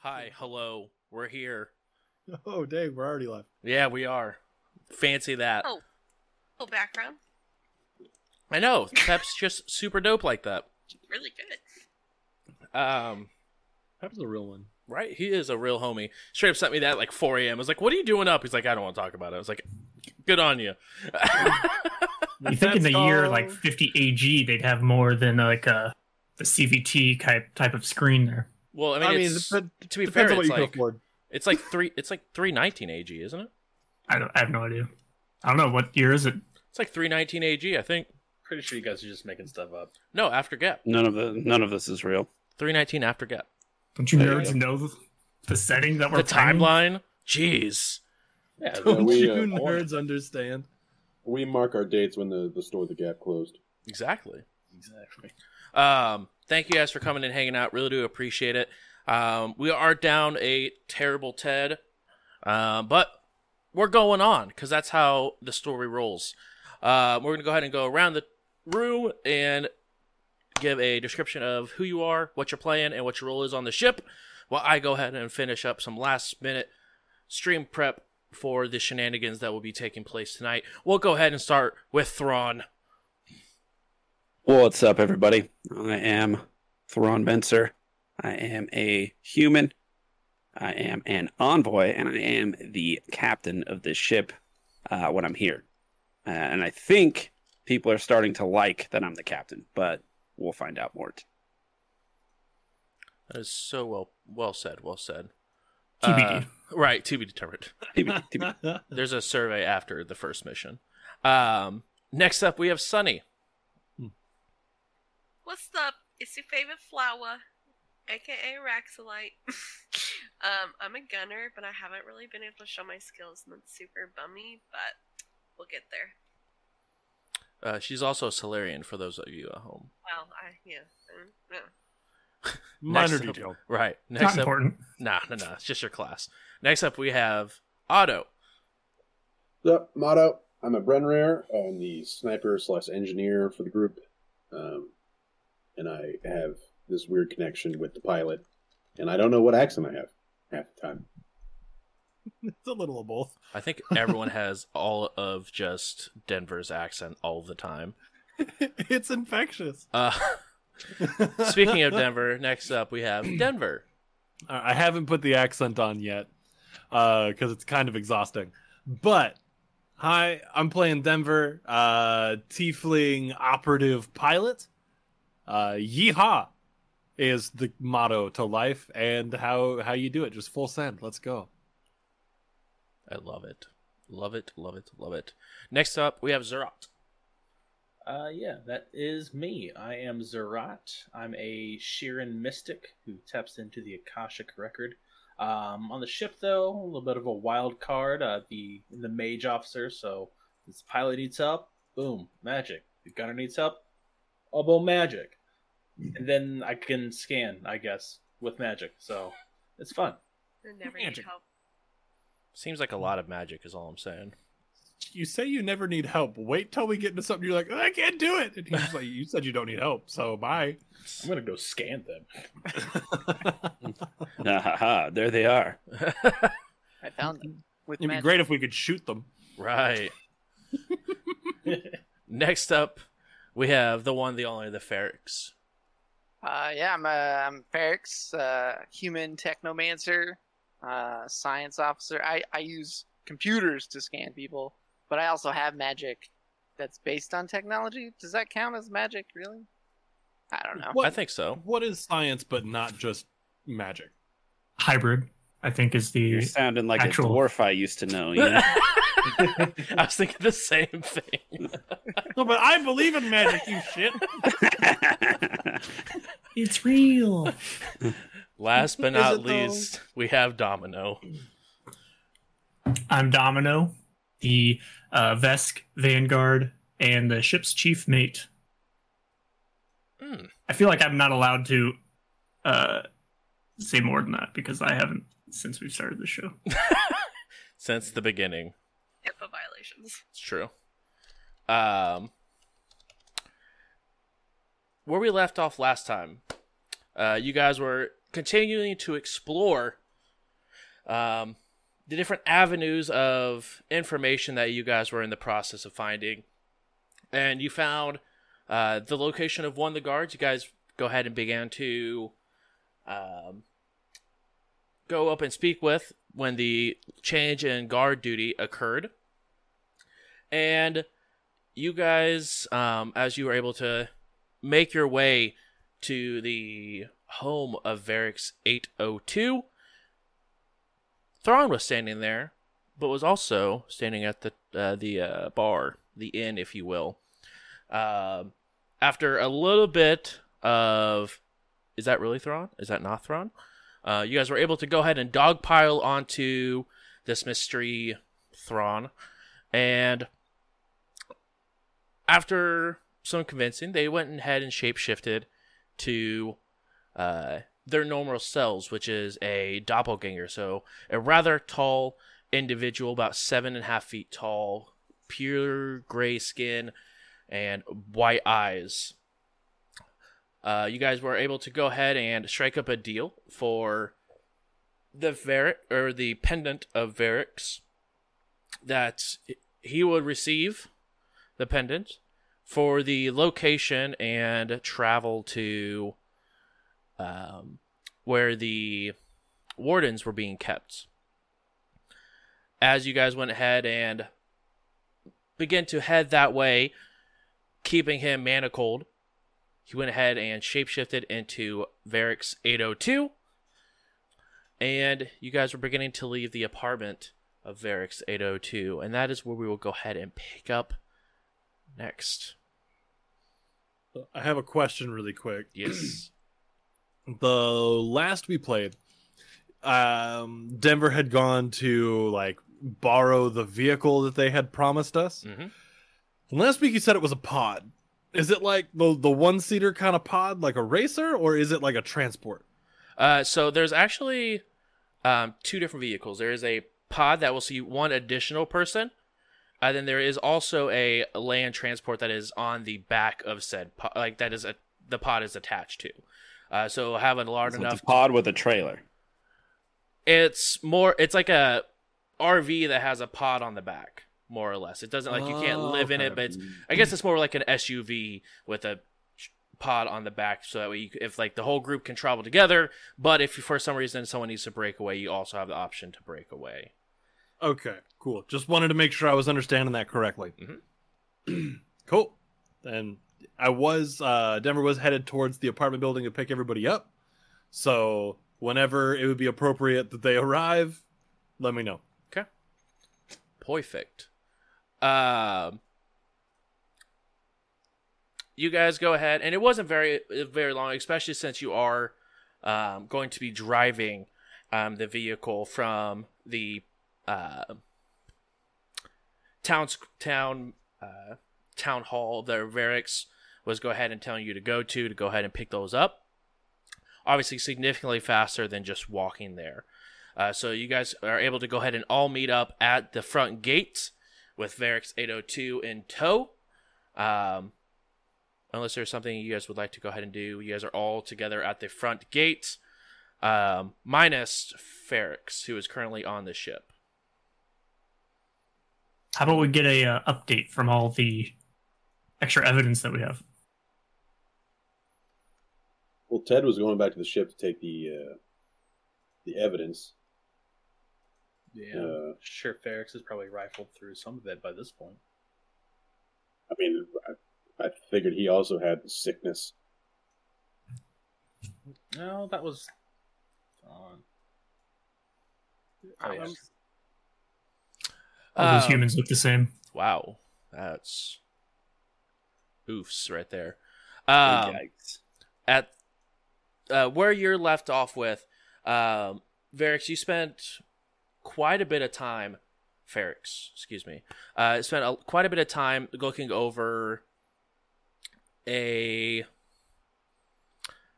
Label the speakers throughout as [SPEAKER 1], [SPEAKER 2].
[SPEAKER 1] Hi, hello, we're here.
[SPEAKER 2] Oh, dang, we're already live.
[SPEAKER 1] Yeah, we are. Fancy that.
[SPEAKER 3] Oh. Oh, background.
[SPEAKER 1] I know. Pep's just super dope like that.
[SPEAKER 3] Really good.
[SPEAKER 1] Um,
[SPEAKER 2] Pep's a real one.
[SPEAKER 1] right? He is a real homie. Straight up sent me that at like 4 a.m. I was like, "What are you doing up?" He's like, "I don't want to talk about it." I was like, "Good on you."
[SPEAKER 4] You think in the
[SPEAKER 2] That's
[SPEAKER 4] year like 50 AG they'd have more than like a the CRT type type of screen there.
[SPEAKER 1] Well, I mean,
[SPEAKER 2] I mean,
[SPEAKER 1] it's,
[SPEAKER 2] but
[SPEAKER 1] to be
[SPEAKER 2] depends
[SPEAKER 1] fair,
[SPEAKER 2] on what
[SPEAKER 1] it's
[SPEAKER 2] you can
[SPEAKER 1] like it's like three. It's like 319 AG, isn't it?
[SPEAKER 4] I don't. I have no idea. I don't know what year is it.
[SPEAKER 1] It's like 319 AG, I think.
[SPEAKER 5] Pretty sure you guys are just making stuff up.
[SPEAKER 1] No, after Gap.
[SPEAKER 6] None of the none of this is real.
[SPEAKER 1] 319 after Gap.
[SPEAKER 4] Don't you
[SPEAKER 6] There
[SPEAKER 4] nerds
[SPEAKER 6] go.
[SPEAKER 4] know the, the setting that we're
[SPEAKER 1] The
[SPEAKER 4] playing?
[SPEAKER 1] timeline. Jeez.
[SPEAKER 5] Yeah,
[SPEAKER 2] Don't
[SPEAKER 7] we,
[SPEAKER 2] you
[SPEAKER 7] uh,
[SPEAKER 2] nerds understand?
[SPEAKER 7] We mark our dates when the, the store, the Gap, closed.
[SPEAKER 1] Exactly.
[SPEAKER 5] exactly.
[SPEAKER 1] Um, thank you guys for coming and hanging out. Really do appreciate it. Um, we are down a terrible Ted, uh, but we're going on because that's how the story rolls. Uh, we're gonna go ahead and go around the room and give a description of who you are, what you're playing, and what your role is on the ship. While I go ahead and finish up some last minute stream prep for the shenanigans that will be taking place tonight. We'll go ahead and start with Thrawn.
[SPEAKER 6] What's up, everybody? I am Theron Benser. I am a human. I am an envoy, and I am the captain of this ship uh, when I'm here. Uh, and I think people are starting to like that I'm the captain, but we'll find out more.
[SPEAKER 1] That is so well well said. Well said.
[SPEAKER 4] TBD.
[SPEAKER 1] Uh, right, to be determined.
[SPEAKER 6] TBD, TBD.
[SPEAKER 1] There's a survey after the first mission. Um, next up, we have Sunny.
[SPEAKER 3] What's up? It's your favorite flower, aka Raxolite. um, I'm a gunner, but I haven't really been able to show my skills, and that's super bummy. But we'll get there.
[SPEAKER 1] Uh, she's also a Solarian for those of you at home.
[SPEAKER 3] Well, I yeah, mm, yeah.
[SPEAKER 2] Minor
[SPEAKER 1] up-
[SPEAKER 2] detail.
[SPEAKER 1] Right.
[SPEAKER 4] Not
[SPEAKER 1] Next up,
[SPEAKER 4] important.
[SPEAKER 1] nah, nah, nah. It's just your class. Next up, we have Otto.
[SPEAKER 7] So, motto I'm a Brenneri. I'm the sniper slash engineer for the group. Um, and I have this weird connection with the pilot. And I don't know what accent I have half the time.
[SPEAKER 2] It's a little of both.
[SPEAKER 1] I think everyone has all of just Denver's accent all the time.
[SPEAKER 2] it's infectious.
[SPEAKER 1] Uh, speaking of Denver, next up we have Denver.
[SPEAKER 2] Uh, I haven't put the accent on yet because it's kind of exhausting. But hi, I'm playing Denver, uh, Tiefling operative pilot. Uh, yeehaw is the motto to life and how how you do it. Just full send. Let's go.
[SPEAKER 1] I love it. Love it, love it, love it. Next up, we have Zerat.
[SPEAKER 5] Uh, yeah, that is me. I am Zerat. I'm a Shirren mystic who taps into the Akashic record. Um, on the ship, though, a little bit of a wild card. Uh, the the mage officer. So, this pilot needs help, boom, magic. The gunner needs help, boom, magic. And then I can scan, I guess, with magic. So, it's fun.
[SPEAKER 3] I never need help.
[SPEAKER 1] Seems like a lot of magic, is all I'm saying.
[SPEAKER 2] You say you never need help. Wait till we get into something. You're like, I can't do it. And he's like, you said you don't need help, so bye.
[SPEAKER 5] I'm gonna go scan them.
[SPEAKER 6] Ah, ha, ha, there they are.
[SPEAKER 8] I found them with
[SPEAKER 2] It'd be great if we could shoot them.
[SPEAKER 1] right. Next up, we have the one, the only, the Ferrix.
[SPEAKER 8] Uh, yeah, I'm, uh, I'm Ferrix, uh, human technomancer, uh, science officer. I, I use computers to scan people, but I also have magic that's based on technology. Does that count as magic, really? I don't know.
[SPEAKER 2] What,
[SPEAKER 1] I think so.
[SPEAKER 2] What is science but not just magic?
[SPEAKER 4] Hybrid, I think, is the You're
[SPEAKER 6] sounding like
[SPEAKER 4] Actual-
[SPEAKER 6] a dwarf I used to know. You know?
[SPEAKER 1] I was thinking the same thing.
[SPEAKER 2] No, but I believe in magic, you shit.
[SPEAKER 4] it's real.
[SPEAKER 1] Last but not
[SPEAKER 2] it though?
[SPEAKER 1] least, we have Domino.
[SPEAKER 4] I'm Domino, the uh, Vesk Vanguard, and the ship's chief mate.
[SPEAKER 1] Hmm.
[SPEAKER 4] I feel like I'm not allowed to uh, say more than that because I haven't since we started the show.
[SPEAKER 1] Since the beginning.
[SPEAKER 3] HIPAA violations.
[SPEAKER 1] It's true. Um, where we left off last time, uh, you guys were continuing to explore um, the different avenues of information that you guys were in the process of finding. And you found uh, the location of one of the guards. You guys go ahead and began to um, go up and speak with when the change in guard duty occurred. And you guys, um, as you were able to make your way to the home of Varix 802, Thrawn was standing there, but was also standing at the uh, the uh, bar, the inn, if you will. Um after a little bit of, is that really Thrawn? Is that not Thrawn? Uh, you guys were able to go ahead and dogpile onto this mystery Thrawn, and after some convincing, they went ahead and shapeshifted to uh, their normal selves, which is a doppelganger. So a rather tall individual, about seven and a half feet tall, pure gray skin, and white eyes. Uh, you guys were able to go ahead and strike up a deal for the Varic or the pendant of Varix that he would receive the pendant for the location and travel to um, where the wardens were being kept. As you guys went ahead and began to head that way, keeping him manacled, he went ahead and shapeshifted into Varix 802. And you guys were beginning to leave the apartment of Varix 802. And that is where we will go ahead and pick up next.
[SPEAKER 2] I have a question really quick.
[SPEAKER 1] Yes.
[SPEAKER 2] the last we played, um, Denver had gone to like borrow the vehicle that they had promised us.
[SPEAKER 1] hmm
[SPEAKER 2] Last week you said it was a pod. Is it like the the one seater kind of pod, like a racer, or is it like a transport?
[SPEAKER 1] Uh, so there's actually um, two different vehicles. There is a pod that will see one additional person. And then there is also a land transport that is on the back of said pod, like that is a the pod is attached to. Uh, so have a large
[SPEAKER 6] So
[SPEAKER 1] enough.
[SPEAKER 6] it's a pod with a trailer.
[SPEAKER 1] It's more. It's like a RV that has a pod on the back, more or less. It doesn't like you can't
[SPEAKER 2] Oh,
[SPEAKER 1] live in it, but it's. I guess it's more like an SUV with a pod on the back, so that way, you, if like the whole group can travel together. But if for some reason someone needs to break away, you also have the option to break away.
[SPEAKER 2] Okay, cool. Just wanted to make sure I was understanding that correctly. cool. And I was uh Denver was headed towards the apartment building to pick everybody up. So whenever it would be appropriate that they arrive, let me know. Okay.
[SPEAKER 1] Perfect. Um, you guys go ahead, and it wasn't very very long, especially since you are um, going to be driving um, the vehicle from the uh, town town uh, town hall that Varix was go ahead and telling you to go to to go ahead and pick those up. Obviously, significantly faster than just walking there. Uh, so you guys are able to go ahead and all meet up at the front gate with Varix 802 in tow. Um, unless there's something you guys would like to go ahead and do, you guys are all together at the front gate, um, minus Ferrix, who is currently on the ship.
[SPEAKER 4] How about we get a uh, update from all the extra evidence that we have?
[SPEAKER 7] Well, Ted was going back to the ship to take the uh, the evidence.
[SPEAKER 5] Yeah,
[SPEAKER 7] Uh,
[SPEAKER 5] sure. Ferrix has probably rifled through some of it by this point.
[SPEAKER 7] I mean, I, I figured he also had the sickness.
[SPEAKER 5] No, that was on. Oh, yeah.
[SPEAKER 4] All those
[SPEAKER 1] Um,
[SPEAKER 4] humans look the same.
[SPEAKER 1] Wow, that's oofs right there. Um, at uh, where you're left off with, um, Varix, you spent quite a bit of time. Ferrix, excuse me, uh, spent a, quite a bit of time looking over a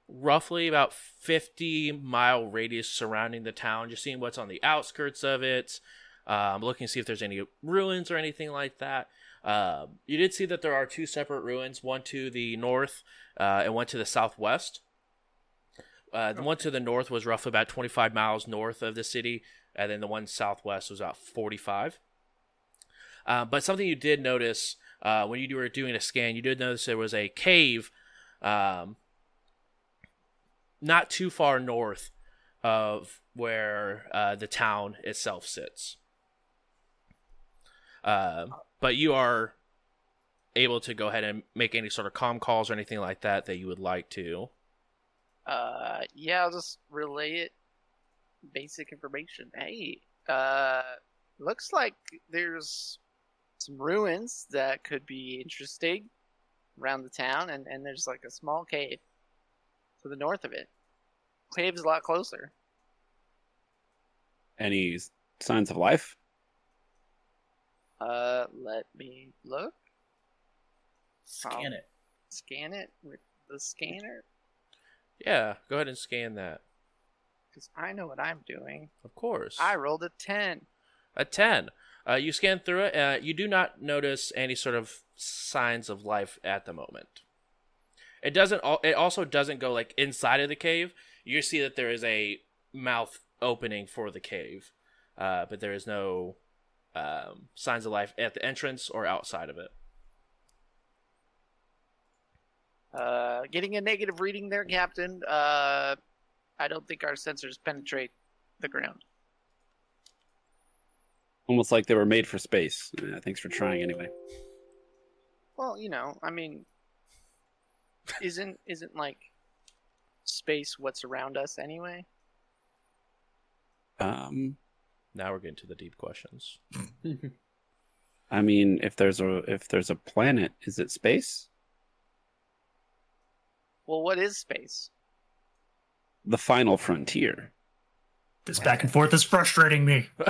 [SPEAKER 1] roughly about 50 mile radius surrounding the town, just seeing what's on the outskirts of it, um, looking to see if there's any ruins or anything like that. Um, you did see that there are two separate ruins, one to the north uh, and one to the southwest. Uh, the one to the north was roughly about 25 miles north of the city, and then the one southwest was about 45. Uh, but something you did notice uh, when you were doing a scan, you did notice there was a cave um, not too far north of where uh, the town itself sits. Uh, but you are able to go ahead and make any sort of com calls or anything like that that you would like to.
[SPEAKER 8] Uh, yeah, I'll just relay it. Basic information. Hey, uh, looks like there's some ruins that could be interesting around the town, and, and there's like a small cave to the north of it. Cave's a lot closer.
[SPEAKER 6] Any signs of life?
[SPEAKER 8] Uh, let me look.
[SPEAKER 5] Scan it.
[SPEAKER 8] Scan it with the scanner,
[SPEAKER 1] Yeah, go ahead and scan that.
[SPEAKER 8] Because I know what I'm doing.
[SPEAKER 1] Of course.
[SPEAKER 8] I rolled a 10.
[SPEAKER 1] A 10. Uh, you scan through it. Uh, you do not notice any sort of signs of life at the moment. It doesn't. It also doesn't go like inside of the cave. You see that there is a mouth opening for the cave, uh, but there is no um, signs of life at the entrance or outside of it.
[SPEAKER 8] Uh, getting a negative reading there, Captain. Uh, I don't think our sensors penetrate the ground.
[SPEAKER 6] Almost like they were made for space. Uh, thanks for trying anyway.
[SPEAKER 8] Well, you know, I mean, isn't isn't like space what's around us anyway?
[SPEAKER 6] Um,
[SPEAKER 1] Now we're getting to the deep questions.
[SPEAKER 6] I mean, if there's a if there's a planet, is it space?
[SPEAKER 8] Well, what is space?
[SPEAKER 6] The final frontier.
[SPEAKER 4] This back and forth is frustrating me.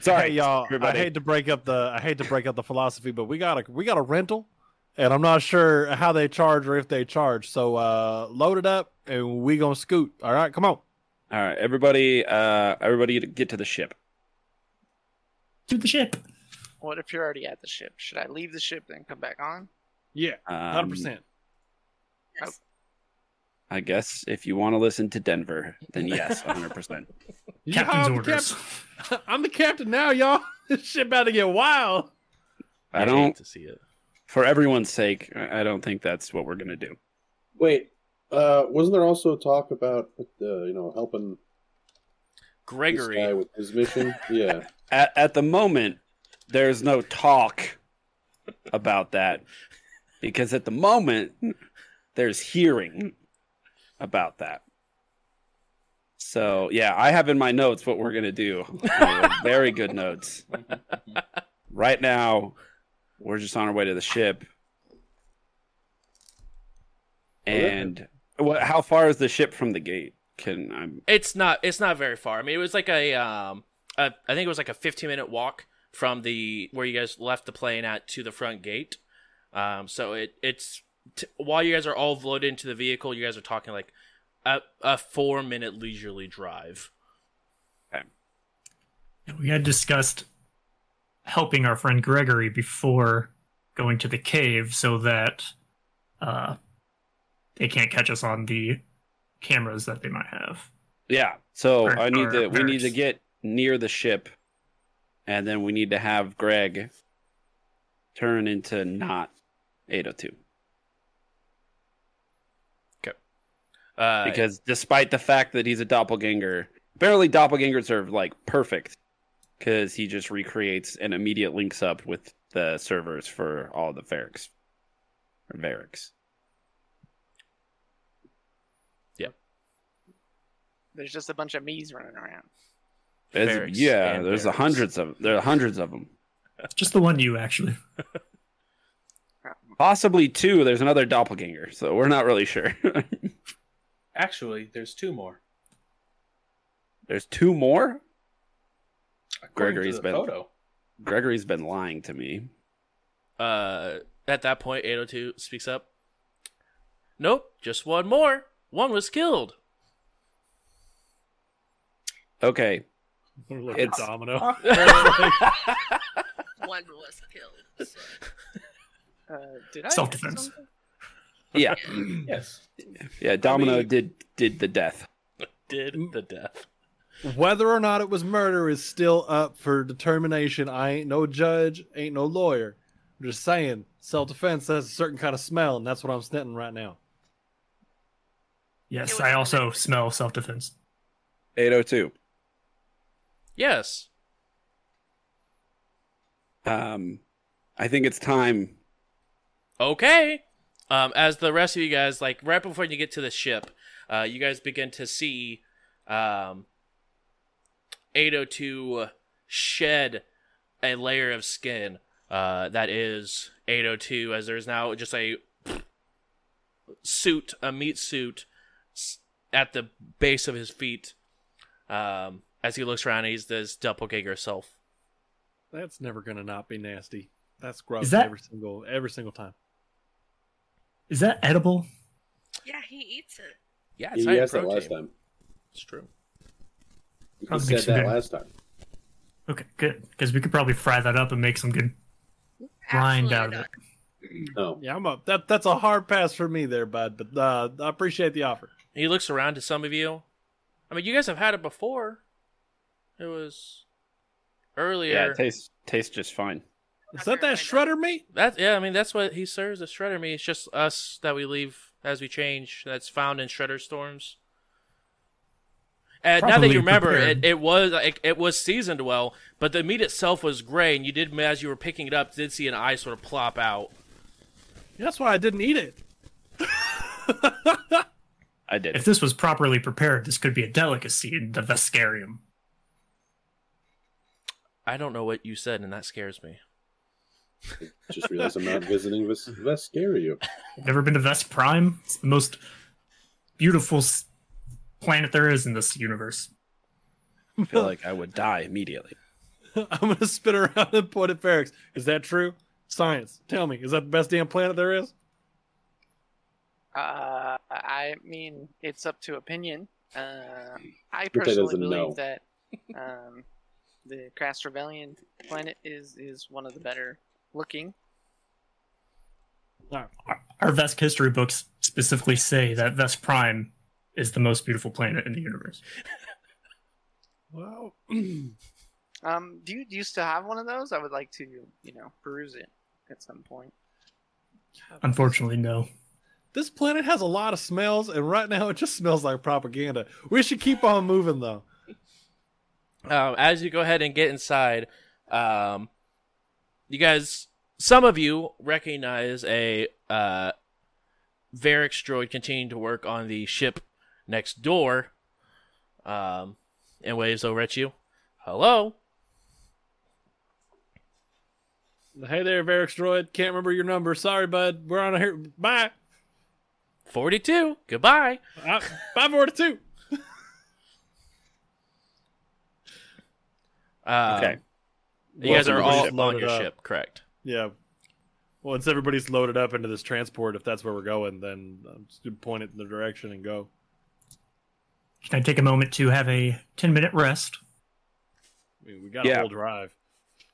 [SPEAKER 6] Sorry,
[SPEAKER 2] hey, y'all.
[SPEAKER 6] everybody.
[SPEAKER 2] I hate to break up the I hate to break up the philosophy, but we got a we got a rental, and I'm not sure how they charge or if they charge. So uh, load it up, and we gonna scoot. All right, come on.
[SPEAKER 6] All right, everybody. Uh, everybody, get to the ship.
[SPEAKER 4] To the ship.
[SPEAKER 8] What if you're already at the ship? Should I leave the ship then come back on?
[SPEAKER 2] Yeah,
[SPEAKER 6] Um,
[SPEAKER 2] hundred percent.
[SPEAKER 3] Yes.
[SPEAKER 6] I guess if you want to listen to Denver, then yes, 100. percent
[SPEAKER 4] Captain's
[SPEAKER 2] I'm the
[SPEAKER 4] orders.
[SPEAKER 2] captain. I'm the captain now, y'all. This shit about to get wild.
[SPEAKER 6] I
[SPEAKER 1] hate
[SPEAKER 6] don't.
[SPEAKER 1] to see it.
[SPEAKER 6] For everyone's sake, I I don't think that's what we're gonna do.
[SPEAKER 7] Wait, uh, wasn't there also talk about uh, you know helping this
[SPEAKER 1] Gregory.
[SPEAKER 7] guy with his mission? Yeah.
[SPEAKER 6] At at the moment, there's no talk about that because at the moment there's hearing about that. So yeah, I have in my notes what we're gonna do. Very good notes. Right now, we're just on our way to the ship. And what? How far is the ship from the gate? Can I'm
[SPEAKER 1] It's not. It's not very far. I mean, it was like a. Um, a I think it was like a 15 minute walk from the where you guys left the plane at to the front gate. Um, so it it's t- while you guys are all loaded into the vehicle, you guys are talking like a a four minute leisurely drive.
[SPEAKER 4] We had discussed helping our friend Gregory before going to the cave so that uh, they can't catch us on the cameras that they might have.
[SPEAKER 6] Yeah. So
[SPEAKER 4] Or-
[SPEAKER 6] I need
[SPEAKER 4] or
[SPEAKER 6] to we need to get near the ship and then we need to have Greg turn into not 802
[SPEAKER 1] Uh,
[SPEAKER 6] because despite the fact that he's a doppelganger, apparently doppelgangers are like perfect cuz he just recreates and immediate links up with the servers for all the Ferrix or Varix.
[SPEAKER 8] There's just a bunch of me's running around.
[SPEAKER 6] It's-
[SPEAKER 1] Ferrix
[SPEAKER 6] yeah,
[SPEAKER 1] and
[SPEAKER 6] there's a hundreds of there are hundreds of them.
[SPEAKER 4] Just the one you actually.
[SPEAKER 6] Possibly two. There's another doppelganger, so we're not really sure.
[SPEAKER 5] Actually, there's two more.
[SPEAKER 6] There's two more.
[SPEAKER 5] According
[SPEAKER 6] Gregory's
[SPEAKER 5] to the
[SPEAKER 6] been-
[SPEAKER 5] photo.
[SPEAKER 6] Gregory's been lying to me.
[SPEAKER 1] uh, at that point, 802 speaks up. Nope, just one more. One was killed.
[SPEAKER 6] Okay,
[SPEAKER 2] Look
[SPEAKER 6] It's-
[SPEAKER 2] Domino.
[SPEAKER 3] One was killed. So.
[SPEAKER 8] Uh, did I
[SPEAKER 4] Self-defense.
[SPEAKER 8] something?
[SPEAKER 6] Yeah,
[SPEAKER 5] Yes.
[SPEAKER 6] yeah. Domino
[SPEAKER 2] mean-
[SPEAKER 6] did did the death.
[SPEAKER 1] Did the death.
[SPEAKER 2] Whether or not it was murder is still up for determination. I ain't no judge, ain't no lawyer. I'm just saying, self defense has a certain kind of smell, and that's what I'm sniffing right now.
[SPEAKER 4] Yes, I also smell self defense.
[SPEAKER 6] Eight oh two.
[SPEAKER 1] Yes.
[SPEAKER 6] Um, I think it's time.
[SPEAKER 1] Okay. Um, as the rest of you guys, like right before you get to the ship, uh, you guys begin to see um, 802 shed a layer of skin uh, that is 802, as there's now just a suit, a meat suit, at the base of his feet. Um, as he looks around, he's this doppelganger self.
[SPEAKER 2] That's never gonna not be nasty. That's gross
[SPEAKER 4] that-
[SPEAKER 2] every single every single time.
[SPEAKER 4] Is that edible?
[SPEAKER 3] Yeah, he eats it.
[SPEAKER 1] Yeah, it's
[SPEAKER 7] He
[SPEAKER 1] high in
[SPEAKER 7] asked that
[SPEAKER 1] protein.
[SPEAKER 7] last time.
[SPEAKER 1] It's true.
[SPEAKER 7] He
[SPEAKER 4] Probably
[SPEAKER 7] said that
[SPEAKER 4] good-
[SPEAKER 7] last time.
[SPEAKER 4] Okay, good. Because we could probably fry that up and make some good rind out of it.
[SPEAKER 7] Oh.
[SPEAKER 2] Yeah, I'm a that that's a hard pass for me there, bud. But uh, I appreciate the offer.
[SPEAKER 1] He looks around to some of you. I mean, you guys have had it before. It was earlier.
[SPEAKER 6] Yeah,
[SPEAKER 1] earlier.
[SPEAKER 6] it tastes tastes just fine.
[SPEAKER 2] Is that that shredder meat?
[SPEAKER 1] that yeah, I mean that's what he serves as shredder meat. It's just us that we leave as we change. That's found in shredder storms. And now that you remember,
[SPEAKER 4] prepared.
[SPEAKER 1] it, it was uh, it, it was seasoned well, but the meat itself was gray, and you did as you were picking it up, did see an eye sort of plop out.
[SPEAKER 2] That's why I didn't eat it.
[SPEAKER 6] I did.
[SPEAKER 4] If this was properly prepared, this could be a delicacy in the Veskarium.
[SPEAKER 1] I don't know what you said, and that scares me.
[SPEAKER 7] Just realized I'm not visiting Ves- Vescaria.
[SPEAKER 4] Never been to Vesk Prime? It's the most beautiful s- planet there is in this universe.
[SPEAKER 6] I feel like I would die immediately.
[SPEAKER 2] I'm gonna spin around and point at Ferrix. Is that true? Science. Tell me, is that the best damn planet there is?
[SPEAKER 8] Uh, I mean, it's up to opinion. Uh, I personally
[SPEAKER 7] doesn't
[SPEAKER 8] believe
[SPEAKER 7] know.
[SPEAKER 8] that um, the Crastrevelian planet is is one of the better looking.
[SPEAKER 4] Our, our Vesk history books specifically say that Vesk Prime is the most beautiful planet in the universe.
[SPEAKER 2] Well,
[SPEAKER 8] Um, do you do you still have one of those? I would like to, you know, peruse it at some point.
[SPEAKER 4] Unfortunately, no.
[SPEAKER 2] this planet has a lot of smells, and right now it just smells like propaganda. We should keep on moving though.
[SPEAKER 1] um, as you go ahead and get inside, um, you guys, some of you recognize a uh, Varix droid continuing to work on the ship next door, um, and waves over at you. Hello.
[SPEAKER 2] Hey there, Varix droid. Can't remember your number. Sorry, bud. We're on a here. Bye.
[SPEAKER 1] 42. Goodbye.
[SPEAKER 2] Uh, bye, forty-two.
[SPEAKER 1] Um,
[SPEAKER 6] Okay.
[SPEAKER 1] You guys are all
[SPEAKER 6] ship.
[SPEAKER 1] on
[SPEAKER 2] Loaded
[SPEAKER 1] your
[SPEAKER 2] up.
[SPEAKER 1] ship, correct?
[SPEAKER 2] Yeah. Once everybody's loaded up into this transport, if that's where we're going, then I'm just gonna point it in the direction and go.
[SPEAKER 4] Can I take a moment to have a 10 minute rest?
[SPEAKER 2] I mean, we got a whole drive.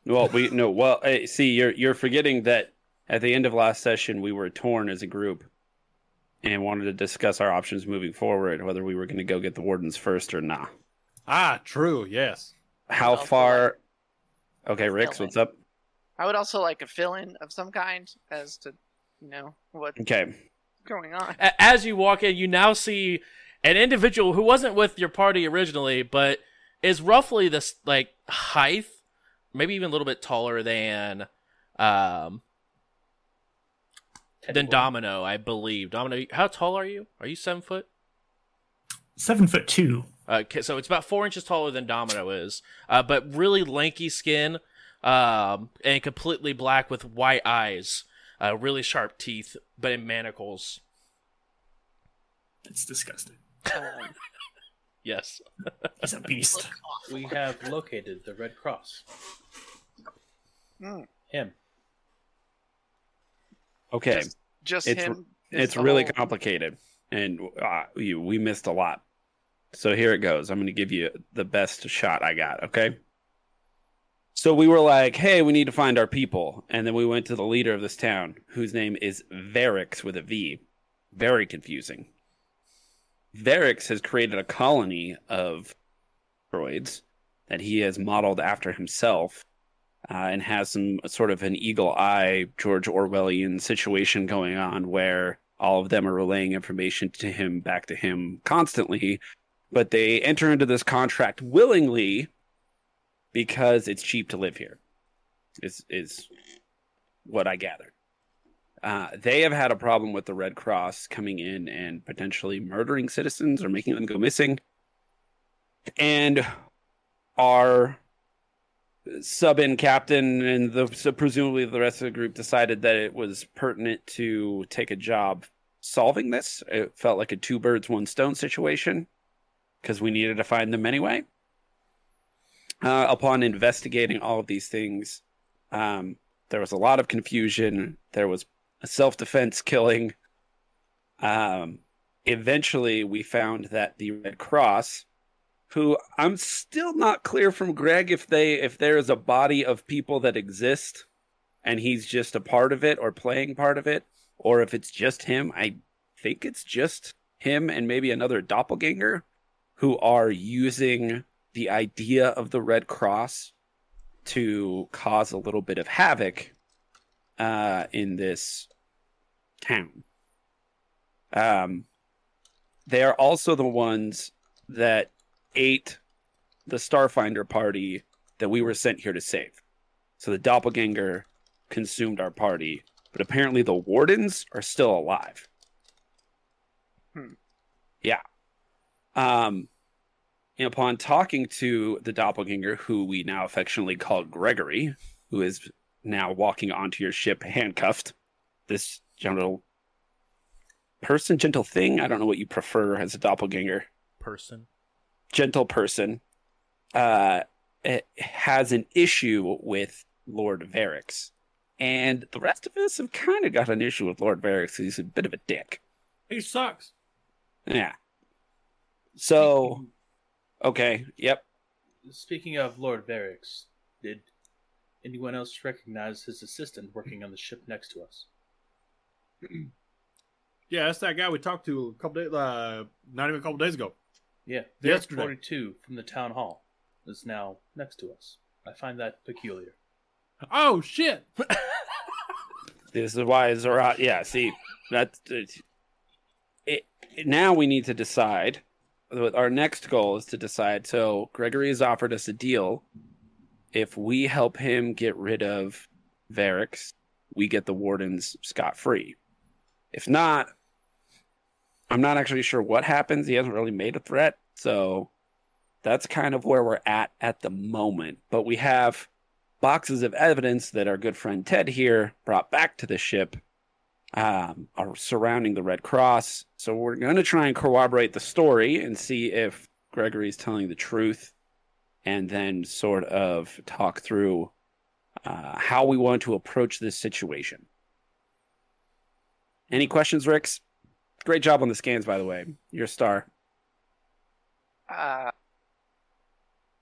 [SPEAKER 6] Well, we no. Well, hey, see, you're you're forgetting that at the end of last session we were torn as a group and wanted to discuss our options moving forward, whether we were going to go get the wardens first or not.
[SPEAKER 2] Ah, true. Yes.
[SPEAKER 6] How
[SPEAKER 8] also
[SPEAKER 6] far? Okay, Rix, what's up?
[SPEAKER 8] I would also like a fill-in of some kind as to, you know, what's
[SPEAKER 6] Okay,
[SPEAKER 8] going on.
[SPEAKER 1] As you walk in, you now see an individual who wasn't with your party originally, but is roughly this like height, maybe even a little bit taller than um than Domino, I believe. Domino, how tall are you? Are you seven foot?
[SPEAKER 4] Seven foot two.
[SPEAKER 1] Okay, so it's about four inches taller than Domino is, uh, but really lanky skin, um, and completely black with white eyes, uh, really sharp teeth, but in manacles.
[SPEAKER 4] It's disgusting.
[SPEAKER 1] Yes.
[SPEAKER 4] He's a beast.
[SPEAKER 5] We have located the Red Cross.
[SPEAKER 8] Hmm.
[SPEAKER 5] Him.
[SPEAKER 6] okay.
[SPEAKER 8] Just, just
[SPEAKER 6] It's-
[SPEAKER 8] him. is
[SPEAKER 6] it's really
[SPEAKER 8] whole-
[SPEAKER 6] complicated, and uh, we, we missed a lot. So here it goes. I'm going to give you the best shot I got. Okay. So we were like, "Hey, we need to find our people," and then we went to the leader of this town, whose name is Varix with a V, very confusing. Varix has created a colony of droids that he has modeled after himself uh, and has some sort of an eagle eye George Orwellian situation going on where all of them are relaying information to him back to him constantly but they enter into this contract willingly because it's cheap to live here is is what i gather uh, they have had a problem with the red cross coming in and potentially murdering citizens or making them go missing and our sub-in captain and the so presumably the rest of the group decided that it was pertinent to take a job solving this. It felt like a two birds one stone situation because we needed to find them anyway. Uh, upon investigating all of these things, um, there was a lot of confusion. There was a self defense killing. Um, eventually, we found that the Red Cross who I'm still not clear from Greg if they if there is a body of people that exist and he's just a part of it or playing part of it or if it's just him. I think it's just him and maybe another doppelganger who are using the idea of the Red Cross to cause a little bit of havoc uh, in this town. Um, they are also the ones that ate the Starfinder party that we were sent here to save. So the doppelganger consumed our party, but apparently the wardens are still alive.
[SPEAKER 8] Hmm.
[SPEAKER 6] Yeah. Um, upon talking to the doppelganger, who we now affectionately call Gregory, who is now walking onto your ship handcuffed, this gentle person, gentle thing. I don't know what you prefer as a doppelganger
[SPEAKER 1] Person.
[SPEAKER 6] gentle person uh eh, has an issue with Lord Varix. And the rest of us have kind of got an issue with Lord Varix. He's a bit of a dick.
[SPEAKER 2] He sucks.
[SPEAKER 6] Yeah. So, okay. Yep.
[SPEAKER 5] Speaking of Lord Varix, did anyone else recognize his assistant working on the ship next to us?
[SPEAKER 2] Yeah, that's that guy we talked to a couple days, uh, not even a couple days ago.
[SPEAKER 5] Yeah,
[SPEAKER 2] Yesterday.
[SPEAKER 5] 42 from the town hall is now next to us. I find that peculiar.
[SPEAKER 2] Oh shit!
[SPEAKER 6] This is why Zorat. Yeah, see, that's it, it. Now we need to decide. Our next goal is to decide. So Gregory has offered us a deal. If we help him get rid of Varix, we get the wardens scot free. If not, I'm not actually sure what happens. He hasn't really made a threat, so that's kind of where we're at at the moment. But we have boxes of evidence that our good friend Ted here brought back to the ship um, are surrounding the Red Cross. So we're going to try and corroborate the story and see if Gregory is telling the truth and then sort of talk through uh, how we want to approach this situation. Any questions, Rix? Great job on the scans, by the way. You're a star.
[SPEAKER 8] Uh,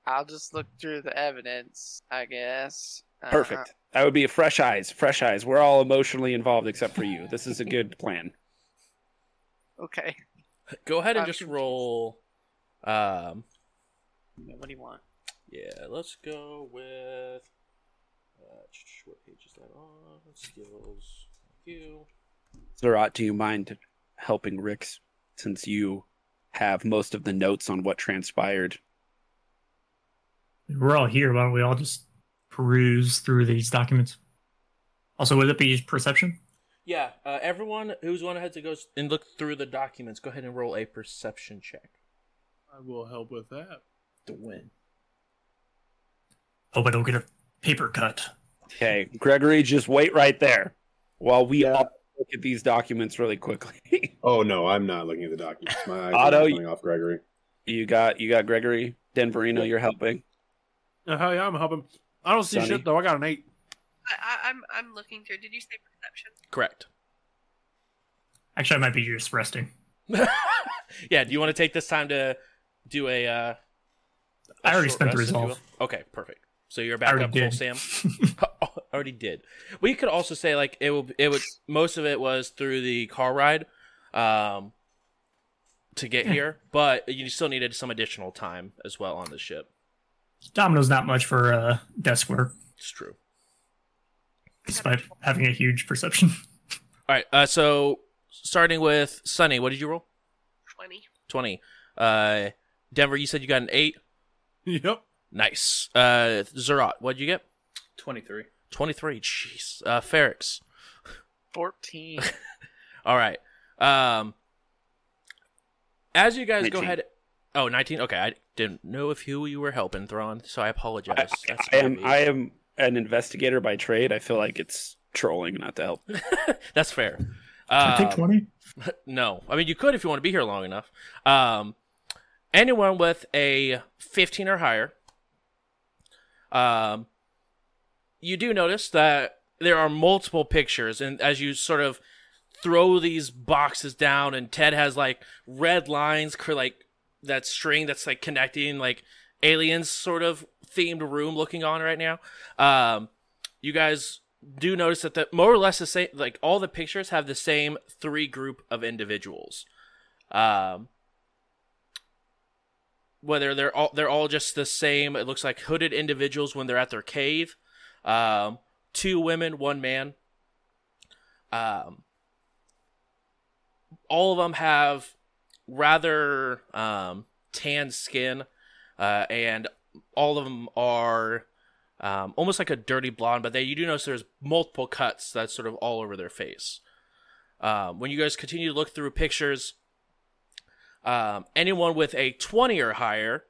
[SPEAKER 8] I'll just look through the evidence, I guess. Uh,
[SPEAKER 6] Perfect. That would be a fresh eyes. Fresh eyes. We're all emotionally involved except for you. This is a good plan.
[SPEAKER 8] okay.
[SPEAKER 1] Go ahead and
[SPEAKER 8] I'm
[SPEAKER 1] just
[SPEAKER 8] confused.
[SPEAKER 1] roll. Um,
[SPEAKER 8] What do you want?
[SPEAKER 1] yeah, let's go with. Uh, what page is that on? Skills. Thank you.
[SPEAKER 6] Zerat, do you mind helping Rix since you have most of the notes on what transpired?
[SPEAKER 4] We're all here. Why don't we all just peruse through these documents? Also, would it be perception?
[SPEAKER 1] Yeah, uh, everyone who's one ahead to go and look through the documents, go ahead and roll a perception check.
[SPEAKER 2] I will help with that.
[SPEAKER 5] To win.
[SPEAKER 4] Hope I don't get a paper cut.
[SPEAKER 6] Okay, Gregory, just wait right there while we
[SPEAKER 7] Yeah.
[SPEAKER 6] all look at these documents really quickly.
[SPEAKER 7] Oh no, I'm not looking at the documents. My eyes
[SPEAKER 6] Otto,
[SPEAKER 7] are
[SPEAKER 6] you-
[SPEAKER 7] off Gregory.
[SPEAKER 6] you got you got Gregory Denverino. You're helping.
[SPEAKER 2] Uh, hell yeah, I'm helping. I don't see
[SPEAKER 6] Sunny?
[SPEAKER 2] shit though. I got an eight.
[SPEAKER 3] I, I, I'm I'm looking through. Did you say perception?
[SPEAKER 1] Correct.
[SPEAKER 4] Actually, I might be just resting.
[SPEAKER 1] yeah, do you want to take this time to do a. Uh, a
[SPEAKER 4] I already spent the
[SPEAKER 1] rest, if
[SPEAKER 4] resolve.
[SPEAKER 1] Okay, perfect. So you're
[SPEAKER 4] I
[SPEAKER 1] back
[SPEAKER 4] already
[SPEAKER 1] up full. Sam. Already did. We could also say like it will. It would. Most of it was through the car ride. um, to get here, but you still needed some additional time as well on the ship.
[SPEAKER 4] Domino's not much for uh, desk work,
[SPEAKER 1] It's true.
[SPEAKER 4] despite having a huge perception.
[SPEAKER 1] All right. Uh, so starting with Sunny, what did you roll?
[SPEAKER 3] 20.
[SPEAKER 1] Twenty. Uh, Denver, you said you got an eight.
[SPEAKER 2] Yep.
[SPEAKER 1] Nice. Uh, Zerat, what did you get?
[SPEAKER 5] 23.
[SPEAKER 1] Twenty-three. Jeez. Uh, Ferrix.
[SPEAKER 8] 14.
[SPEAKER 1] All right. Um, as you guys go ahead. Oh, 19? Okay, I didn't know if who you were helping, Thrawn, so I apologize. That's
[SPEAKER 6] I am. I am an investigator by trade. I feel like it's trolling not to help.
[SPEAKER 1] That's fair.
[SPEAKER 4] I think
[SPEAKER 1] Um,
[SPEAKER 4] 20.
[SPEAKER 1] No, I mean you could if you want to be here long enough. Um, anyone with a 15 or higher, um, you do notice that there are multiple pictures, and as you sort of throw these boxes down, and Ted has like red lines, like that string that's like connecting, like aliens sort of themed room looking on right now. Um, you guys do notice that the more or less the same like all the pictures have the same three group of individuals um whether they're all they're all just the same it looks like hooded individuals when they're at their cave um two women one man um all of them have rather um tan skin uh and all of them are um, almost like a dirty blonde, but they you do notice there's multiple cuts that's sort of all over their face. Um, when you guys continue to look through pictures, um, anyone with a 20 or higher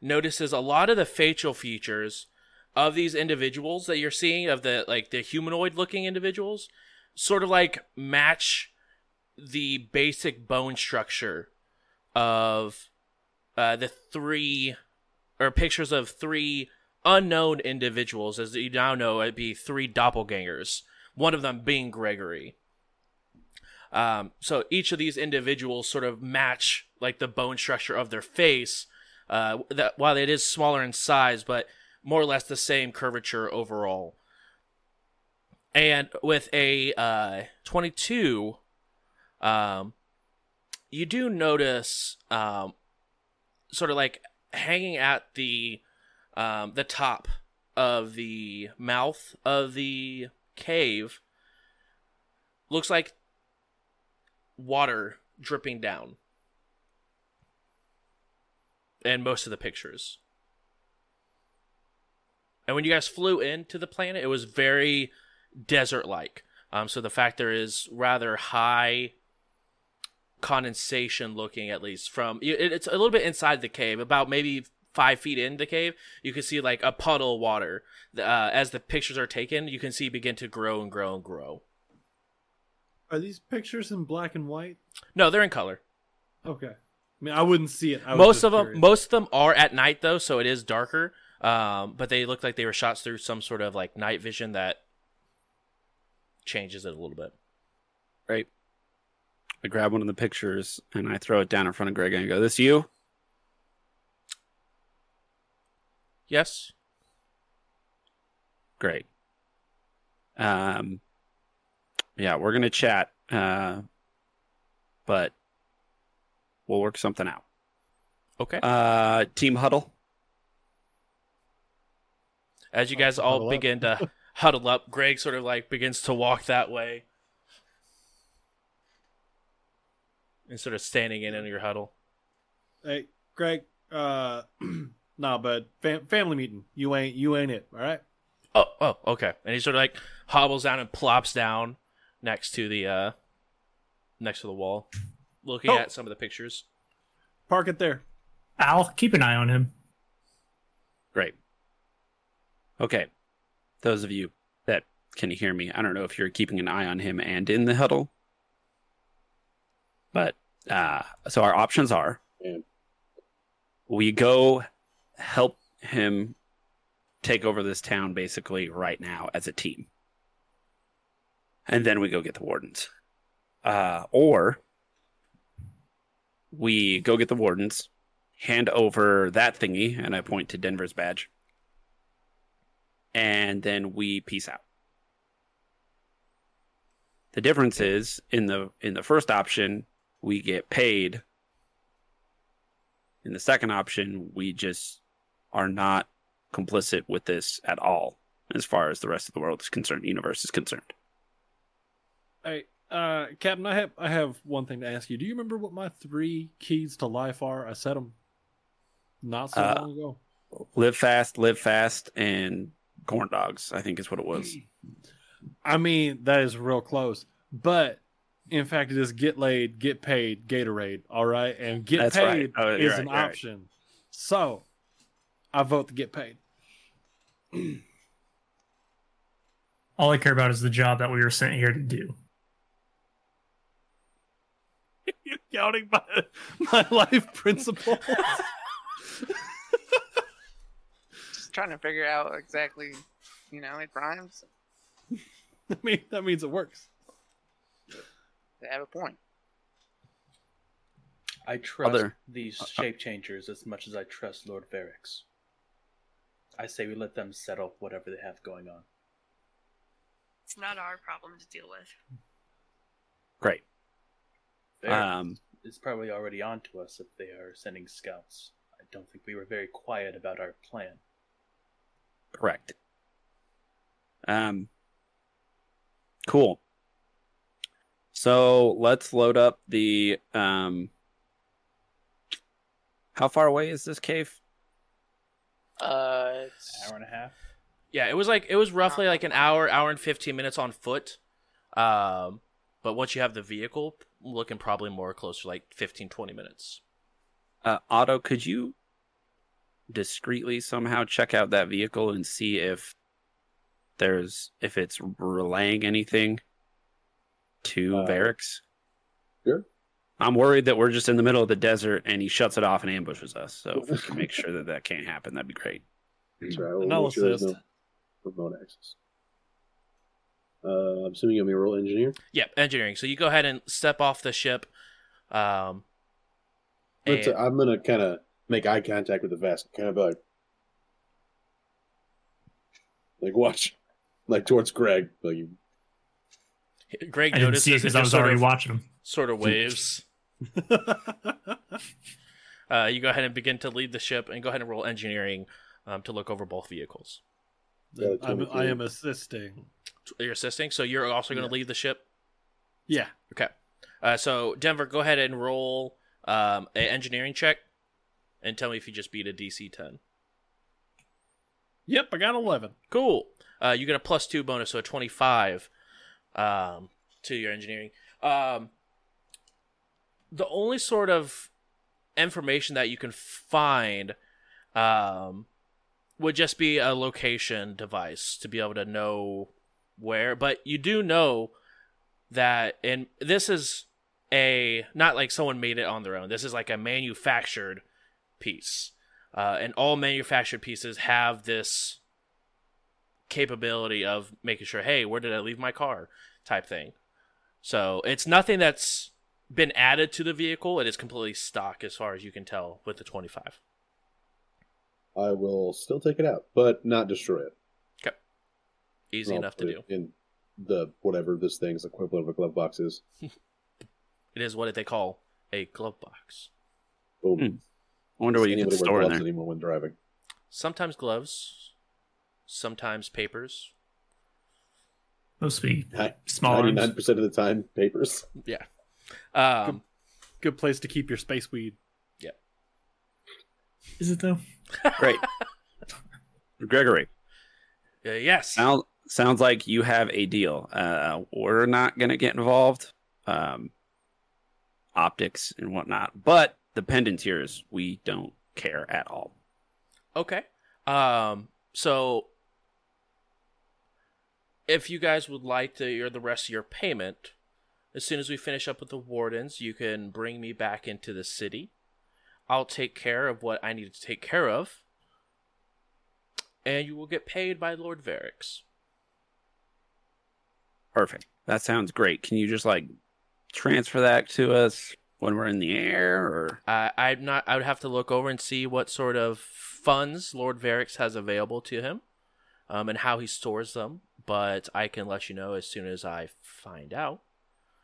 [SPEAKER 1] notices a lot of the facial features of these individuals that you're seeing of the like the humanoid looking individuals sort of like match the basic bone structure of uh, the three or pictures of three unknown individuals, as you now know, it'd be three doppelgangers. One of them being Gregory. Um, so each of these individuals sort of match like the bone structure of their face. Uh, that while it is smaller in size, but more or less the same curvature overall. And with a uh, 22, um, you do notice um, sort of like hanging at the um, the top of the mouth of the cave looks like water dripping down in most of the pictures. And when you guys flew into the planet, it was very desert like. Um, so the fact there is rather high condensation looking, at least from it, it's a little bit inside the cave, about maybe five feet in the cave. You can see like a puddle of water. Uh, as the pictures are taken, you can see begin to grow and grow and grow.
[SPEAKER 2] Are these pictures in black and white?
[SPEAKER 1] No, they're in color.
[SPEAKER 2] Okay. I mean, I wouldn't see it. I
[SPEAKER 1] most of them,
[SPEAKER 2] curious.
[SPEAKER 1] most of them are at night though, so it is darker. Um, but they look like they were shot through some sort of like night vision that changes it a little bit.
[SPEAKER 6] Right. I grab one of the pictures and I throw it down in front of Greg and I go, "This you?"
[SPEAKER 1] Yes.
[SPEAKER 6] Great. Um, yeah, we're gonna chat, uh, but we'll work something out.
[SPEAKER 1] Okay.
[SPEAKER 6] Uh, team huddle.
[SPEAKER 1] As you guys all
[SPEAKER 2] Huddle up.
[SPEAKER 1] begin to huddle up, Greg sort of like begins to walk that way. And sort of standing in in your huddle.
[SPEAKER 2] Hey, Greg. Uh, nah, but fam- family meeting. You ain't. You ain't it. All right.
[SPEAKER 1] Oh, oh, okay. And he sort of like hobbles down and plops down next to the uh next to the wall, looking
[SPEAKER 2] Oh.
[SPEAKER 1] at some of the pictures.
[SPEAKER 2] Park it there.
[SPEAKER 4] Al, keep an eye on him.
[SPEAKER 6] Great. Okay. Those of you that can hear me, I don't know if you're keeping an eye on him and in the huddle. But uh so our options are
[SPEAKER 7] Yeah.
[SPEAKER 6] we go help him take over this town basically right now as a team. And then we go get the wardens. Uh or we go get the wardens, hand over that thingy, and I point to Denver's badge. And then we peace out. The difference is in the in the first option, we get paid. In the second option, we just are not complicit with this at all, as far as the rest of the world is concerned, universe is concerned.
[SPEAKER 2] Hey, uh, Captain, I have I have one thing to ask you. Do you remember what my three keys to life are? I said them not so
[SPEAKER 6] Uh,
[SPEAKER 2] long ago.
[SPEAKER 6] Live fast, live fast, and corn dogs. I think is what it was.
[SPEAKER 2] I mean, that is real close. But in fact, it is get laid, get paid, Gatorade. All right, and get
[SPEAKER 6] That's
[SPEAKER 2] paid
[SPEAKER 6] right. Oh,
[SPEAKER 2] is
[SPEAKER 6] right,
[SPEAKER 2] an
[SPEAKER 6] you're right.
[SPEAKER 2] option. So, I vote to get paid.
[SPEAKER 4] All I care about is the job that we were sent here to do.
[SPEAKER 2] You're counting my my life principles.
[SPEAKER 8] Just trying to figure out exactly, you know, it rhymes.
[SPEAKER 2] I mean, that means it works.
[SPEAKER 8] They have a point.
[SPEAKER 5] I trust
[SPEAKER 6] Other-
[SPEAKER 5] these
[SPEAKER 6] uh,
[SPEAKER 5] shape changers as much as I trust Lord Varix. I say we let them settle whatever they have going on.
[SPEAKER 3] It's not our problem to deal with.
[SPEAKER 6] Great.
[SPEAKER 5] Varix
[SPEAKER 6] Um,
[SPEAKER 5] is probably already on to us if they are sending scouts. I don't think we were very quiet about our plan.
[SPEAKER 6] Correct. Um, cool. So let's load up the. Um, how far away is this cave?
[SPEAKER 8] Uh, it's,
[SPEAKER 5] Hour and a half.
[SPEAKER 1] Yeah, it was like it was roughly like an hour, hour and fifteen minutes on foot. Um, but once you have the vehicle, looking probably more closer like 15, 20 minutes.
[SPEAKER 6] Uh, Otto, could you discreetly somehow check out that vehicle and see if there's if it's relaying anything to
[SPEAKER 7] Uh,
[SPEAKER 6] Varix?
[SPEAKER 7] sure.
[SPEAKER 6] I'm worried that we're just in the middle of the desert and he shuts it off and ambushes us. So if we can make sure that that can't happen, that'd be great.
[SPEAKER 7] That's right. We'll
[SPEAKER 2] And I'll
[SPEAKER 7] sure
[SPEAKER 2] assist.
[SPEAKER 7] No remote access. Uh, I'm assuming you'll be a roll engineer.
[SPEAKER 1] Yeah, engineering. So you go ahead and step off the ship. Um, and-
[SPEAKER 7] uh, I'm gonna kind of make eye contact with the vest, kind of like, like watch, like towards Greg. Like you,
[SPEAKER 1] Greg
[SPEAKER 4] I didn't
[SPEAKER 1] notices
[SPEAKER 4] see it because I was already
[SPEAKER 1] of,
[SPEAKER 4] watching them.
[SPEAKER 1] sort of waves. Uh, you go ahead and begin to lead the ship, and go ahead and roll engineering um, to look over both vehicles.
[SPEAKER 7] Yeah,
[SPEAKER 2] I'm, I am assisting.
[SPEAKER 1] You're assisting, so you're also going to
[SPEAKER 2] Yeah.
[SPEAKER 1] lead the ship.
[SPEAKER 2] Yeah.
[SPEAKER 1] Okay. Uh, so Denver, go ahead and roll um, an engineering check, and tell me if you just beat a DC 10.
[SPEAKER 2] Yep, I got 11.
[SPEAKER 1] Cool. Uh, you get a plus two bonus, so a 25 um, to your engineering. Um, the only sort of information that you can find um, would just be a location device to be able to know where. But you do know that, and this is a not like someone made it on their own. This is like a manufactured piece, uh, and all manufactured pieces have this capability of making sure, hey, where did I leave my car? type thing. So it's nothing that's been added to the vehicle. It is completely stock as far as you can tell with the 25.
[SPEAKER 7] I will still take it out, but not destroy it. Okay.
[SPEAKER 1] Easy
[SPEAKER 7] I'll
[SPEAKER 1] enough to do.
[SPEAKER 7] in the whatever this thing's equivalent of a glove box is.
[SPEAKER 1] It is what they call a glove box.
[SPEAKER 7] Boom.
[SPEAKER 6] Hmm. I wonder what you can store in
[SPEAKER 7] gloves
[SPEAKER 6] there.
[SPEAKER 7] anymore when driving?
[SPEAKER 1] Sometimes gloves, sometimes papers.
[SPEAKER 4] Mostly to small arms.
[SPEAKER 7] Ninety-nine percent of the time, papers.
[SPEAKER 1] Yeah. Um,
[SPEAKER 2] Good place to keep your space weed. Yeah.
[SPEAKER 4] Is it though?
[SPEAKER 6] Great. Gregory,
[SPEAKER 1] uh, yes.
[SPEAKER 6] sound, sounds like you have a deal. Uh, we're not going to get involved. Um, optics and whatnot, but the pendants here is we don't care at all.
[SPEAKER 1] Okay. Um. So, if you guys would like to, or the rest of your payment, as soon as we finish up with the wardens, you can bring me back into the city. I'll take care of what I need to take care of, and you will get paid by Lord Varix.
[SPEAKER 6] Perfect. That sounds great. Can you just like transfer that to us when we're in the air, or
[SPEAKER 1] Uh, I'm not. I would have to look over and see what sort of funds Lord Varix has available to him, um, and how he stores them. But I can let you know as soon as I find out.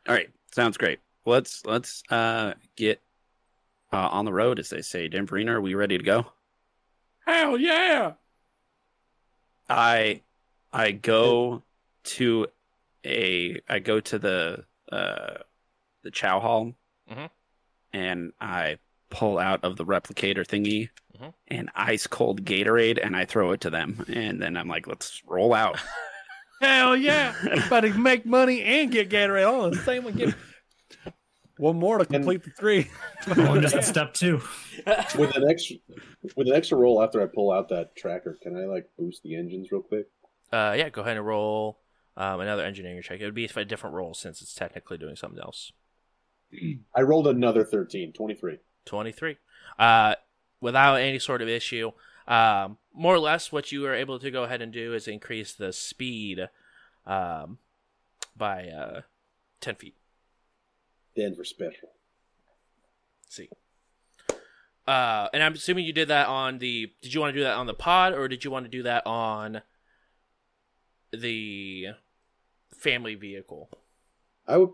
[SPEAKER 6] all right? Sounds great. let's let's uh get uh, on the road, as they say. Denverina, are we ready to go?
[SPEAKER 2] Hell yeah!
[SPEAKER 6] I I go to a I go to the uh the chow hall
[SPEAKER 1] Mhm.
[SPEAKER 6] and I pull out of the replicator thingy
[SPEAKER 1] Mhm.
[SPEAKER 6] an ice cold Gatorade and I throw it to them and then I'm like, let's roll out.
[SPEAKER 2] Hell yeah! About to make money and get Gatorade all in the same one. Get one more to complete the three.
[SPEAKER 4] Going to step two.
[SPEAKER 7] with an extra with an extra roll after I pull out that tracker, can I like boost the engines real quick?
[SPEAKER 1] Uh, yeah, go ahead and roll um, another engineering check. It would be a different roll since it's technically doing something else.
[SPEAKER 7] I rolled another 13, 23.
[SPEAKER 1] 23. Uh, without any sort of issue. Um, more or less, what you are able to go ahead and do is increase the speed um, by uh, 10 feet.
[SPEAKER 7] Denver special.
[SPEAKER 1] see. Uh, and I'm assuming you did that on the. Did you want to do that on the pod, or did you want to do that on the family vehicle?
[SPEAKER 7] I would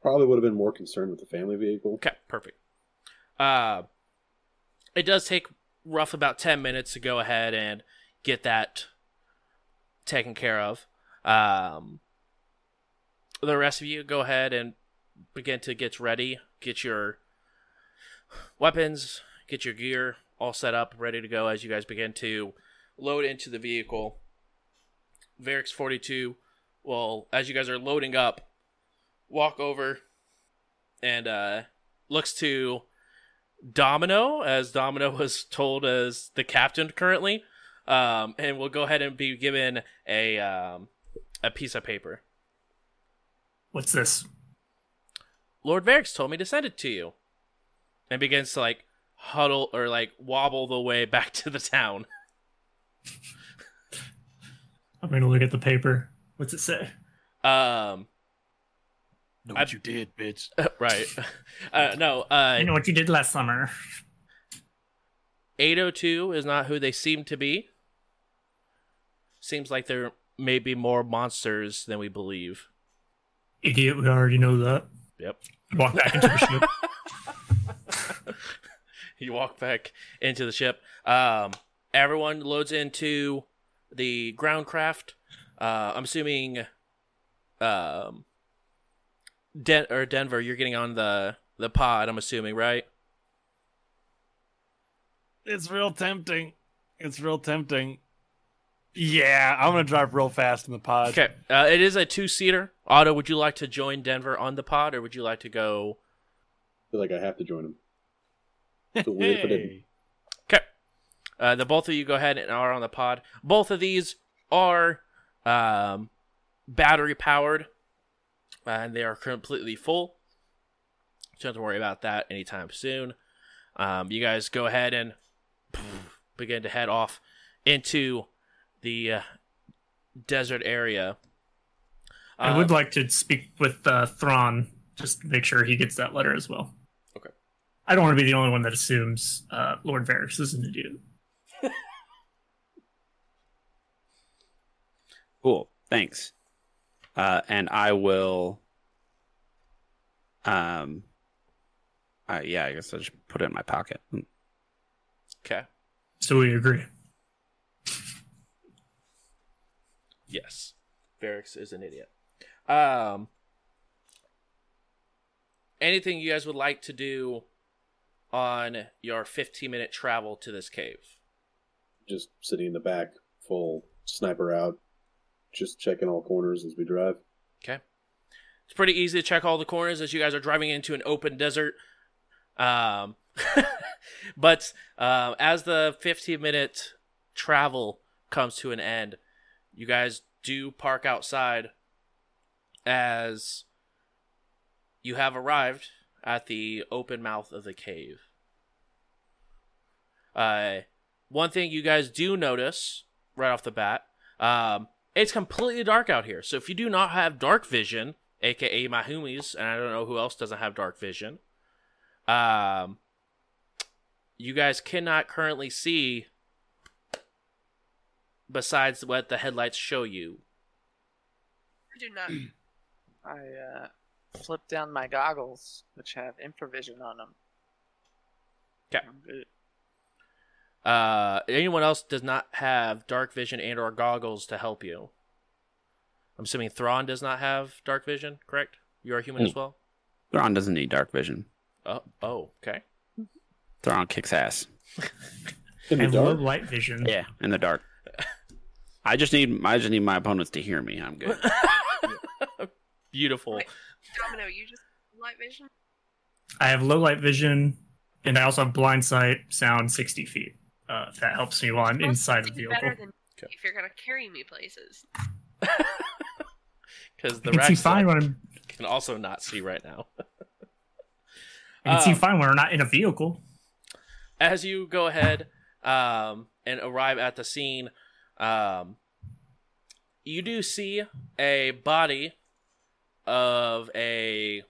[SPEAKER 7] probably would have been more concerned with the family vehicle.
[SPEAKER 1] Okay, perfect. Uh, it does take rough about 10 minutes to go ahead and get that taken care of. Um, the rest of you go ahead and begin to get ready, get your weapons, get your gear all set up, ready to go as you guys begin to load into the vehicle. Varix 42 will, as you guys are loading up, walk over and uh, looks to Domino, as Domino was told as the captain currently, um, and will go ahead and be given a um, a piece of paper.
[SPEAKER 4] What's this?
[SPEAKER 1] Lord Varix told me to send it to you, and begins to like huddle or like wobble the way back to the town.
[SPEAKER 4] I'm going to look at the paper. What's it say?
[SPEAKER 1] Um,
[SPEAKER 2] Know
[SPEAKER 1] what
[SPEAKER 2] you did, bitch.
[SPEAKER 1] right. Uh, no, uh,
[SPEAKER 4] I know what you did last summer.
[SPEAKER 1] 802 is not who they seem to be. Seems like there may be more monsters than we believe.
[SPEAKER 4] Idiot, we already know that.
[SPEAKER 1] Yep.
[SPEAKER 4] Walk back into the ship.
[SPEAKER 1] you walk back into the ship. Um, everyone loads into the ground craft. Uh, I'm assuming, um, Den- or Denver, you're getting on the the pod. I'm assuming, right?
[SPEAKER 2] It's real tempting. It's real tempting. Yeah, I'm gonna drive real fast in the pod.
[SPEAKER 1] Okay. Uh, it is a two seater. Otto, would you like to join Denver on the pod, or would you like to go?
[SPEAKER 7] I feel like I have to join him. So weird if I.
[SPEAKER 2] Hey.
[SPEAKER 1] Okay. Uh, the both of you go ahead and are on the pod. Both of these are um, battery powered, and they are completely full. So don't have to worry about that anytime soon. Um, you guys go ahead and begin to head off into the uh, desert area.
[SPEAKER 4] I would
[SPEAKER 1] Um,
[SPEAKER 4] like to speak with uh, Thrawn, just to make sure he gets that letter as well.
[SPEAKER 1] Okay.
[SPEAKER 4] I don't want to be the only one that assumes uh, Lord Varix is an idiot.
[SPEAKER 6] Cool. Thanks. Uh, and I will. Um. Uh, yeah, I guess I'll just put it in my pocket.
[SPEAKER 1] Okay.
[SPEAKER 4] So we agree.
[SPEAKER 1] Yes. Varix is an idiot. Um anything you guys would like to do on your 15 minute travel to this cave?
[SPEAKER 7] Just sitting in the back, full sniper out, just checking all corners as we drive.
[SPEAKER 1] Okay. It's pretty easy to check all the corners as you guys are driving into an open desert. Um, but uh, as the 15 minute travel comes to an end, you guys do park outside as you have arrived at the open mouth of the cave. Uh, one thing you guys do notice right off the bat, um, it's completely dark out here. So if you do not have dark vision, aka my homies, and I don't know who else doesn't have dark vision, um, you guys cannot currently see besides what the headlights show you.
[SPEAKER 3] I do not.
[SPEAKER 8] I uh, flip down my goggles, which have infravision on them.
[SPEAKER 1] 'Kay.
[SPEAKER 8] I'm good.
[SPEAKER 1] Uh, anyone else does not have dark vision and or goggles to help you. I'm assuming Thrawn does not have dark vision, correct? You are human as
[SPEAKER 6] Hmm.
[SPEAKER 1] well.
[SPEAKER 6] Thrawn doesn't need dark vision.
[SPEAKER 1] Oh, oh, okay.
[SPEAKER 6] Thrawn kicks ass.
[SPEAKER 7] In
[SPEAKER 4] I
[SPEAKER 7] the
[SPEAKER 4] have low
[SPEAKER 7] dark.
[SPEAKER 4] light vision.
[SPEAKER 6] Yeah, in the dark. I just need I just need my opponents to hear me. I'm good.
[SPEAKER 1] Beautiful.
[SPEAKER 3] Wait. Domino, you just light vision?
[SPEAKER 4] I have low light vision, and I also have blind sight, sound 60 feet. Uh, if that helps me while I'm inside
[SPEAKER 3] to
[SPEAKER 4] the
[SPEAKER 3] be
[SPEAKER 4] vehicle.
[SPEAKER 3] better than
[SPEAKER 1] Okay.
[SPEAKER 3] if you're gonna carry me places.
[SPEAKER 1] Because the
[SPEAKER 4] I can see fine when I'm.
[SPEAKER 1] can also not see right now.
[SPEAKER 4] I can see
[SPEAKER 1] Um,
[SPEAKER 4] fine when we're not in a vehicle.
[SPEAKER 1] As you go ahead um, and arrive at the scene, um, you do see a body of a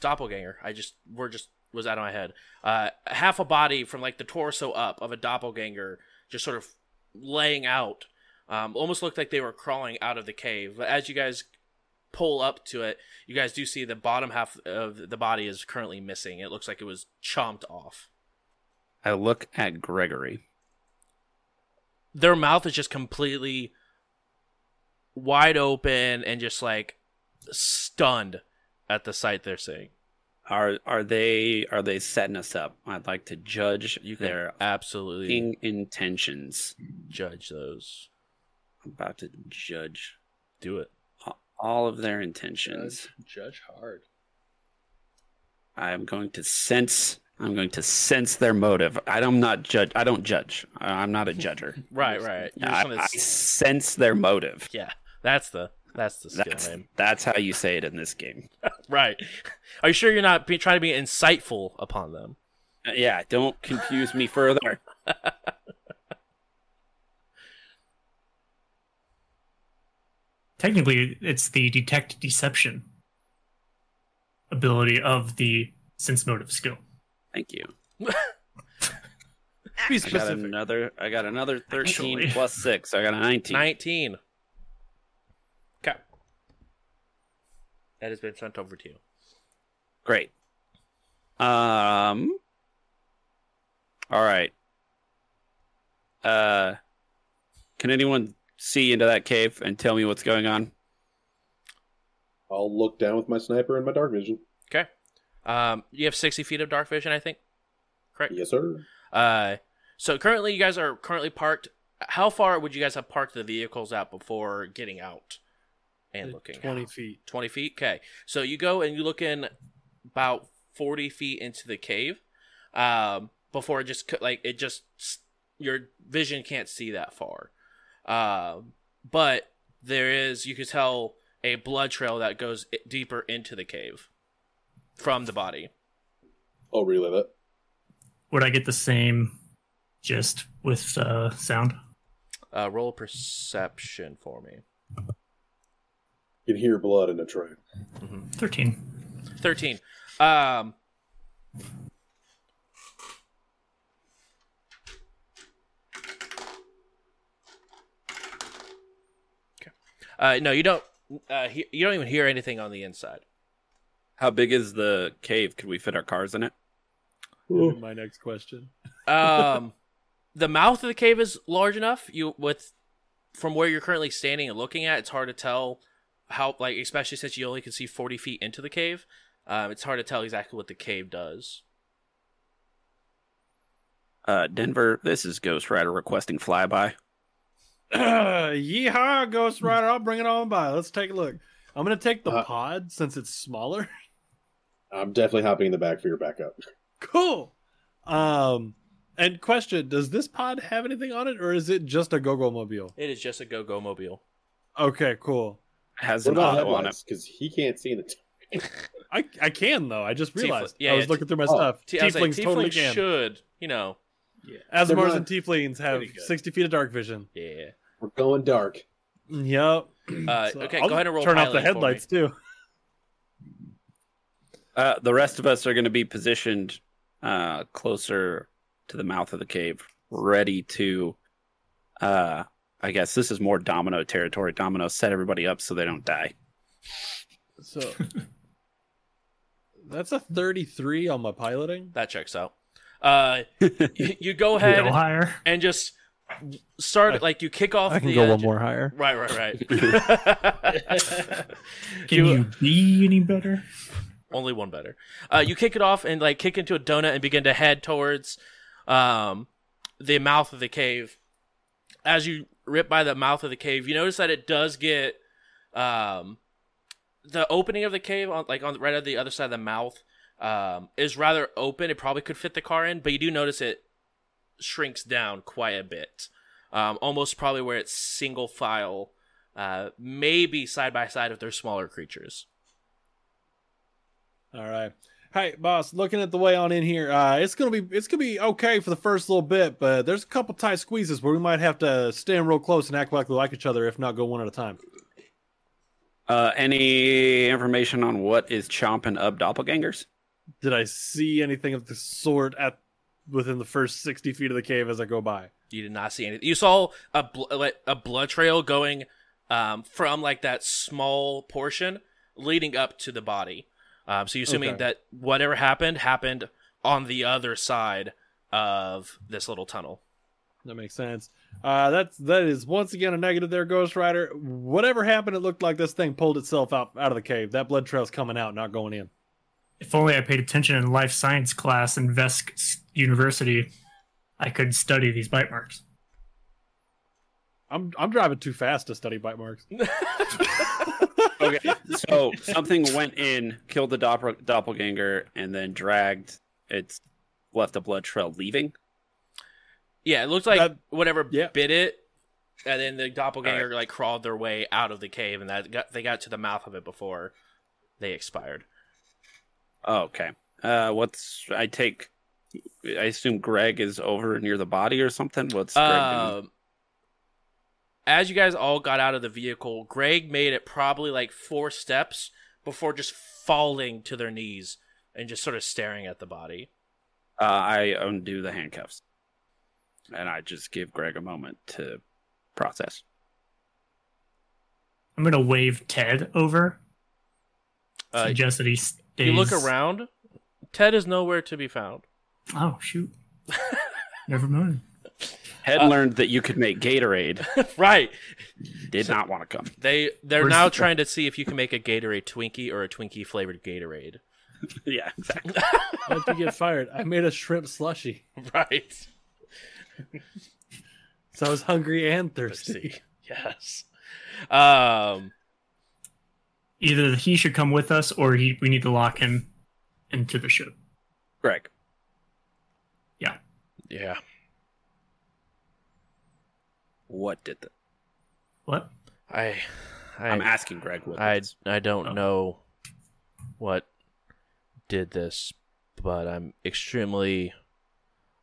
[SPEAKER 1] doppelganger. I just we're just was out of my head. Uh, half a body from like the torso up of a doppelganger, just sort of laying out. Um, almost looked like they were crawling out of the cave. But as you guys pull up to it, you guys do see the bottom half of the body is currently missing. It looks like it was chomped off.
[SPEAKER 6] I look at Gregory.
[SPEAKER 1] Their mouth is just completely wide open and just like stunned at the sight they're seeing.
[SPEAKER 6] Are are they are they setting us up? I'd like to judge
[SPEAKER 1] You
[SPEAKER 6] their
[SPEAKER 1] absolutely
[SPEAKER 6] intentions.
[SPEAKER 1] judge those.
[SPEAKER 6] I'm about to judge
[SPEAKER 1] Do it.
[SPEAKER 6] all of their intentions.
[SPEAKER 5] Judge, judge hard.
[SPEAKER 6] I am going to sense. I'm going to sense their motive. I don't not judge. I don't judge. I'm not a judger.
[SPEAKER 1] Right, right.
[SPEAKER 6] I, I sense their motive.
[SPEAKER 1] yeah, that's the that's the skill
[SPEAKER 6] That's
[SPEAKER 1] name.
[SPEAKER 6] that's how you say it in this game.
[SPEAKER 1] Right. Are you sure you're not be, trying to be insightful upon them?
[SPEAKER 6] Uh, Yeah, don't confuse me further.
[SPEAKER 4] Technically, it's the detect deception ability of the sense motive skill.
[SPEAKER 6] Thank you.
[SPEAKER 2] Be
[SPEAKER 6] I got another. I got another thirteen
[SPEAKER 4] Actually.
[SPEAKER 6] plus six. I got a nineteen.
[SPEAKER 1] 19. Okay. That has been sent over to you.
[SPEAKER 6] Great. Um. All right. Uh, can anyone see into that cave and tell me what's going on?
[SPEAKER 7] I'll look down with my sniper and my dark vision.
[SPEAKER 1] Okay. Um, you have 60 feet of dark vision, I think. Correct?
[SPEAKER 7] Yes, sir.
[SPEAKER 1] Uh, so currently, you guys are currently parked. How far would you guys have parked the vehicles out before getting out and looking?
[SPEAKER 2] 20 feet.
[SPEAKER 1] 20 feet? Okay. So you go and you look in about 40 feet into the cave um, before it just, like, it just, your vision can't see that far. Um, but there is, you could tell, a blood trail that goes deeper into the cave from the body.
[SPEAKER 7] I'll relay that.
[SPEAKER 4] Would I get the same just with uh, sound?
[SPEAKER 1] Uh, roll perception for me.
[SPEAKER 7] You can hear blood in the trail.
[SPEAKER 4] 13.
[SPEAKER 1] 13. Um, okay. Uh, no, you don't. Uh, he, you don't even hear anything on the inside.
[SPEAKER 6] How big is the cave? Could we fit our cars in it?
[SPEAKER 2] My next question.
[SPEAKER 1] Um, the mouth of the cave is large enough. You with from where you're currently standing and looking at, it's hard to tell how like especially since you only can see 40 feet into the cave. Um, it's hard to tell exactly what the cave does.
[SPEAKER 6] Uh, Denver, this is Ghost Rider requesting flyby.
[SPEAKER 2] Yeehaw, Ghost Rider! I'll bring it on by. Let's take a look. I'm gonna take the
[SPEAKER 7] Uh,
[SPEAKER 2] pod since it's smaller.
[SPEAKER 7] I'm definitely hopping in the back for your backup.
[SPEAKER 2] cool. Um, and question: Does this pod have anything on it, or is it just a go-go mobile?
[SPEAKER 1] It is just a go-go mobile.
[SPEAKER 2] Okay, cool.
[SPEAKER 6] Has
[SPEAKER 7] What
[SPEAKER 6] an auto on it.
[SPEAKER 7] Because he can't see in the. T-
[SPEAKER 2] I I can though. I just
[SPEAKER 1] Tiefling-
[SPEAKER 2] realized.
[SPEAKER 1] yeah,
[SPEAKER 2] I was
[SPEAKER 1] yeah,
[SPEAKER 2] looking through my
[SPEAKER 7] oh,
[SPEAKER 2] stuff.
[SPEAKER 1] T- I was like,
[SPEAKER 2] Tieflings totally
[SPEAKER 1] tieflings
[SPEAKER 2] can.
[SPEAKER 1] should, you know.
[SPEAKER 2] Aasimars
[SPEAKER 7] They're
[SPEAKER 2] and
[SPEAKER 7] not
[SPEAKER 2] tieflings have 60 feet of dark vision.
[SPEAKER 1] Yeah.
[SPEAKER 7] We're going dark.
[SPEAKER 2] Yep.
[SPEAKER 1] Uh,
[SPEAKER 2] So
[SPEAKER 1] okay,
[SPEAKER 2] I'll
[SPEAKER 1] go ahead and roll
[SPEAKER 2] Turn off the
[SPEAKER 1] piloting for me.
[SPEAKER 2] headlights too.
[SPEAKER 6] Uh, the rest of us are going to be positioned uh, closer to the mouth of the cave, ready to uh, I guess this is more domino territory. Domino set everybody up so they don't die.
[SPEAKER 2] So that's a 33 on my piloting.
[SPEAKER 1] That checks out. Uh, you, you go
[SPEAKER 4] Go
[SPEAKER 1] ahead
[SPEAKER 4] higher.
[SPEAKER 1] and just start like you kick off.
[SPEAKER 9] I can
[SPEAKER 1] the
[SPEAKER 9] go
[SPEAKER 1] edge-
[SPEAKER 9] one more higher.
[SPEAKER 1] Right, right, right.
[SPEAKER 4] Can you be any better?
[SPEAKER 1] only one better. Uh, you kick it off and like kick into a donut and begin to head towards um, the mouth of the cave. As you rip by the mouth of the cave, you notice that it does get um, the opening of the cave on like on right at the other side of the mouth um, is rather open. It probably could fit the car in, but you do notice it shrinks down quite a bit, um, almost probably where it's single file, uh, maybe side by side if they're smaller creatures.
[SPEAKER 2] All right. Hey, boss. Looking at the way on in here, uh, it's gonna be it's gonna be okay for the first little bit, but there's a couple tight squeezes where we might have to stand real close and act like we like each other, if not go one at a time.
[SPEAKER 6] Uh, any information on what is chomping up doppelgangers?
[SPEAKER 2] Did I see anything of the sort at within the first sixty feet of the cave as I go by?
[SPEAKER 1] You did not see anything. You saw a bl- like, a blood trail going um, from like that small portion leading up to the body. Um, so you're assuming
[SPEAKER 2] Okay.
[SPEAKER 1] that whatever happened happened on the other side of this little tunnel.
[SPEAKER 2] That makes sense. Uh, that's that is once again a negative there, Ghost Rider. Whatever happened, it looked like this thing pulled itself out out of the cave. That blood trail's coming out, not going in.
[SPEAKER 4] If only I paid attention in life science class in Vesk University, I could study these bite marks.
[SPEAKER 2] I'm I'm driving too fast to study bite marks.
[SPEAKER 6] Okay, so something went in, killed the doppel- doppelganger, and then dragged. It's left a blood trail leaving.
[SPEAKER 1] Yeah, it looks like
[SPEAKER 2] That-
[SPEAKER 1] whatever
[SPEAKER 2] yeah.
[SPEAKER 1] bit it, and then the doppelganger like crawled their way out of the cave, and that got they got to the mouth of it before they expired.
[SPEAKER 6] Oh, okay. Uh, what's I take? I assume Greg is over near the body or something. What's Greg doing?
[SPEAKER 1] As you guys all got out of the vehicle, Greg made it probably like four steps before just falling to their knees and just sort of staring at the body.
[SPEAKER 6] Uh, I undo the handcuffs, and I just give Greg a moment to process.
[SPEAKER 4] I'm gonna wave Ted over.
[SPEAKER 1] Uh,
[SPEAKER 4] suggest that he stays.
[SPEAKER 1] You look around. Ted is nowhere to be found.
[SPEAKER 4] Oh shoot! Never mind.
[SPEAKER 6] Head
[SPEAKER 1] Uh,
[SPEAKER 6] learned that you could make Gatorade.
[SPEAKER 1] right.
[SPEAKER 6] Did not want to come.
[SPEAKER 1] They they're
[SPEAKER 4] Where's
[SPEAKER 1] now
[SPEAKER 4] the-
[SPEAKER 1] trying to see if you can make a Gatorade Twinkie or a Twinkie flavored Gatorade.
[SPEAKER 6] yeah, exactly.
[SPEAKER 2] Don't you get fired? I made a shrimp slushy,
[SPEAKER 1] Right.
[SPEAKER 2] so I was hungry and thirsty.
[SPEAKER 1] Yes. Um.
[SPEAKER 4] Either he should come with us, or he we need to lock him into the ship.
[SPEAKER 6] Greg.
[SPEAKER 1] Yeah. Yeah.
[SPEAKER 6] What did the?
[SPEAKER 4] What?
[SPEAKER 1] I. I
[SPEAKER 6] I'm asking Greg what.
[SPEAKER 1] I
[SPEAKER 6] this-
[SPEAKER 1] I don't
[SPEAKER 4] Oh.
[SPEAKER 1] know what did this, but I'm extremely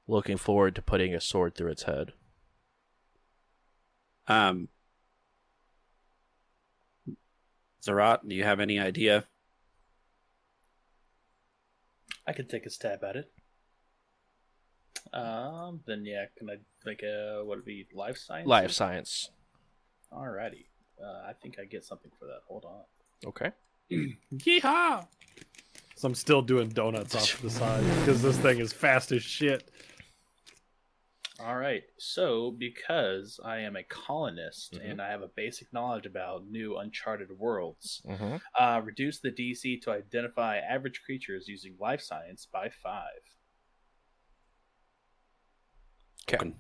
[SPEAKER 1] looking forward to putting a sword through its head.
[SPEAKER 6] Um, Zerat, do you have any idea?
[SPEAKER 5] I can take a stab at it. Um, then yeah, can I like a what would be life science?
[SPEAKER 1] Life science.
[SPEAKER 5] Alrighty. Uh, I think I get something for that. Hold on.
[SPEAKER 1] Okay.
[SPEAKER 2] Yeehaw! So I'm still doing donuts off to the side because this thing is fast as shit.
[SPEAKER 5] All right. So, because I am a colonist
[SPEAKER 1] Mhm.
[SPEAKER 5] and I have a basic knowledge about new uncharted worlds,
[SPEAKER 1] Mm-hmm.
[SPEAKER 5] uh, reduce the DC to identify average creatures using life science by five.
[SPEAKER 1] Okay.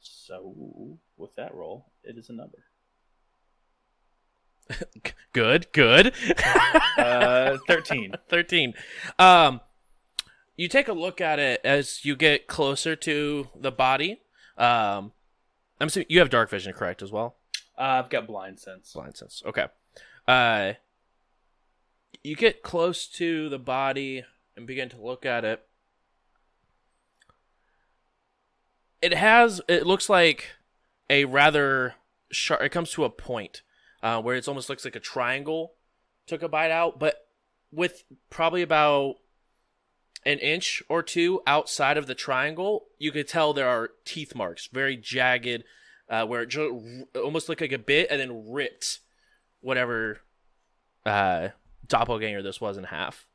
[SPEAKER 5] So, with that roll, it is a number.
[SPEAKER 1] Good. Good.
[SPEAKER 5] Uh, 13.
[SPEAKER 1] 13. Um, you take a look at it as you get closer to the body. Um, I'm assuming you have dark vision, correct, as well?
[SPEAKER 5] Uh, I've got blind sense.
[SPEAKER 1] Blind sense. Okay. Uh, you get close to the body and begin to look at it. It has. It looks like a rather sharp. It comes to a point uh, where it almost looks like a triangle took a bite out, but with probably about an inch or two outside of the triangle, you could tell there are teeth marks, very jagged, uh, where it almost looked like a bit and then ripped whatever uh, doppelganger this was in half.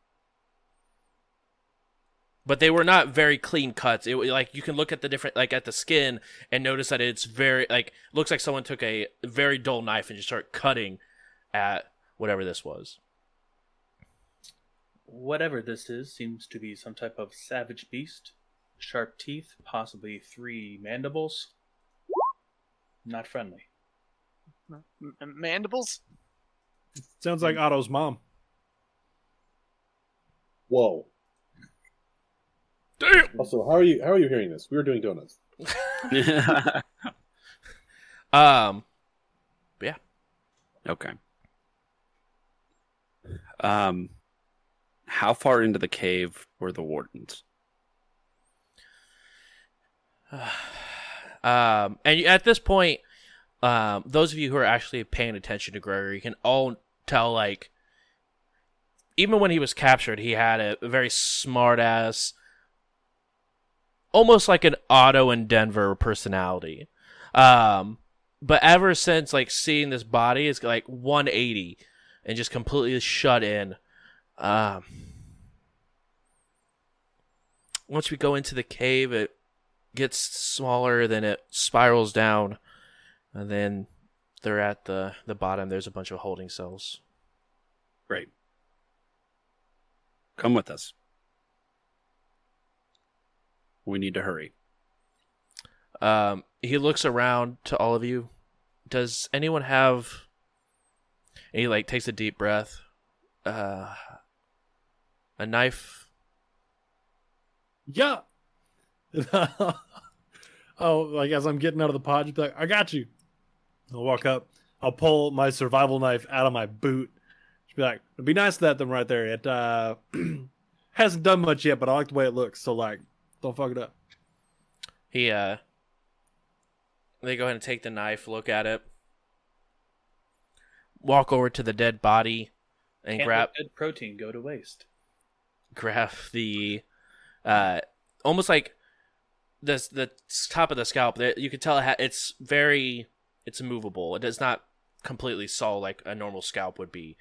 [SPEAKER 1] But they were not very clean cuts. It like you can look at the different like at the skin and notice that it's very like looks like someone took a very dull knife and just started cutting at whatever this was.
[SPEAKER 5] Whatever this is seems to be some type of savage beast. Sharp teeth, possibly three mandibles. Not friendly.
[SPEAKER 8] M- mandibles?
[SPEAKER 2] Sounds like hmm. Otto's mom.
[SPEAKER 7] Whoa.
[SPEAKER 1] Damn.
[SPEAKER 7] Also, how are you? How are you hearing this? We were doing donuts.
[SPEAKER 1] Um, Yeah.
[SPEAKER 6] okay. Um, how far into the cave were the wardens?
[SPEAKER 1] um, and at this point, um, those of you who are actually paying attention to Gregory can all tell, like, even when he was captured, he had a very smart ass, almost like an Otto in Denver personality. Um, but ever since like seeing this body, it's like 180 and just completely shut in. Um, once we go into the cave, it gets smaller, then it spirals down, and then they're at the the bottom. There's a bunch of holding cells.
[SPEAKER 6] Great. Come with us. We need to hurry.
[SPEAKER 1] Um, he looks around to all of you. Does anyone have? And he like takes a deep breath. Uh, a knife.
[SPEAKER 2] Yeah. oh, like as I'm getting out of the pod, you'd be like, I got you. I'll walk up. I'll pull my survival knife out of my boot. She'd be like, it'd be nice to that them right there. It uh hasn't done much yet, but I like the way it looks. So like, don't fuck it up.
[SPEAKER 1] He uh. They go ahead and take the knife, look at it, walk over to the dead body, and
[SPEAKER 5] Can't
[SPEAKER 1] grab
[SPEAKER 5] dead protein go to waste.
[SPEAKER 1] grab the uh almost like this the top of the scalp that you can tell it ha- it's very it's movable it does not completely solid like a normal scalp would be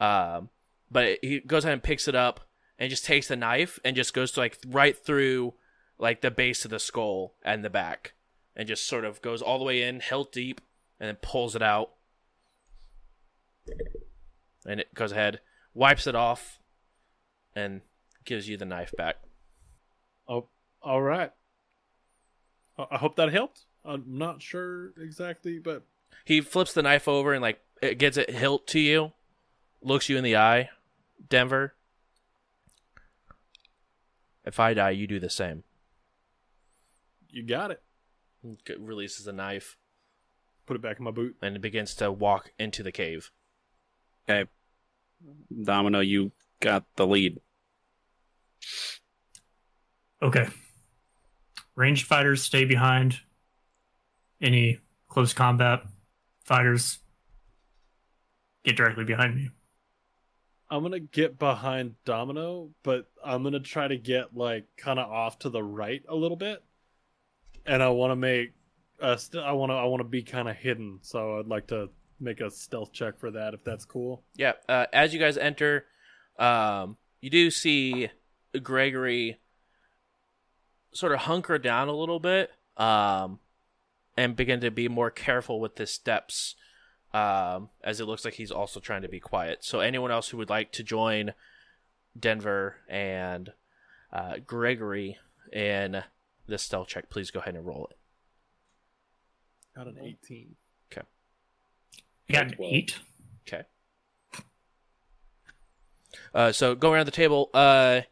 [SPEAKER 1] um but he goes ahead and picks it up and just takes the knife and just goes to like right through like the base of the skull and the back and just sort of goes all the way in hilt deep and then pulls it out and it goes ahead wipes it off and gives you the knife back.
[SPEAKER 2] Oh, all right. I hope that helped. I'm not sure exactly, but
[SPEAKER 1] He flips the knife over and like it gets it hilt to you, looks you in the eye, Denver. If I die, you do the same.
[SPEAKER 2] You got it.
[SPEAKER 1] Releases a knife
[SPEAKER 2] Put it back in my boot.
[SPEAKER 1] and it begins to walk into the cave.
[SPEAKER 6] Okay. Domino, you got the lead.
[SPEAKER 4] Okay. Ranged fighters stay behind. Any close combat fighters get directly behind me.
[SPEAKER 2] I'm gonna get behind Domino, but I'm gonna try to get like kind of off to the right a little bit, and I want to make st- I want to I want to be kind of hidden. So I'd like to make a stealth check for that if that's cool.
[SPEAKER 1] Yeah. Uh, as you guys enter, um, you do see Gregory sort of hunker down a little bit, um, and begin to be more careful with the steps, um, as it looks like he's also trying to be quiet. So anyone else who would like to join Denver and uh, Gregory in this stealth check, please go ahead and roll it.
[SPEAKER 2] Got an 18.
[SPEAKER 4] I got an eight.
[SPEAKER 1] Okay. Uh, so going around the table, uh,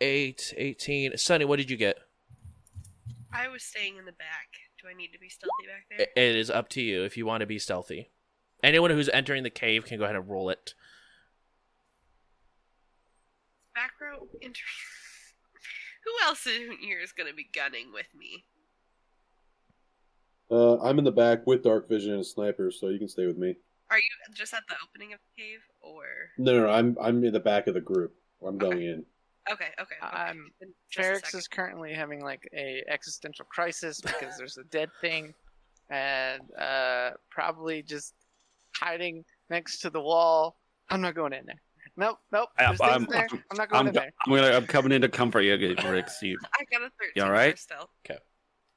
[SPEAKER 1] 8, 18. Sunny, what did you get?
[SPEAKER 3] I was staying in the back. Do I need to be stealthy back there?
[SPEAKER 1] It it is up to you if you want to be stealthy. Anyone who's entering the cave can go ahead and roll it.
[SPEAKER 3] Back row inter- Who else in here is going to be gunning with me?
[SPEAKER 7] Uh, I'm in the back with dark vision and a sniper, so you can stay with me.
[SPEAKER 3] Are you just at the opening of the cave, or
[SPEAKER 7] No, no, no I'm I'm in the back of the group. I'm going in.
[SPEAKER 3] Okay, okay. okay.
[SPEAKER 8] I'm-
[SPEAKER 3] In Ferrix
[SPEAKER 8] is currently having like a existential crisis because there's a dead thing, and uh, probably just hiding next to the wall. I'm not going in there. Nope, nope.
[SPEAKER 6] I-
[SPEAKER 8] There's things
[SPEAKER 6] I'm-
[SPEAKER 8] there. I'm not going
[SPEAKER 6] I'm,
[SPEAKER 8] in
[SPEAKER 6] go-
[SPEAKER 8] there.
[SPEAKER 6] I'm gonna. I'm coming in to comfort you, Rick. You,
[SPEAKER 3] I got a 13
[SPEAKER 6] You alright?
[SPEAKER 3] for stealth.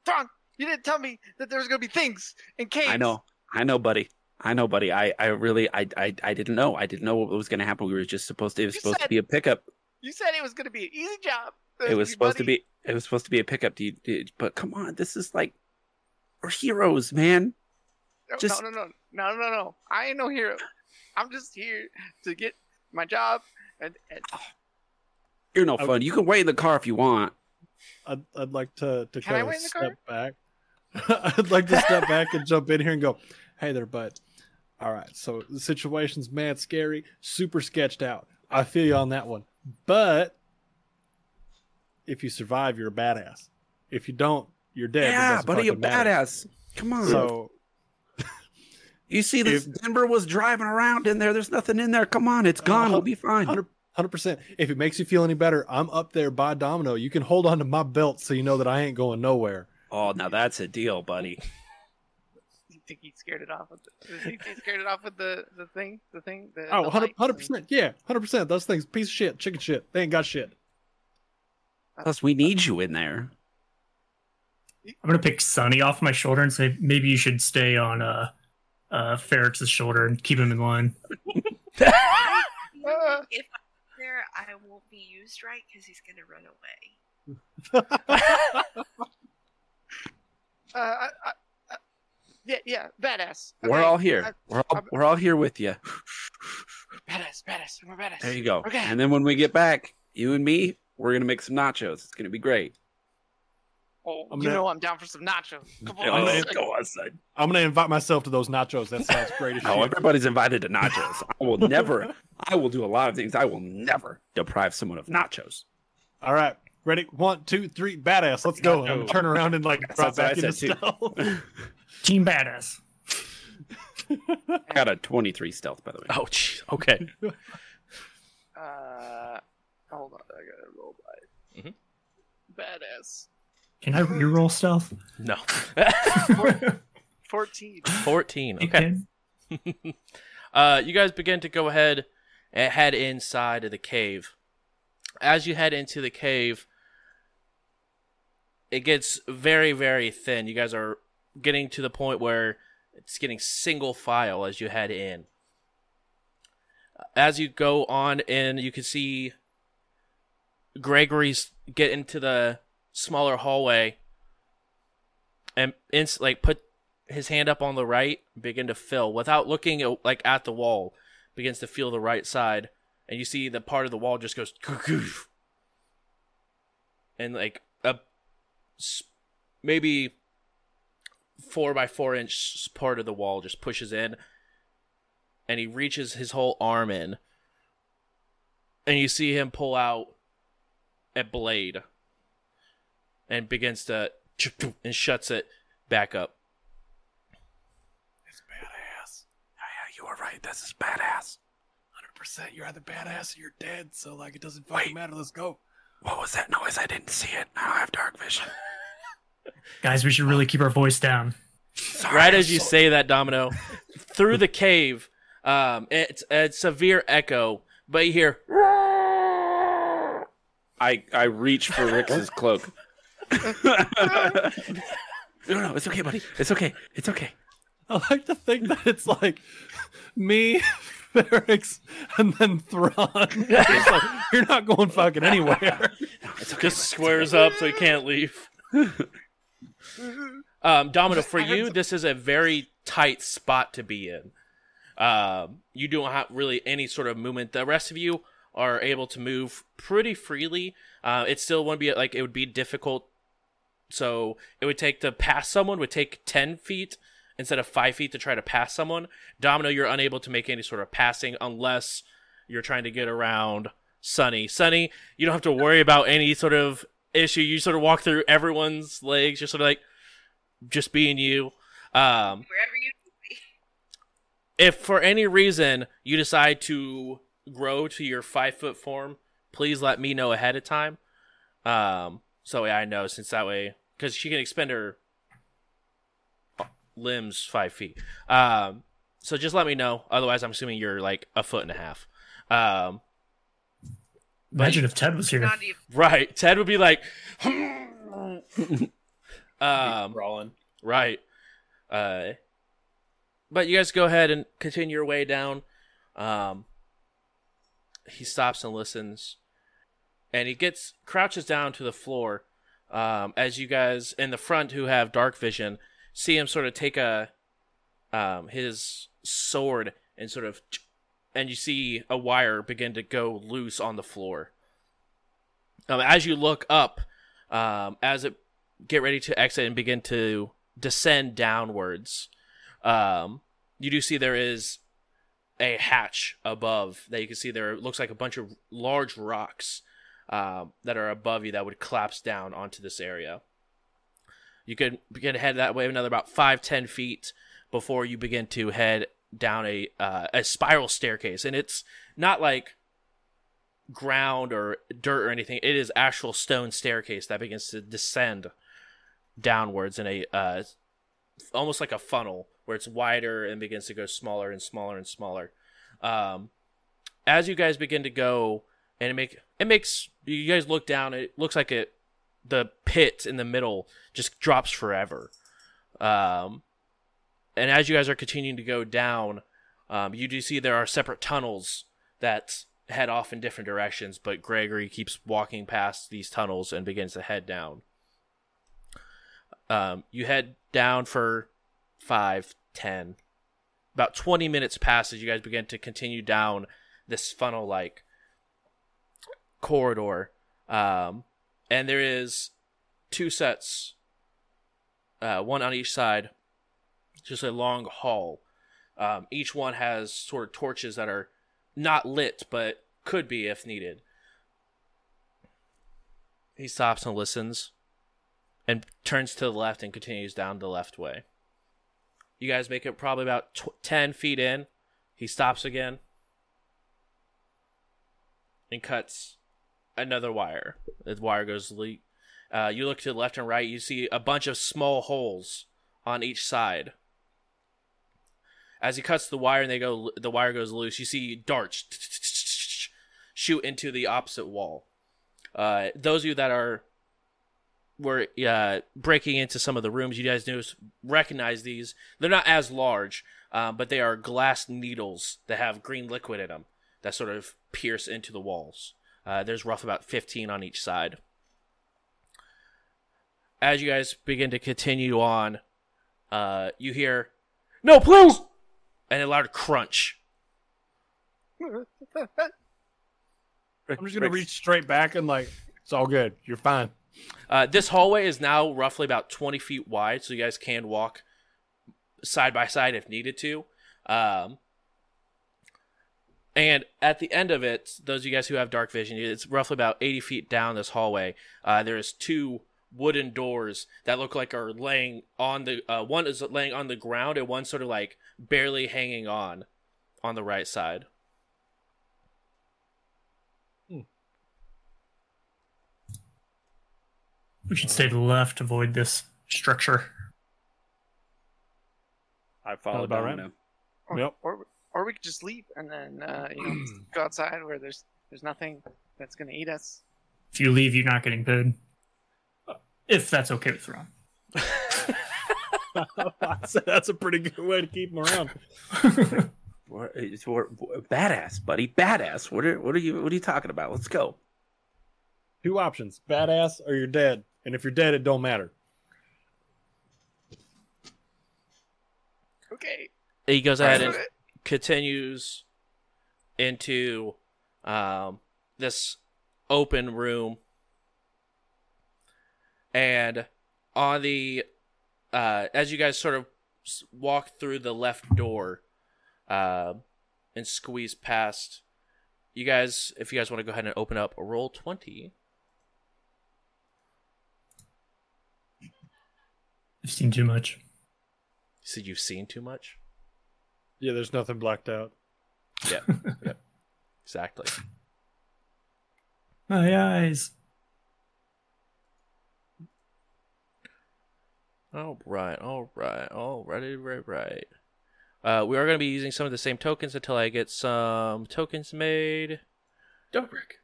[SPEAKER 8] Thrawn, you didn't tell me that there was gonna be things in caves.
[SPEAKER 6] I know. I know, buddy. I know, buddy. I, I really, I, I, I didn't know. I didn't know what was going to happen. We were just supposed to. It was
[SPEAKER 8] You
[SPEAKER 6] supposed to be a pickup.
[SPEAKER 8] You said it was gonna be an easy job.
[SPEAKER 6] It was supposed to be. It was supposed to be a pickup. Do you, do you- but come on, this is like, we're heroes, man.
[SPEAKER 8] No,
[SPEAKER 6] just-
[SPEAKER 8] no, no, no, no, no, no. I ain't no hero. I'm just here to get my job and, and
[SPEAKER 6] You're no
[SPEAKER 2] I-
[SPEAKER 6] fun. You can wait in the car if you want.
[SPEAKER 2] I'd, I'd like to, to
[SPEAKER 8] Can
[SPEAKER 2] kind of
[SPEAKER 8] wait in
[SPEAKER 2] step back. I'd like to step back and jump in here and go, hey there, bud. All right, so the situation's mad scary, super sketched out. I feel you on that one. But if you survive, you're a badass. If you don't, you're dead. It
[SPEAKER 6] yeah,
[SPEAKER 2] doesn't
[SPEAKER 6] buddy, a
[SPEAKER 2] fucking
[SPEAKER 6] badass. Come on.
[SPEAKER 2] So
[SPEAKER 6] you see, this
[SPEAKER 2] if-
[SPEAKER 6] Denver was driving around in there. There's nothing in there. Come on, it's gone. we'll be fine.
[SPEAKER 2] 100 percent. If it makes you feel any better, I'm up there by Domino. You can hold on to my belt so you know that I ain't going nowhere.
[SPEAKER 6] Oh, now that's a deal, buddy.
[SPEAKER 8] you think he scared it off with the, he scared it off with the, the thing, the thing, the,
[SPEAKER 2] Oh,
[SPEAKER 8] the
[SPEAKER 2] 100 percent. Yeah, hundred percent. Those things, piece of shit, chicken shit. They ain't got shit.
[SPEAKER 6] Plus, we need you in there.
[SPEAKER 4] I'm gonna pick Sunny off my shoulder and say maybe you should stay on uh uh Ferrix's shoulder and keep him in line.
[SPEAKER 3] If I'm there, I won't be used right because he's gonna run away.
[SPEAKER 8] Uh, I, I, I, yeah, yeah, badass.
[SPEAKER 6] We're all here.
[SPEAKER 8] I-
[SPEAKER 6] We're all, we're all here with you.
[SPEAKER 8] badass, badass. I'm a badass.
[SPEAKER 6] There you go.
[SPEAKER 8] Okay.
[SPEAKER 6] And then when we get back, you and me, we're gonna make some nachos. It's gonna be great.
[SPEAKER 8] Oh,
[SPEAKER 2] I'm
[SPEAKER 8] you
[SPEAKER 2] gonna-
[SPEAKER 8] know I'm down for some nachos. Come on,
[SPEAKER 2] Oh,
[SPEAKER 8] let's
[SPEAKER 6] go on, son.
[SPEAKER 2] I'm gonna invite myself to those nachos. That sounds great as
[SPEAKER 6] No, everybody's invited to nachos. I will never. I will do a lot of things. I will never deprive someone of nachos.
[SPEAKER 2] All right, ready? One, two, three. Badass. Let's go. I'm gonna turn around and like
[SPEAKER 6] That's
[SPEAKER 2] drop back into stealth.
[SPEAKER 4] Team badass.
[SPEAKER 6] I got a 23 stealth, by the way.
[SPEAKER 1] Oh, jeez. Okay.
[SPEAKER 8] Uh, hold on, I gotta roll by.
[SPEAKER 1] Mhm.
[SPEAKER 8] Badass.
[SPEAKER 4] Can I reroll stealth?
[SPEAKER 1] No.
[SPEAKER 8] Fourteen.
[SPEAKER 1] 14. Okay. Uh, you guys begin to go ahead and head inside of the cave. As you head into the cave, it gets very, very thin. You guys are getting to the point where it's getting single file as you head in. As you go on in, you can see Gregory's get into the smaller hallway and inst- like put his hand up on the right, begin to fill without looking at, like at the wall. Begins to feel the right side, and you see the part of the wall just goes, and like a maybe four by four inch part of the wall just pushes in, and he reaches his whole arm in, and you see him pull out a blade, and begins to and shuts it back up.
[SPEAKER 2] It's badass.
[SPEAKER 6] Yeah, you were right. This is badass.
[SPEAKER 2] Hundred percent. You're either badass or you're dead. So like, it doesn't fucking
[SPEAKER 6] Wait.
[SPEAKER 2] matter. Let's go.
[SPEAKER 6] What was that noise? I didn't see it. Now I have dark vision.
[SPEAKER 4] Guys, we should really keep our voice down.
[SPEAKER 6] Sorry,
[SPEAKER 1] right as you
[SPEAKER 6] so-
[SPEAKER 1] say that, Domino, through the cave, um, it's a severe echo, but you hear.
[SPEAKER 6] I I reach for Rick's cloak. no, no, it's okay, buddy. It's okay. It's okay.
[SPEAKER 2] I like to think that it's like me, Ferrix, and then Thrawn. Like, you're not going fucking anywhere.
[SPEAKER 6] No, it's okay.
[SPEAKER 1] just squares up so he can't leave. um, Domino, for you,
[SPEAKER 8] some-
[SPEAKER 1] this is a very tight spot to be in. Um, you don't have really any sort of movement. The rest of you are able to move pretty freely. Uh, it still wouldn't be like it would be difficult. So it would take to pass someone would take ten feet instead of five feet to try to pass someone. Domino, you're unable to make any sort of passing unless you're trying to get around Sunny. Sunny, you don't have to worry about any sort of issue. You sort of walk through everyone's legs. You're sort of like just being you. Um,
[SPEAKER 3] Wherever you
[SPEAKER 1] if for any reason you decide to grow to your five foot form, please let me know ahead of time. Um, so I know since that way, because she can expend her limbs five feet. Um, so just let me know. Otherwise, I'm assuming you're like a foot and a half. Um,
[SPEAKER 4] Imagine if Ted was here.
[SPEAKER 3] Not even.
[SPEAKER 1] right. Ted would be like, um,
[SPEAKER 7] Crawling.
[SPEAKER 1] Right. Uh, but you guys go ahead and continue your way down. Um, he stops and listens, and he gets crouches down to the floor. Um, as you guys in the front who have dark vision see him sort of take a um, his sword and sort of, and you see a wire begin to go loose on the floor. Um, as you look up, um, as it get ready to exit and begin to descend downwards, um, you do see there is a hatch above that you can see there it looks like a bunch of large rocks um, that are above you that would collapse down onto this area. You could begin to head that way another about five ten feet before you begin to head down a uh, a spiral staircase, and it's not like ground or dirt or anything. It is actual stone staircase that begins to descend downwards in a uh, almost like a funnel where it's wider and begins to go smaller and smaller and smaller. Um, as you guys begin to go, and make it makes you guys look down. It looks like it the pit in the middle just drops forever. Um, and as you guys are continuing to go down, um, you do see there are separate tunnels that head off in different directions, but Gregory keeps walking past these tunnels and begins to head down. Um, you head down for five, ten, about 20 minutes pass as you guys begin to continue down this funnel like corridor. Um, and there is two sets, uh, one on each side, just a long hall. Um, each one has sort of torches that are not lit, but could be if needed. He stops and listens and turns to the left and continues down the left way. You guys make it probably about tw- 10 feet in. He stops again and cuts another wire. The wire goes leak. Uh, you look to the left and right. You see a bunch of small holes on each side. As he cuts the wire and they go, the wire goes loose. You see darts shoot into the opposite wall. Uh, those of you that are were uh, breaking into some of the rooms, you guys notice recognize these. They're not as large, um, but they are glass needles that have green liquid in them that sort of pierce into the walls. Uh, there's rough about 15 on each side. As you guys begin to continue on, uh, you hear, "No, please!" and a loud crunch.
[SPEAKER 2] I'm just gonna reach straight back and like, it's all good. You're fine.
[SPEAKER 1] Uh, this hallway is now roughly about 20 feet wide, so you guys can walk side by side if needed to. Um, and at the end of it, those of you guys who have dark vision, it's roughly about 80 feet down this hallway. Uh, there is two wooden doors that look like are laying on the uh, one is laying on the ground and one sort of like barely hanging on on the right side.
[SPEAKER 4] We should stay to the left, avoid this structure.
[SPEAKER 6] I follow
[SPEAKER 2] about
[SPEAKER 6] down
[SPEAKER 2] right.
[SPEAKER 6] now.
[SPEAKER 8] Or,
[SPEAKER 2] Yep.
[SPEAKER 8] or, or we could just leave and then uh, you know go outside where there's there's nothing that's gonna eat us.
[SPEAKER 4] If you leave, you're not getting paid. If that's okay with Ron.
[SPEAKER 2] that's, that's a pretty good way to keep them around.
[SPEAKER 6] We're, it's- we're- we're- badass, buddy, badass. What are what are you what are you talking about? Let's go.
[SPEAKER 2] Two options: badass or you're dead. And if you're dead, it don't matter.
[SPEAKER 8] Okay.
[SPEAKER 1] He goes ahead and
[SPEAKER 8] Alright.
[SPEAKER 1] Continues into um, this open room, and on the uh, as you guys sort of walk through the left door uh, and squeeze past, you guys, if you guys want to go ahead and open up, roll twenty.
[SPEAKER 4] I've seen too much.
[SPEAKER 1] You said you've seen too much.
[SPEAKER 2] Yeah, there's nothing blacked out.
[SPEAKER 1] Yeah. yep. Exactly.
[SPEAKER 4] My eyes.
[SPEAKER 1] All right, all right, all righty, right, right. Uh, we are going to be using some of the same tokens until I get some tokens made.
[SPEAKER 5] Don't Dobrik.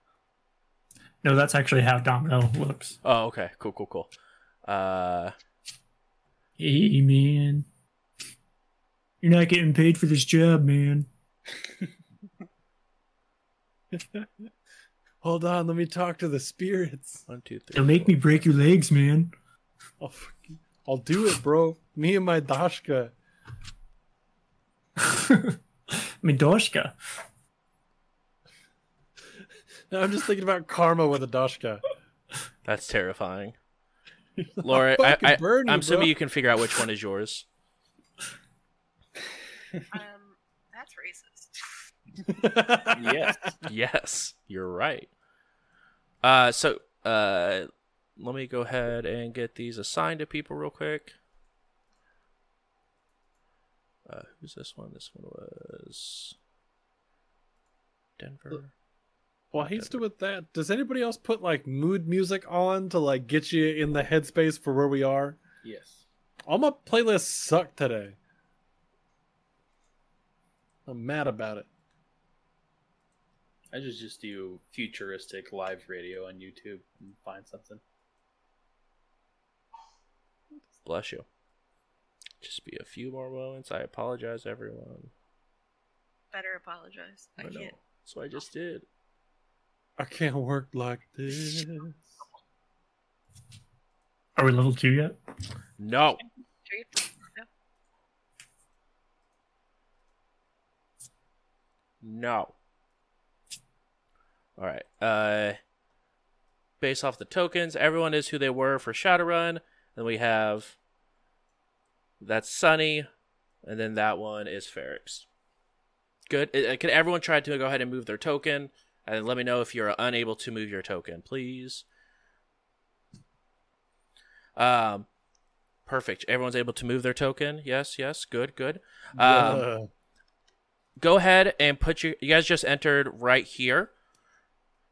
[SPEAKER 4] No, that's actually how Domino looks.
[SPEAKER 1] Oh, okay, cool, cool, cool. Uh,
[SPEAKER 4] Hey, man. You're not getting paid for this job, man.
[SPEAKER 2] Hold on, let me talk to the spirits.
[SPEAKER 1] one, two, three.
[SPEAKER 4] They'll make me break your legs, man.
[SPEAKER 2] I'll, fucking- I'll do it, bro. Me and my Dashka.
[SPEAKER 4] Midoshka.
[SPEAKER 2] I'm just thinking about karma with a Dashka.
[SPEAKER 1] That's terrifying. Laura, I,
[SPEAKER 2] fucking
[SPEAKER 1] I,
[SPEAKER 2] burn you,
[SPEAKER 1] I'm assuming you can figure out which one is yours.
[SPEAKER 3] Um, that's racist.
[SPEAKER 5] Yes.
[SPEAKER 1] yes, you're right. Uh, so uh, let me go ahead and get these assigned to people real quick. Uh, who's this one? This one was Denver.
[SPEAKER 2] While he's doing with that, does anybody else put like mood music on to like get you in the headspace for where we are?
[SPEAKER 5] Yes.
[SPEAKER 2] All my playlists suck today. I'm mad about it.
[SPEAKER 5] I just just do futuristic live radio on YouTube and find something.
[SPEAKER 1] Bless you. Just be a few more moments. I apologize, everyone.
[SPEAKER 3] Better apologize. I
[SPEAKER 1] I know.
[SPEAKER 3] can't.
[SPEAKER 1] That's what I just did.
[SPEAKER 2] I can't work like this.
[SPEAKER 4] Are we level two yet?
[SPEAKER 1] No.
[SPEAKER 3] Three. No.
[SPEAKER 1] All right. Uh, based off the tokens, everyone is who they were for Shadowrun. Then we have that's Sunny, and then that one is Ferrix. Good. Uh, Can everyone try to go ahead and move their token, and let me know if you're unable to move your token, please. Um, perfect. Everyone's able to move their token. Yes. Yes. Good. Good. Um,
[SPEAKER 2] Yeah.
[SPEAKER 1] Go ahead and put your you guys just entered right here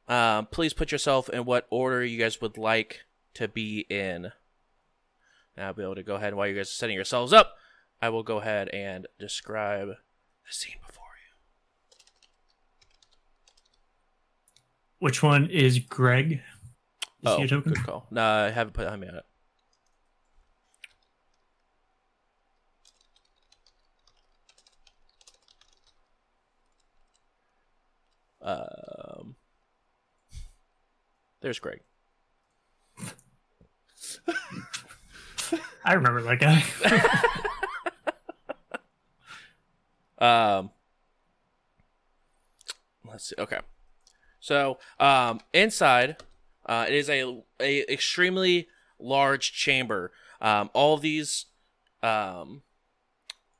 [SPEAKER 1] um, please put yourself in what order you guys would like to be in and i'll be able to go ahead while you guys are setting yourselves up i will go ahead and describe the scene before you
[SPEAKER 4] Which one is Greg? Is
[SPEAKER 1] oh
[SPEAKER 4] he a token?
[SPEAKER 1] good call no i haven't put i'm on um there's greg
[SPEAKER 4] I remember that guy.
[SPEAKER 1] Um, let's see. Okay, so um, inside, uh, it is a a extremely large chamber. Um, all these um,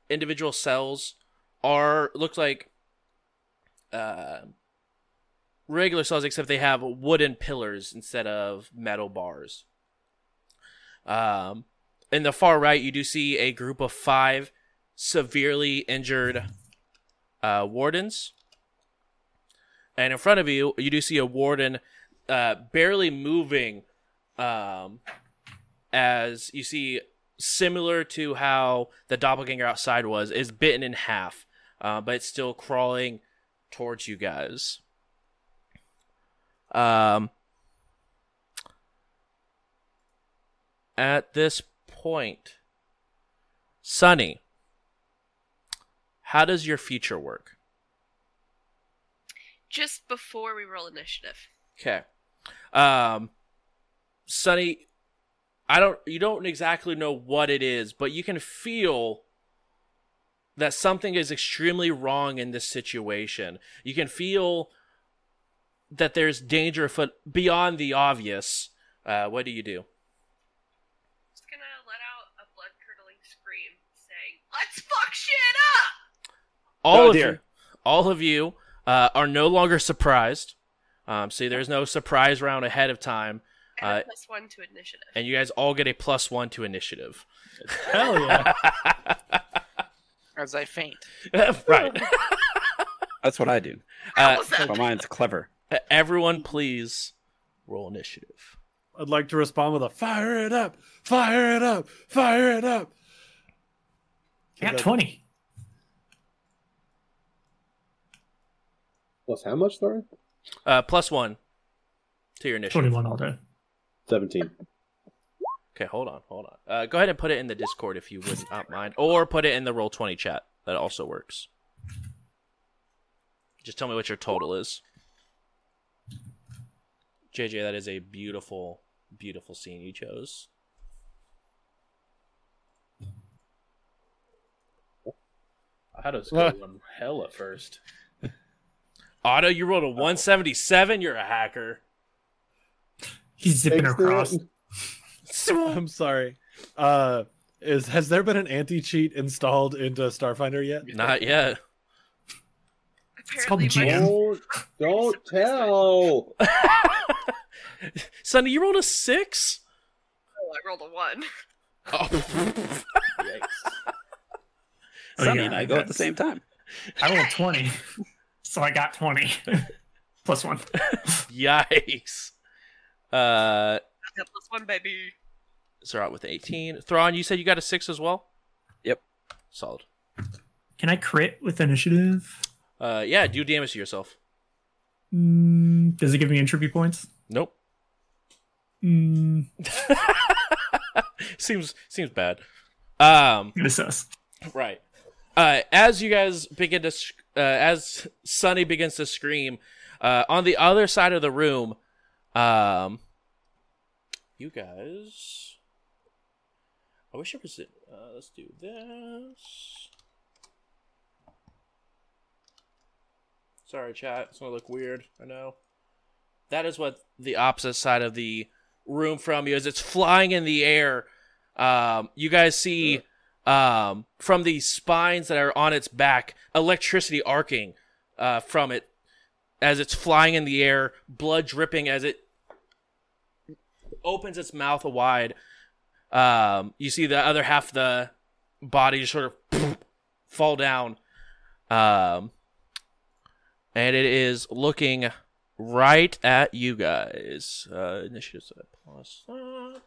[SPEAKER 1] individual cells are look like uh, regular cells, except they have wooden pillars instead of metal bars. Um, in the far right, you do see a group of five severely injured uh, wardens. And in front of you, you do see a warden uh, barely moving um, as you see, similar to how the doppelganger outside was, is bitten in half, uh, but it's still crawling towards you guys. Um, at this point, Sunny, how does your future work?
[SPEAKER 3] Just before we roll initiative.
[SPEAKER 1] Okay. Um Sunny, I don't you don't exactly know what it is, but you can feel that something is extremely wrong in this situation. You can feel that there's danger afoot beyond the obvious. Uh, what do you do?
[SPEAKER 3] Just gonna let out a blood curdling scream saying, Let's fuck shit up!
[SPEAKER 1] all
[SPEAKER 6] Oh,
[SPEAKER 1] of
[SPEAKER 6] dear.
[SPEAKER 1] you, all of you uh, are no longer surprised. Um, see, there's no surprise round ahead of time,
[SPEAKER 3] And
[SPEAKER 1] Uh,
[SPEAKER 3] a plus one to initiative.
[SPEAKER 1] and you guys all get a plus one to initiative.
[SPEAKER 2] Hell yeah.
[SPEAKER 8] As I faint.
[SPEAKER 1] right.
[SPEAKER 6] That's what I do.
[SPEAKER 1] Uh,
[SPEAKER 3] How's that?
[SPEAKER 6] But mine's clever.
[SPEAKER 1] Everyone, please roll initiative.
[SPEAKER 2] I'd like to respond with a fire it up, fire it up, fire it up.
[SPEAKER 4] Got 20.
[SPEAKER 7] Plus how much, sorry?
[SPEAKER 1] Uh, plus one to your initiative.
[SPEAKER 4] 21 all day.
[SPEAKER 7] 17.
[SPEAKER 1] Okay, hold on, hold on. Uh, go ahead and put it in the Discord if you would not mind, or put it in the roll twenty chat. That also works. Just tell me what your total is. JJ, that is a beautiful, beautiful scene you chose.
[SPEAKER 5] I had us go on hell at first.
[SPEAKER 1] Otto, you rolled a 177. You're a hacker.
[SPEAKER 4] He's zipping
[SPEAKER 7] Thanks,
[SPEAKER 4] across.
[SPEAKER 2] I'm sorry. Uh, is has there been an anti cheat installed into Starfinder yet?
[SPEAKER 1] Not yet.
[SPEAKER 4] It's called
[SPEAKER 3] Apparently,
[SPEAKER 4] GM.
[SPEAKER 7] Don't, don't tell.
[SPEAKER 1] Sunny, you rolled a six.
[SPEAKER 3] Oh, I rolled a one.
[SPEAKER 1] Oh,
[SPEAKER 5] Yikes.
[SPEAKER 4] Oh,
[SPEAKER 6] Sunny
[SPEAKER 4] yeah,
[SPEAKER 6] and I go at the same time.
[SPEAKER 4] I rolled 20. so I got 20. Plus one.
[SPEAKER 1] yikes. Uh,
[SPEAKER 3] I got plus one, baby.
[SPEAKER 1] Zerat with 18. Thrawn, you said you got a six as well.
[SPEAKER 6] Yep.
[SPEAKER 1] Solid.
[SPEAKER 4] Can I crit with initiative?
[SPEAKER 1] Uh, yeah, do damage to yourself.
[SPEAKER 4] Mm, does it give me entropy points?
[SPEAKER 1] Nope.
[SPEAKER 4] Mm,
[SPEAKER 1] seems seems bad. Um,
[SPEAKER 4] it says.
[SPEAKER 1] right. Uh, as you guys begin to, sc- uh, as Sunny begins to scream, uh, on the other side of the room, um, you guys. I wish it was. Uh, let's do this. Sorry, chat. It's gonna look weird. I know. That is what the opposite side of the room from you as It's flying in the air. Um, you guys see um, from the spines that are on its back, electricity arcing uh, from it as it's flying in the air, blood dripping as it opens its mouth wide. Um, you see the other half of the body just sort of fall down. Um, and it is looking right at you guys. Uh, initiatives at plus that.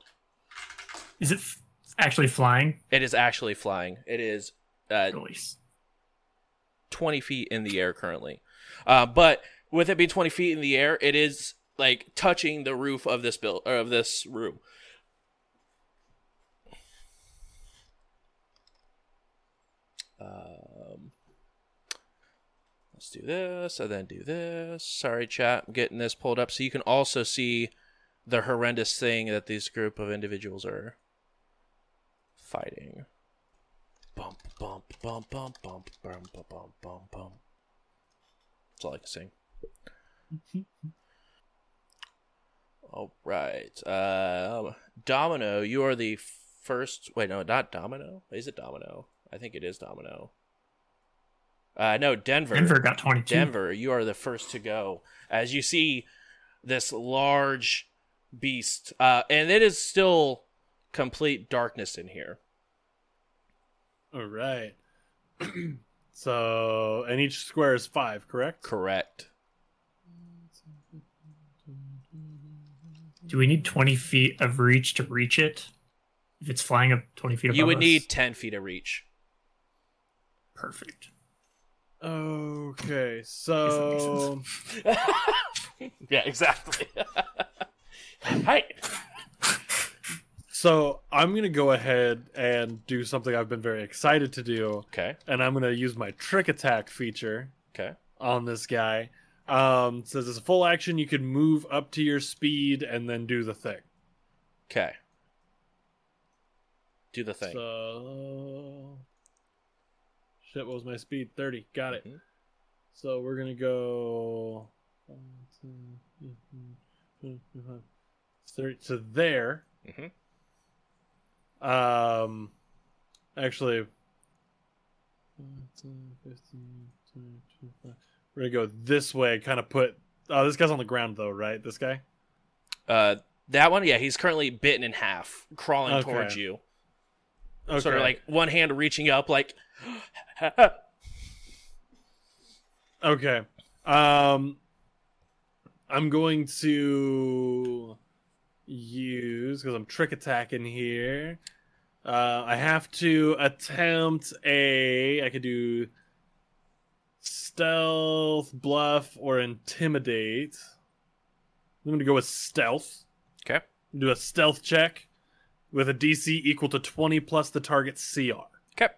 [SPEAKER 4] Is it f- actually flying?
[SPEAKER 1] It is actually flying. It is uh,
[SPEAKER 4] Release.
[SPEAKER 1] 20 feet in the air currently. Uh, but with it being 20 feet in the air, it is like touching the roof of this build of this room. Do this and then do this. Sorry, chat. I'm getting this pulled up so you can also see the horrendous thing that this group of individuals are fighting. Bump, bump, bump, bump, bump, bump, bump, bump, bump, bump. That's all I can sing. all right. Um, Domino, you are the first. Wait, no, not Domino. Is it Domino? I think it is Domino. Uh, no, Denver.
[SPEAKER 4] Denver got 22.
[SPEAKER 1] Denver, you are the first to go. As you see this large beast, uh, and it is still complete darkness in here.
[SPEAKER 2] All right. so, and each square is five, correct?
[SPEAKER 1] Correct.
[SPEAKER 4] Do we need 20 feet of reach to reach it? If it's flying up 20 feet above
[SPEAKER 1] You would
[SPEAKER 4] us?
[SPEAKER 1] need 10 feet of reach.
[SPEAKER 4] Perfect.
[SPEAKER 2] Okay, so
[SPEAKER 1] yeah, exactly. Hi.
[SPEAKER 2] so I'm gonna go ahead and do something I've been very excited to do,
[SPEAKER 1] Okay.
[SPEAKER 2] and I'm gonna use my trick attack feature
[SPEAKER 1] Okay.
[SPEAKER 2] on this guy. Um, it says it's a full action. You can move up to your speed and then do the thing.
[SPEAKER 1] Okay. Do the thing.
[SPEAKER 2] So, shit, what was my speed? 30. Got it.
[SPEAKER 1] Mhm.
[SPEAKER 2] So we're going to go 30 to there.
[SPEAKER 1] Mhm.
[SPEAKER 2] Um, actually, 15, we're going to go this way, kind of put. Oh, this guy's on the ground, though, right? This guy?
[SPEAKER 1] Uh, that one, yeah, he's currently bitten in half, crawling
[SPEAKER 2] Okay.
[SPEAKER 1] towards you.
[SPEAKER 2] Okay.
[SPEAKER 1] Sort of like one hand reaching up, like.
[SPEAKER 2] Okay. Um I'm going to use because I'm trick attacking here. Uh, I have to attempt a. I could do stealth, bluff, or intimidate. I'm going to go with stealth.
[SPEAKER 1] Okay.
[SPEAKER 2] Do a stealth check with a DC equal to 20 plus the target's CR.
[SPEAKER 1] Okay.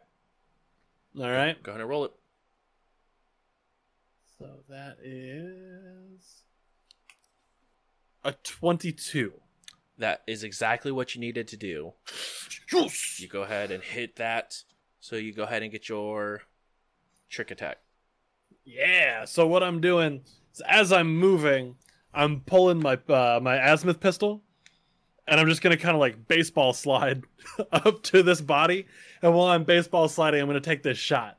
[SPEAKER 2] All right.
[SPEAKER 1] Go ahead and roll it.
[SPEAKER 2] So that is a 22.
[SPEAKER 1] That is exactly what you needed to do. You go ahead and hit that. So you go ahead and get your trick attack.
[SPEAKER 2] Yeah. So what I'm doing is as I'm moving, I'm pulling my uh, my azimuth pistol, and I'm just gonna kind of like baseball slide up to this body. And while I'm baseball sliding, I'm gonna take this shot.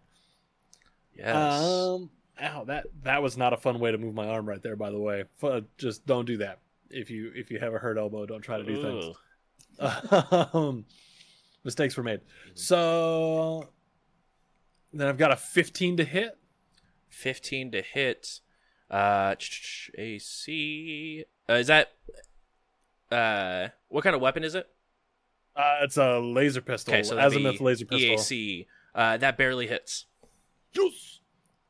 [SPEAKER 1] Yes.
[SPEAKER 2] Um. Ow. That that was not a fun way to move my arm right there. By the way, F- just don't do that. If you if you have a hurt elbow, don't try to do things. Um, mistakes were made. So then I've got a 15 to hit.
[SPEAKER 1] 15 to hit. Uh, AC. Uh, is that. Uh, what kind of weapon is it?
[SPEAKER 2] Uh, it's a laser pistol.
[SPEAKER 1] Okay, so
[SPEAKER 2] azimuth laser pistol.
[SPEAKER 1] EAC. Uh, that barely hits.
[SPEAKER 2] Yes!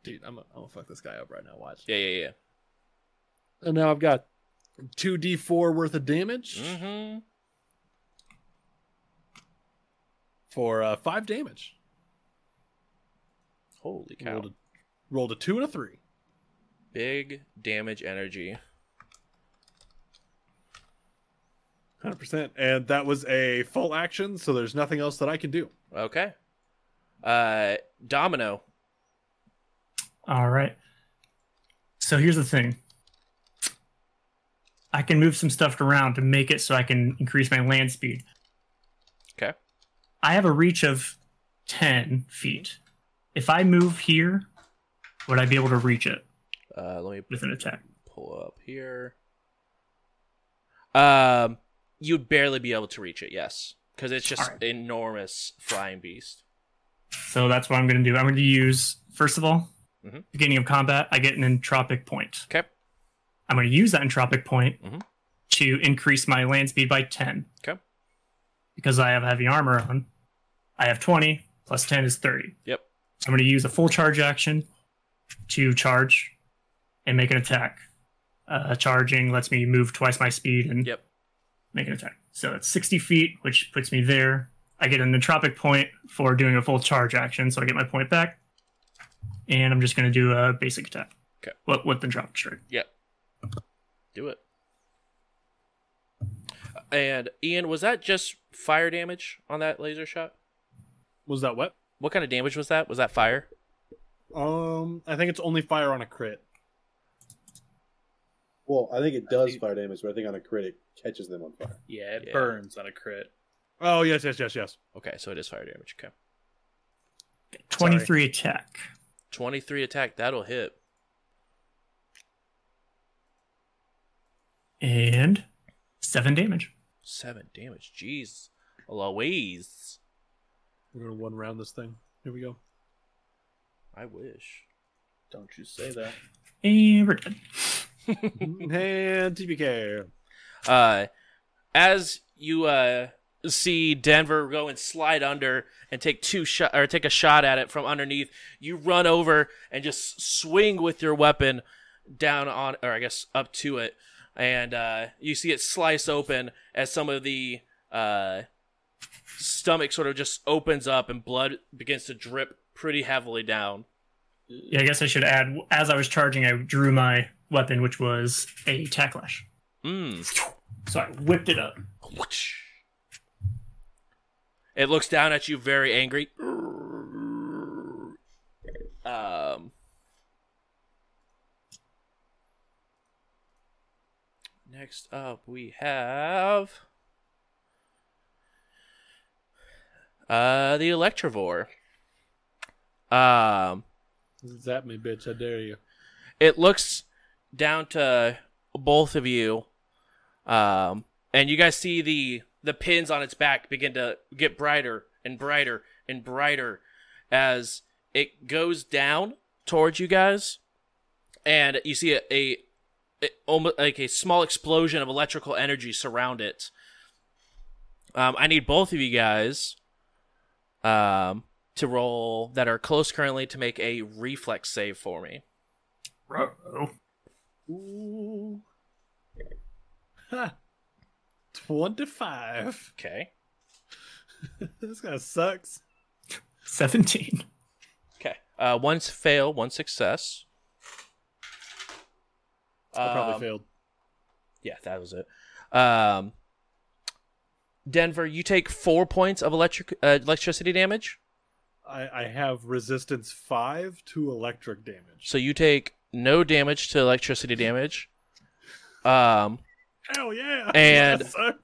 [SPEAKER 2] Dude, I'm gonna, I'm gonna fuck this guy up right now. Watch.
[SPEAKER 1] Yeah, yeah, yeah.
[SPEAKER 2] And now I've got two d4 worth of damage
[SPEAKER 1] Mm-hmm.
[SPEAKER 2] for uh, five damage.
[SPEAKER 1] Holy cow.
[SPEAKER 2] Rolled a, rolled a two and a three.
[SPEAKER 1] Big damage energy.
[SPEAKER 2] Hundred percent. And that was a full action, so there's nothing else that I can do.
[SPEAKER 1] Okay. Uh, Domino.
[SPEAKER 4] All right. So here's the thing. I can move some stuff around to make it so I can increase my land speed.
[SPEAKER 1] Okay.
[SPEAKER 4] I have a reach of 10 feet. If I move here, would I be able to reach it
[SPEAKER 1] Uh, let me
[SPEAKER 4] with an attack?
[SPEAKER 1] pull up here. Um, you'd barely be able to reach it. Yes, because it's just
[SPEAKER 4] Alright.
[SPEAKER 1] enormous flying beast.
[SPEAKER 4] So that's what I'm going to do. I'm going to use, first of all,
[SPEAKER 1] Mhm.
[SPEAKER 4] beginning of combat, I get an entropic point.
[SPEAKER 1] Okay.
[SPEAKER 4] I'm going to use that entropic point
[SPEAKER 1] Mhm.
[SPEAKER 4] to increase my land speed by 10.
[SPEAKER 1] Okay.
[SPEAKER 4] Because I have heavy armor on, I have 20 plus 10 is 30.
[SPEAKER 1] Yep.
[SPEAKER 4] I'm going to use a full charge action to charge and make an attack. Uh, charging lets me move twice my speed and
[SPEAKER 1] Yep.
[SPEAKER 4] Make an attack. So it's 60 feet, which puts me there. I get an entropic point for doing a full charge action, so I get my point back. And I'm just going to do a basic attack.
[SPEAKER 1] Okay.
[SPEAKER 4] What with the entropic strike?
[SPEAKER 1] Yep. Do it. And Ian, was that just fire damage on that laser shot?
[SPEAKER 2] Was that what?
[SPEAKER 1] What kind of damage was that? Was that fire?
[SPEAKER 2] Um, I think it's only fire on a crit.
[SPEAKER 7] Well, I think it does fire damage, but I think on a crit it catches them on fire.
[SPEAKER 5] Yeah, it
[SPEAKER 1] Yeah.
[SPEAKER 5] burns on a crit.
[SPEAKER 2] Oh yes, yes, yes, yes.
[SPEAKER 1] Okay, so it is fire damage. Okay.
[SPEAKER 4] 23 attack.
[SPEAKER 1] 23 attack, that'll hit.
[SPEAKER 4] And 7 damage.
[SPEAKER 1] 7 damage. Jeez. Louise.
[SPEAKER 2] We're gonna one round this thing. Here we go.
[SPEAKER 1] I wish.
[SPEAKER 5] Don't you say that.
[SPEAKER 4] And we're dead.
[SPEAKER 2] and TPK.
[SPEAKER 1] Uh, as you uh see Denver go and slide under and take two shot or take a shot at it from underneath, you run over and just swing with your weapon down on, or I guess up to it, and uh, you see it slice open as some of the uh stomach sort of just opens up and blood begins to drip pretty heavily down.
[SPEAKER 4] Yeah, I guess I should add, as I was charging, I drew my weapon, which was a tacklash.
[SPEAKER 1] Mm.
[SPEAKER 4] So I whipped it up.
[SPEAKER 1] It looks down at you very angry. Um Next up we have uh the Electrovore. Um
[SPEAKER 2] Zap me, bitch! I dare you.
[SPEAKER 1] it looks down to both of you um and you guys see the the pins on its back begin to get brighter and brighter and brighter as it goes down towards you guys and you see a, a it, almost like a small explosion of electrical energy surround it. Um, I need both of you guys um, to roll that are close currently to make a reflex save for me.
[SPEAKER 4] Ruh-oh.
[SPEAKER 2] Ooh. Ha. 25.
[SPEAKER 1] Okay.
[SPEAKER 2] this guy sucks.
[SPEAKER 4] 17.
[SPEAKER 1] Okay. Uh, one fail, one success.
[SPEAKER 2] I probably
[SPEAKER 1] Um,
[SPEAKER 2] failed.
[SPEAKER 1] Yeah, that was it. Um, Denver, you take four points of electric uh, electricity damage.
[SPEAKER 2] I, I have resistance 5 to electric damage.
[SPEAKER 1] So you take no damage to electricity damage. Um,
[SPEAKER 2] Hell yeah.
[SPEAKER 1] And-
[SPEAKER 2] That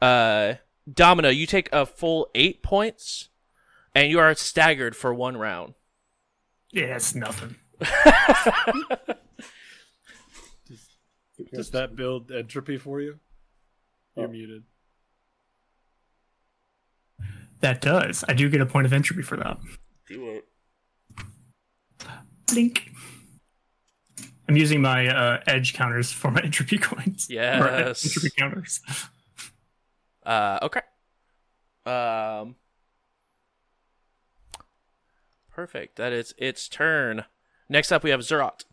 [SPEAKER 1] uh, Domino, you take a full eight points, and you are staggered for one round.
[SPEAKER 4] Yeah, it's nothing.
[SPEAKER 2] Does that build entropy for you? You're
[SPEAKER 7] Oh.
[SPEAKER 2] muted.
[SPEAKER 4] That does. I do get a point of entropy for that.
[SPEAKER 1] Do it.
[SPEAKER 4] Blink. I'm using my uh, edge counters for my entropy coins. Or, uh,
[SPEAKER 1] Yes.
[SPEAKER 4] entropy counters.
[SPEAKER 1] Uh, okay. Um, perfect. That is its turn. Next up, we have Zerat.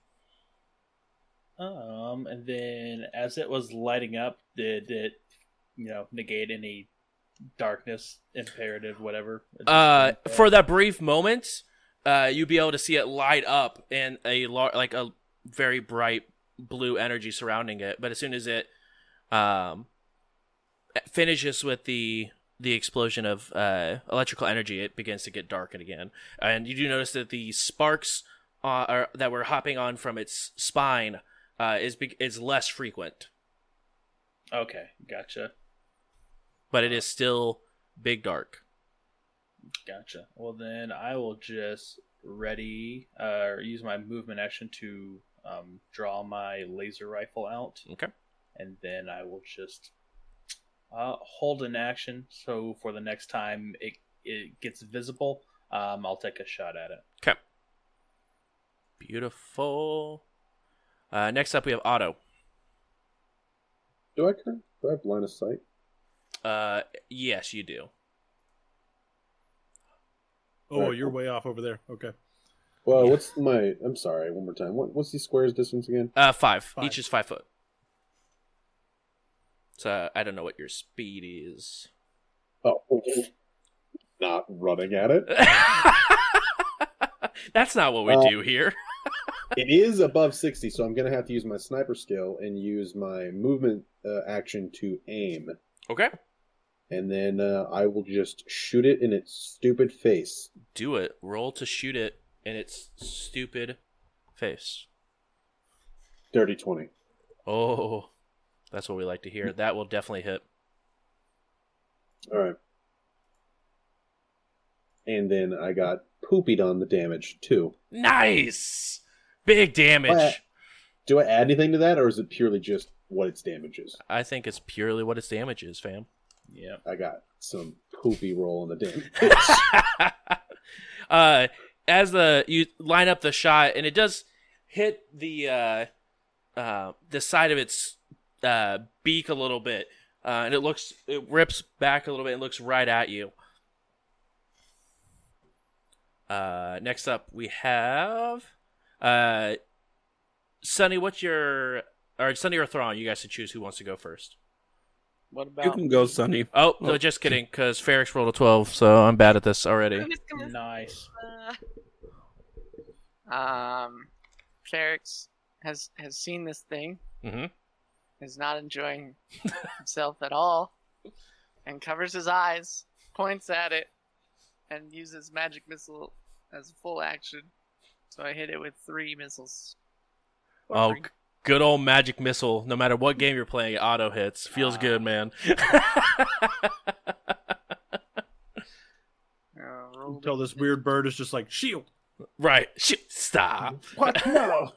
[SPEAKER 5] Um, and then as it was lighting up, did it, you know, negate any darkness imperative, whatever?
[SPEAKER 1] Uh, for that brief moment, uh, you'd be able to see it light up in a lar- like a very bright blue energy surrounding it. But as soon as it um finishes with the the explosion of uh, electrical energy, it begins to get dark again. And you do notice that the sparks uh, are, that were hopping on from its spine uh, is be- is less frequent,
[SPEAKER 5] okay, gotcha,
[SPEAKER 1] but it is still big dark.
[SPEAKER 5] gotcha. Well, then I will just ready uh, or use my movement action to um, draw my laser rifle out.
[SPEAKER 1] Okay.
[SPEAKER 5] and then I will just uh, hold an action. So for the next time it it gets visible, um, I'll take a shot at it.
[SPEAKER 1] Okay. Beautiful. Uh, next up, we have Otto.
[SPEAKER 7] Do I? Do I have line of sight?
[SPEAKER 1] Uh, yes, you do.
[SPEAKER 2] Oh,
[SPEAKER 7] Alright,
[SPEAKER 2] you're way off over there. Okay.
[SPEAKER 7] Well, what's my? I'm sorry. One more time. What, what's the squares distance again?
[SPEAKER 1] Uh, five.
[SPEAKER 2] Five.
[SPEAKER 1] Each is five foot. So I don't know what your speed is.
[SPEAKER 7] Oh, not running at it.
[SPEAKER 1] That's not what we
[SPEAKER 7] Uh,
[SPEAKER 1] do here.
[SPEAKER 7] It is above 60, so I'm going to have to use my sniper skill and use my movement uh, action to aim.
[SPEAKER 1] Okay.
[SPEAKER 7] And then uh, I will just shoot it in its stupid face.
[SPEAKER 1] Do it. Roll to shoot it in its stupid face.
[SPEAKER 7] Dirty 20.
[SPEAKER 1] Oh, that's what we like to hear. That will definitely hit.
[SPEAKER 7] All right. And then I got poopied on the damage, too.
[SPEAKER 1] Nice. Big damage.
[SPEAKER 7] What? Do I add anything to that, or is it purely just what its damage is?
[SPEAKER 1] I think it's purely what its damage is, fam.
[SPEAKER 5] Yeah.
[SPEAKER 7] I got some poopy roll on the damage.
[SPEAKER 1] uh, as the you line up the shot, and it does hit the uh, uh, the side of its uh, beak a little bit, uh, and it looks it rips back a little bit and looks right at you. Uh, next up, we have uh, Sunny. What's your or Sunny or Thrawn? You guys can choose who wants to go first.
[SPEAKER 8] What
[SPEAKER 6] You can go, Sunny.
[SPEAKER 1] Oh, no,
[SPEAKER 6] Oh.
[SPEAKER 1] just kidding, because Ferrix rolled a 12, so I'm bad at this already.
[SPEAKER 3] I'm just gonna.
[SPEAKER 5] Nice.
[SPEAKER 3] Uh,
[SPEAKER 8] um Ferrix has has seen this thing,
[SPEAKER 1] Mhm.
[SPEAKER 8] is not enjoying himself at all, and covers his eyes, points at it, and uses magic missile as a full action. So I hit it with three missiles. Or
[SPEAKER 1] Oh,
[SPEAKER 8] three.
[SPEAKER 1] G- good old magic missile. No matter what game you're playing, it auto hits. Feels
[SPEAKER 5] Ah.
[SPEAKER 1] good, man.
[SPEAKER 8] Uh,
[SPEAKER 2] Until this weird bird is just like, shield.
[SPEAKER 1] right. Shit. Stop.
[SPEAKER 7] what? No.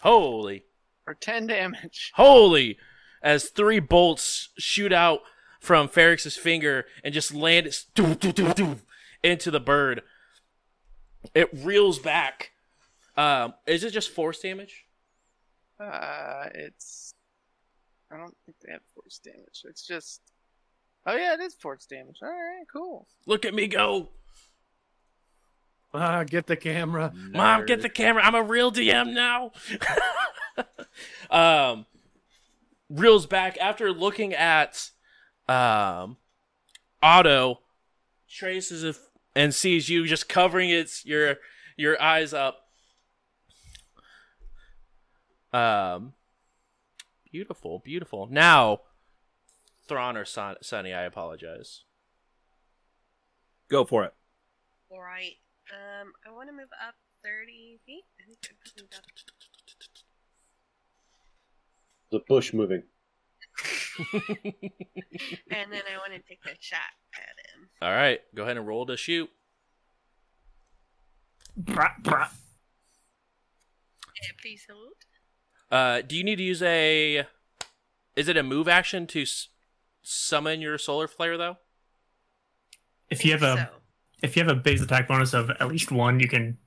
[SPEAKER 1] Holy.
[SPEAKER 8] for ten damage.
[SPEAKER 1] Holy. As three bolts shoot out from Ferrix's finger and just land it doo, doo, doo, doo, into the bird. It reels back. Um, is it just force damage?
[SPEAKER 8] Uh, it's. I don't think they have force damage. It's just. Oh yeah, it is force damage. All right, cool.
[SPEAKER 1] Look at me go.
[SPEAKER 2] Ah, get the camera.
[SPEAKER 1] Mom, get the camera. I'm a real DM now. um, reels back after looking at um, Otto, traces of and sees you just covering its your your eyes up. Um, beautiful, beautiful. Now, Thrawn or Son- Sunny, I apologize.
[SPEAKER 6] Go for it.
[SPEAKER 3] All right. Um, I want to move up 30 feet. I think I've moved up.
[SPEAKER 7] The bush moving.
[SPEAKER 3] And then I want to take a shot at him.
[SPEAKER 1] All right, go ahead and roll to shoot.
[SPEAKER 4] Brah, brah.
[SPEAKER 3] Yeah, please hold.
[SPEAKER 1] Uh, do you need to use a? Is it a move action to s- summon your solar flare though?
[SPEAKER 4] If you have a
[SPEAKER 3] So,
[SPEAKER 4] if you have a base attack bonus of at least one, you can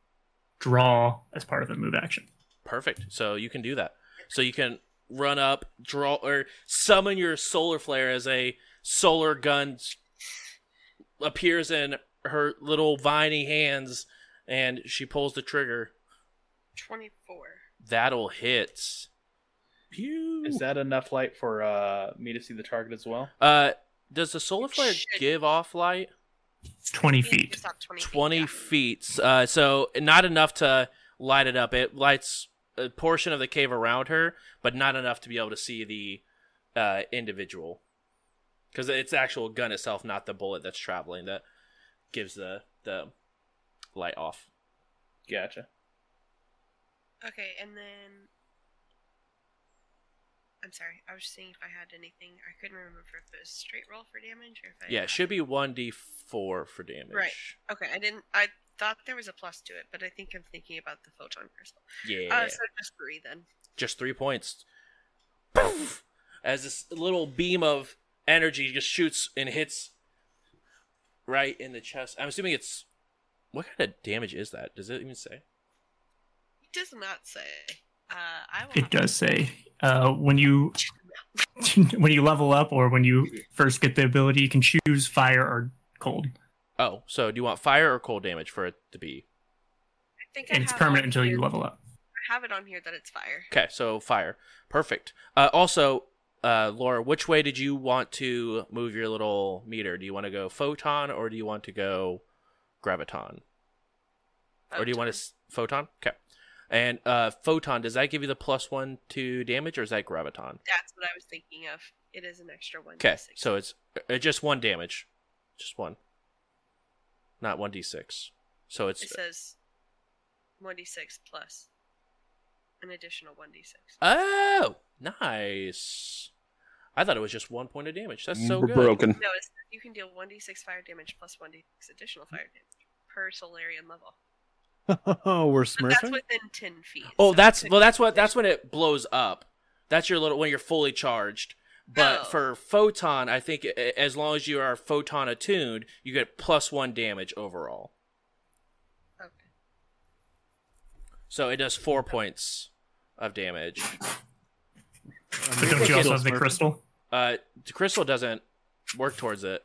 [SPEAKER 4] draw as part of a move action.
[SPEAKER 1] Perfect. So you can do that. So you can run up, draw, or summon your solar flare as a solar gun appears in her little viney hands, and she pulls the trigger.
[SPEAKER 3] 24.
[SPEAKER 1] That'll hit. Pew.
[SPEAKER 5] Is that enough light for uh, me to see the target as well?
[SPEAKER 1] Uh, does the solar
[SPEAKER 3] It
[SPEAKER 1] flare
[SPEAKER 3] should.
[SPEAKER 1] give off light?
[SPEAKER 4] It's twenty feet.
[SPEAKER 3] it's not 20 feet, yeah.
[SPEAKER 1] feet. Uh, so not enough to light it up. It lights a portion of the cave around her, but not enough to be able to see the uh, individual. Because it's the actual gun itself, not the bullet that's traveling, that gives the the light off.
[SPEAKER 5] Gotcha.
[SPEAKER 3] Okay, and then. I'm sorry, I was seeing if I had anything. I couldn't remember if it was straight roll for damage or if I.
[SPEAKER 1] Yeah, it should be 1d4 for damage.
[SPEAKER 3] Right. Okay, I didn't. I thought there was a plus to it, but I think I'm thinking about the photon crystal.
[SPEAKER 1] Yeah.
[SPEAKER 3] Uh, so just three then.
[SPEAKER 1] just three points. Poof! As this little beam of energy just shoots and hits right in the chest. I'm assuming it's what kind of damage is that? Does it even say?
[SPEAKER 3] It does not say. Uh, I will.
[SPEAKER 4] It
[SPEAKER 3] have to-
[SPEAKER 4] does say uh, when you when you level up or when you first get the ability, you can choose fire or cold,
[SPEAKER 1] Oh, so do you want fire or cold damage for it to be?
[SPEAKER 3] I think I
[SPEAKER 4] and it's
[SPEAKER 3] have
[SPEAKER 4] permanent
[SPEAKER 3] on
[SPEAKER 4] until you level up.
[SPEAKER 3] I have it on here that it's fire.
[SPEAKER 1] Okay, so fire. Perfect. Uh, also, uh, Laura, which way did you want to move your little meter? Do you want to go photon or do you want to go graviton? Or do you want to s- photon? Okay. And uh, photon, does that give you the plus one to damage, or is that graviton?
[SPEAKER 3] That's what I was thinking of. It is an extra one.
[SPEAKER 1] Okay, so it's uh, just one damage, just one, not one d six. So it's
[SPEAKER 3] it says one d six plus an additional one d six.
[SPEAKER 1] oh nice. I thought it was just one point of damage. That's so good.
[SPEAKER 6] Broken.
[SPEAKER 3] No, it's you can deal one d six fire damage plus one d six additional fire damage per Solarian level.
[SPEAKER 2] Oh, we're
[SPEAKER 3] But that's
[SPEAKER 2] smurfing.
[SPEAKER 3] within ten feet.
[SPEAKER 1] Oh,
[SPEAKER 3] so
[SPEAKER 1] that's well. That's what. That's when it blows up. That's your little when you're fully charged. But
[SPEAKER 3] Oh.
[SPEAKER 1] for photon, I think as long as you are photon attuned, you get plus one damage overall.
[SPEAKER 3] Okay.
[SPEAKER 1] So it does four points of damage.
[SPEAKER 4] But don't you also have the crystal?
[SPEAKER 1] Uh, the crystal doesn't work towards it.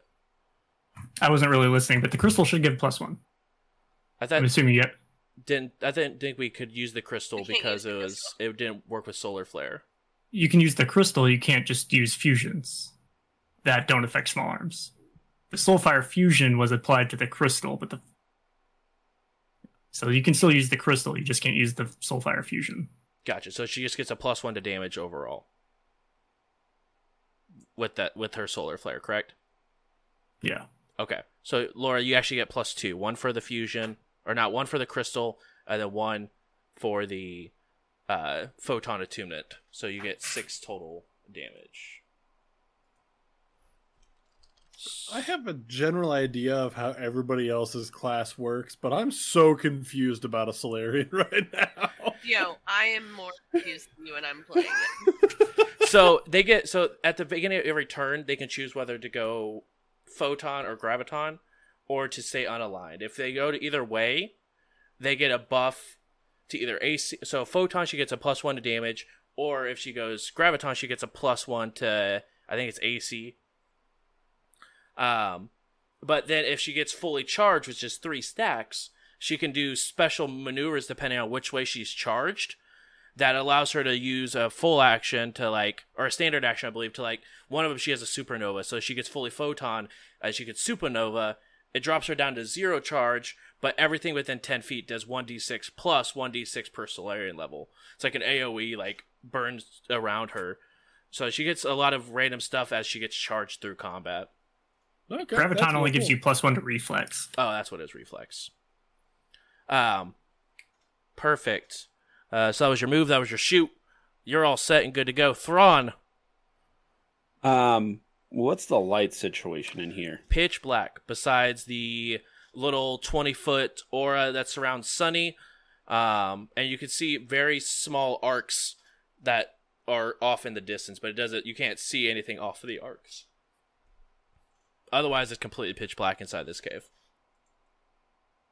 [SPEAKER 4] I wasn't really listening, but the crystal should give plus one.
[SPEAKER 1] I thought
[SPEAKER 4] I'm assuming you get.
[SPEAKER 1] Didn't. I didn't think we could use the crystal because
[SPEAKER 3] use
[SPEAKER 1] it was
[SPEAKER 3] crystal.
[SPEAKER 1] it didn't work with solar flare.
[SPEAKER 4] You can use the crystal. You can't just use fusions that don't affect small arms. The soulfire fusion was applied to the crystal, but the so you can still use the crystal. You just can't use the soulfire fusion.
[SPEAKER 1] Gotcha. So she just gets a plus one to damage overall with that with her solar flare, correct?
[SPEAKER 4] Yeah.
[SPEAKER 1] Okay. So Laura, you actually get plus two. One for the fusion, or not one for the crystal, and then one for the uh, photon attunement. So you get six total damage.
[SPEAKER 2] I have a general idea of how everybody else's class works, but I'm so confused about a Solarian right now.
[SPEAKER 3] Yo, I am more confused than you when I'm playing it.
[SPEAKER 1] so they get so at the beginning of every turn they can choose whether to go photon or graviton or to stay unaligned. If they go to either way, they get a buff to either AC. So photon she gets a plus one to damage, or if she goes graviton, she gets a plus one to I think it's AC. Um, but then if she gets fully charged, which is three stacks, she can do special maneuvers depending on which way she's charged. That allows her to use a full action to like, or a standard action, I believe, to like one of them. She has a supernova, so she gets fully photon. Uh, she gets supernova. It drops her down to zero charge, but everything within ten feet does one d six plus one d six per Solarian level. It's like an AOE, like burns around her. So she gets a lot of random stuff as she gets charged through combat.
[SPEAKER 2] Okay,
[SPEAKER 4] Graviton
[SPEAKER 2] that's
[SPEAKER 4] only
[SPEAKER 2] really
[SPEAKER 4] gives
[SPEAKER 2] cool.
[SPEAKER 4] you plus one to reflex.
[SPEAKER 1] Oh, that's what it is, reflex. Um, perfect. Uh, so that was your move. That was your shoot. You're all set and good to go. Thrawn,
[SPEAKER 6] Um, what's the light situation in here?
[SPEAKER 1] pitch black. Besides the little 20 foot aura that surrounds Sunny, um, and you can see very small arcs that are off in the distance, but it doesn't. You can't see anything off of the arcs. Otherwise, it's completely pitch black inside this cave.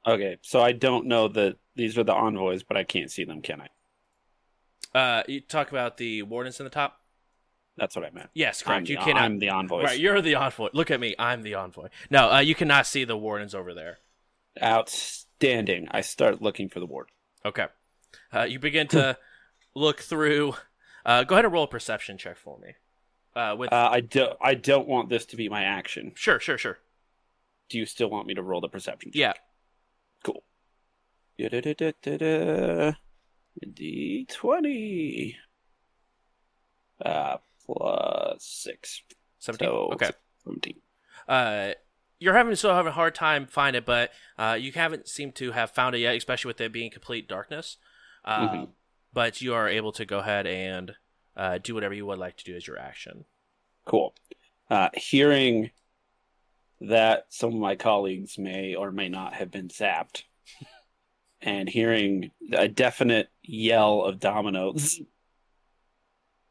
[SPEAKER 6] Okay, so I don't know that these are the envoys, but I can't see them, can I?
[SPEAKER 1] Uh, you talk about the wardens in the top.
[SPEAKER 6] That's what I meant.
[SPEAKER 1] Yes,
[SPEAKER 6] I'm
[SPEAKER 1] correct.
[SPEAKER 6] the,
[SPEAKER 1] You cannot.
[SPEAKER 6] I'm the envoy.
[SPEAKER 1] Right, you're the envoy. Look at me. I'm the envoy. No, uh, you cannot see the wardens over there.
[SPEAKER 6] Outstanding. I start looking for the ward.
[SPEAKER 1] Okay. Uh, you begin to look through. Uh, go ahead and roll a perception check for me. Uh, with
[SPEAKER 6] Uh, I don't. I don't want this to be my action.
[SPEAKER 1] sure, sure, sure.
[SPEAKER 6] Do you still want me to roll the perception? check?
[SPEAKER 1] Yeah.
[SPEAKER 6] Cool. D twenty. Uh, plus six.
[SPEAKER 1] Seventeen.
[SPEAKER 6] So
[SPEAKER 1] okay.
[SPEAKER 6] Seventeen.
[SPEAKER 1] Uh, you're having still having a hard time find it, but uh, you haven't seemed to have found it yet, especially with it being complete darkness. Uh,
[SPEAKER 6] Mhm.
[SPEAKER 1] But you are able to go ahead and uh, do whatever you would like to do as your action.
[SPEAKER 6] Cool. Uh, hearing that some of my colleagues may or may not have been zapped, and hearing a definite yell of dominoes,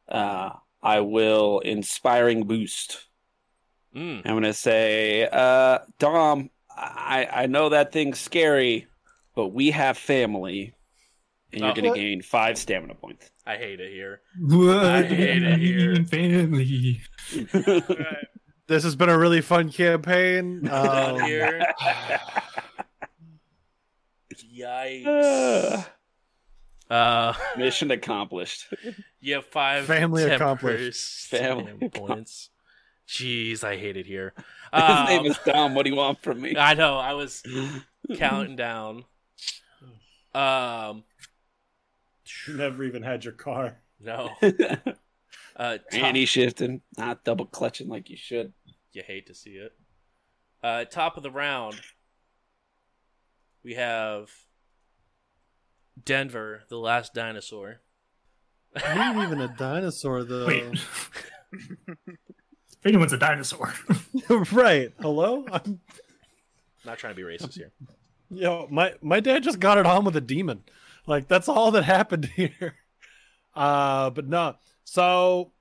[SPEAKER 6] uh, I will inspiring boost.
[SPEAKER 1] Mm.
[SPEAKER 6] I'm gonna say, uh, Dom, I I know that thing's scary, but we have family, and you're
[SPEAKER 1] Oh.
[SPEAKER 6] gonna
[SPEAKER 2] What?
[SPEAKER 6] gain five stamina points.
[SPEAKER 1] I hate it here.
[SPEAKER 4] What?
[SPEAKER 1] hate it here.
[SPEAKER 4] Family.
[SPEAKER 2] This has been a really fun campaign. Um,
[SPEAKER 1] here. Yikes. Uh,
[SPEAKER 6] Mission accomplished.
[SPEAKER 1] you have five
[SPEAKER 2] Family accomplished.
[SPEAKER 6] Family
[SPEAKER 1] points. Jeez, I hate it here.
[SPEAKER 6] His
[SPEAKER 1] Um,
[SPEAKER 6] name is Dom. What do you want from me?
[SPEAKER 1] I know. I was counting down. Um,
[SPEAKER 2] You never even had your car.
[SPEAKER 1] no. Uh, top-
[SPEAKER 6] Annie shifting, not double clutching like you should.
[SPEAKER 1] You hate to see it. Uh, top of the round, we have Denver, the last dinosaur.
[SPEAKER 2] You ain't even a dinosaur, though.
[SPEAKER 4] Wait. if anyone's a dinosaur.
[SPEAKER 2] right. Hello? I'm,
[SPEAKER 1] Not trying to be racist here.
[SPEAKER 2] yo, my, my dad just got it on with a demon. Like, that's all that happened here. Uh, but no. So,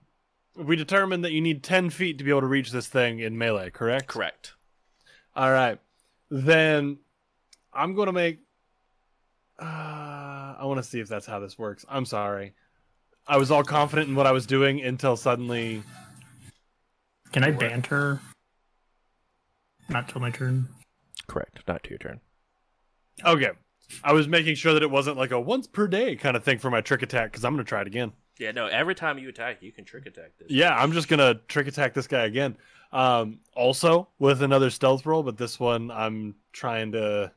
[SPEAKER 2] we determined that you need 10 feet to be able to reach this thing in melee, correct?
[SPEAKER 1] Correct.
[SPEAKER 2] All right. Then I'm going to make. Uh, I want to see if that's how this works. I'm sorry. I was all confident in what I was doing until suddenly.
[SPEAKER 4] Can I banter? Not till my turn.
[SPEAKER 1] Correct. Not to your turn.
[SPEAKER 2] Okay. I was making sure that it wasn't like a once per day kind of thing for my trick attack because I'm going to try it again.
[SPEAKER 1] Yeah, no, every time you attack, you can trick attack this.
[SPEAKER 2] Yeah, I'm just going to trick attack this guy again. Um, also with another stealth roll, but this one I'm trying to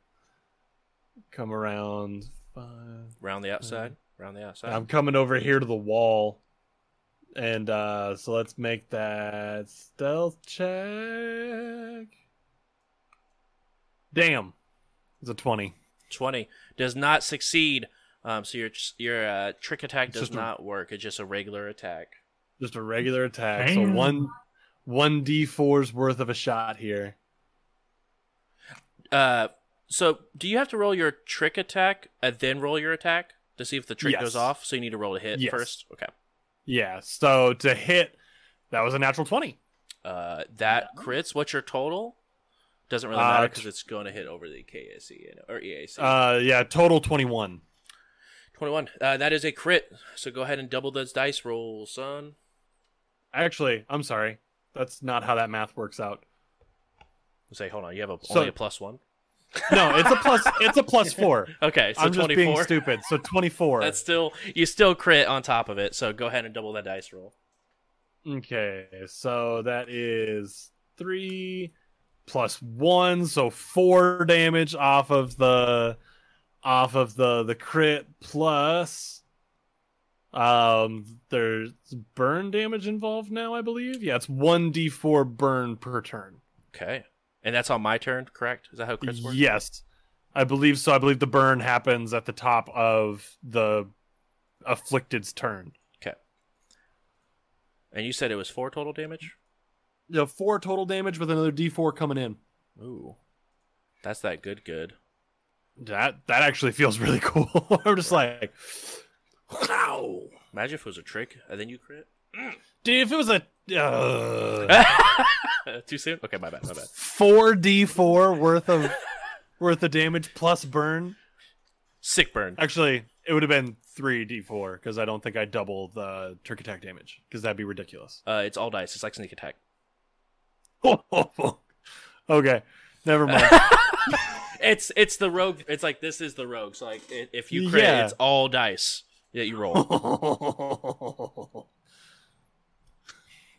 [SPEAKER 2] come around. Five,
[SPEAKER 1] Round the outside. Round the outside.
[SPEAKER 2] I'm coming over here to the wall. And uh so let's make that stealth check. Damn. It's a 20.
[SPEAKER 1] 20 does not succeed. Um, so your your uh, trick attack does
[SPEAKER 2] just a-
[SPEAKER 1] not work. It's just a regular attack.
[SPEAKER 2] Just a regular attack.
[SPEAKER 4] Damn.
[SPEAKER 2] So one one D4's worth of a shot here.
[SPEAKER 1] Uh, so do you have to roll your trick attack and then roll your attack to see if the trick
[SPEAKER 2] Yes.
[SPEAKER 1] goes off? So you need to roll a hit
[SPEAKER 2] Yes.
[SPEAKER 1] first. Okay.
[SPEAKER 2] Yeah. So to hit, that was a natural 20.
[SPEAKER 1] Uh, that crits. What's your total? Doesn't really
[SPEAKER 2] Uh,
[SPEAKER 1] matter
[SPEAKER 2] t-
[SPEAKER 1] because it's going to hit over the KAC and- or EAC.
[SPEAKER 2] Uh yeah, total 21.
[SPEAKER 1] 21. Uh, that is a crit. So go ahead and double those dice rolls, son.
[SPEAKER 2] Actually, I'm sorry. That's not how that math works out.
[SPEAKER 1] Say, hold on. You have a,
[SPEAKER 2] So-
[SPEAKER 1] only a plus one.
[SPEAKER 2] No, it's a plus. It's a plus four.
[SPEAKER 1] Okay, so
[SPEAKER 2] I'm just being stupid. So 24.
[SPEAKER 1] That's still you still crit on top of it. So go ahead and double that dice roll.
[SPEAKER 2] Okay, so that is three plus one, so four damage off of the off of the the crit plus um there's burn damage involved now, I believe. Yeah, it's one D four burn per turn.
[SPEAKER 1] Okay, and that's on my turn, correct? Is that how crits work?
[SPEAKER 2] Yes. I believe so. I believe the burn happens at the top of the afflicted's turn. Okay.
[SPEAKER 1] And you said it was four total damage.
[SPEAKER 2] Know, four total damage with another D four coming in.
[SPEAKER 1] Ooh, that's that good good.
[SPEAKER 2] That that actually feels really cool. I'm just like, wow.
[SPEAKER 1] Imagine if it was a trick and then you crit.
[SPEAKER 2] Dude, if it was a uh,
[SPEAKER 1] Too soon? Okay, my bad, my bad.
[SPEAKER 2] four D four worth of worth of damage plus burn,
[SPEAKER 1] Sick burn.
[SPEAKER 2] actually, it would have been three D four because I don't think I double the trick attack damage because that'd be ridiculous.
[SPEAKER 1] Uh, it's all dice. It's like sneak attack.
[SPEAKER 2] okay, never mind.
[SPEAKER 1] It's it's the rogue. It's like this is the rogue. So like if you crit,
[SPEAKER 2] Yeah.
[SPEAKER 1] it's all dice that you roll.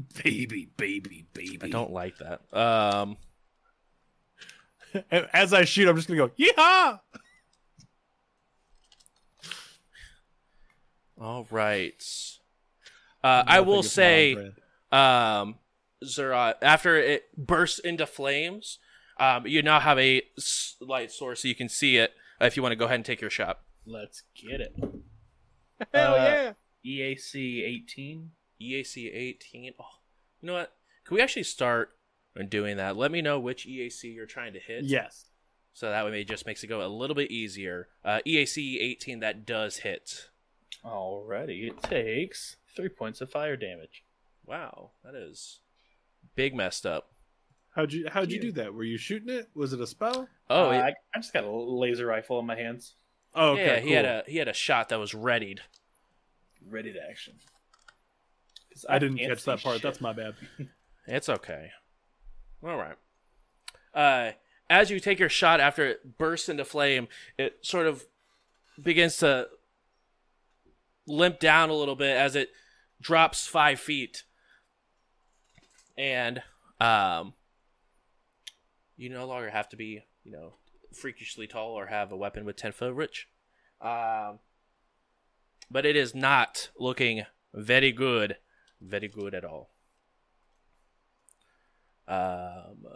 [SPEAKER 2] baby, baby, baby.
[SPEAKER 1] I don't like that. Um,
[SPEAKER 2] As I shoot, I'm just gonna go, yeah.
[SPEAKER 1] all right. Uh, I will say, um, Zerat, after it bursts into flames, um, you now have a light source so you can see it. uh, If you want to go ahead and take your shot.
[SPEAKER 5] Let's get it.
[SPEAKER 2] Hell
[SPEAKER 5] Uh,
[SPEAKER 2] yeah!
[SPEAKER 5] EAC 18.
[SPEAKER 1] EAC 18. Oh, you know what? Can we actually start doing that? Let me know which EAC you're trying to hit.
[SPEAKER 2] Yes.
[SPEAKER 1] So that way it just makes it go a little bit easier. Uh, EAC 18, that does hit.
[SPEAKER 5] Alrighty, it takes three points of fire damage.
[SPEAKER 1] Wow, that is big messed up.
[SPEAKER 2] How'd you How'd you do that? Were you shooting it? Was it a spell?
[SPEAKER 1] Oh,
[SPEAKER 5] Uh,
[SPEAKER 1] it-
[SPEAKER 5] I, I just got a laser rifle in my hands,
[SPEAKER 2] Oh, okay.
[SPEAKER 1] yeah, he had a he had a shot that was readied.
[SPEAKER 5] ready to action. 'Cause
[SPEAKER 2] I didn't catch that part.
[SPEAKER 5] shit.
[SPEAKER 2] That's my bad.
[SPEAKER 1] It's okay. All right. Uh, as you take your shot after it bursts into flame, it sort of begins to limp down a little bit as it drops five feet, and um, you no longer have to be, you know, freakishly tall or have a weapon with ten foot reach. Um, but it is not looking very good, very good at all. Um,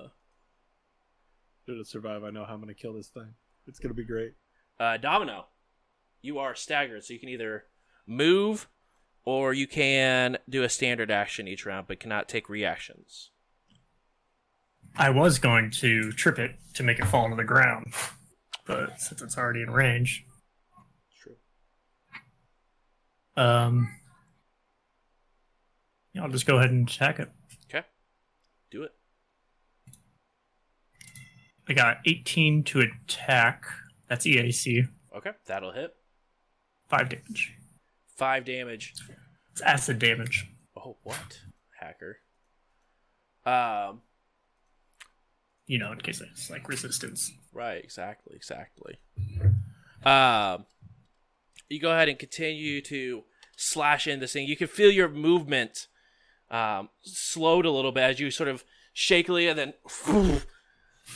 [SPEAKER 2] Should it survive? I know how I'm gonna kill this thing. It's gonna be great.
[SPEAKER 1] uh, Domino, you are staggered, so you can either move or you can do a standard action each round, but cannot take reactions.
[SPEAKER 4] I was going to trip it to make it fall into the ground, but since it's already in range,
[SPEAKER 1] True.
[SPEAKER 4] um, yeah, I'll just go ahead and attack it.
[SPEAKER 1] Okay, do it.
[SPEAKER 4] I got 18 to attack. That's EAC.
[SPEAKER 1] Okay, that'll hit.
[SPEAKER 4] Five damage.
[SPEAKER 1] Five damage.
[SPEAKER 4] It's acid damage.
[SPEAKER 1] Oh, what? Hacker. Um,
[SPEAKER 4] You know, in case it's like resistance.
[SPEAKER 1] Right, exactly, exactly. Um, you go ahead and continue to slash in this thing. You can feel your movement um, slowed a little bit as you sort of shakily and then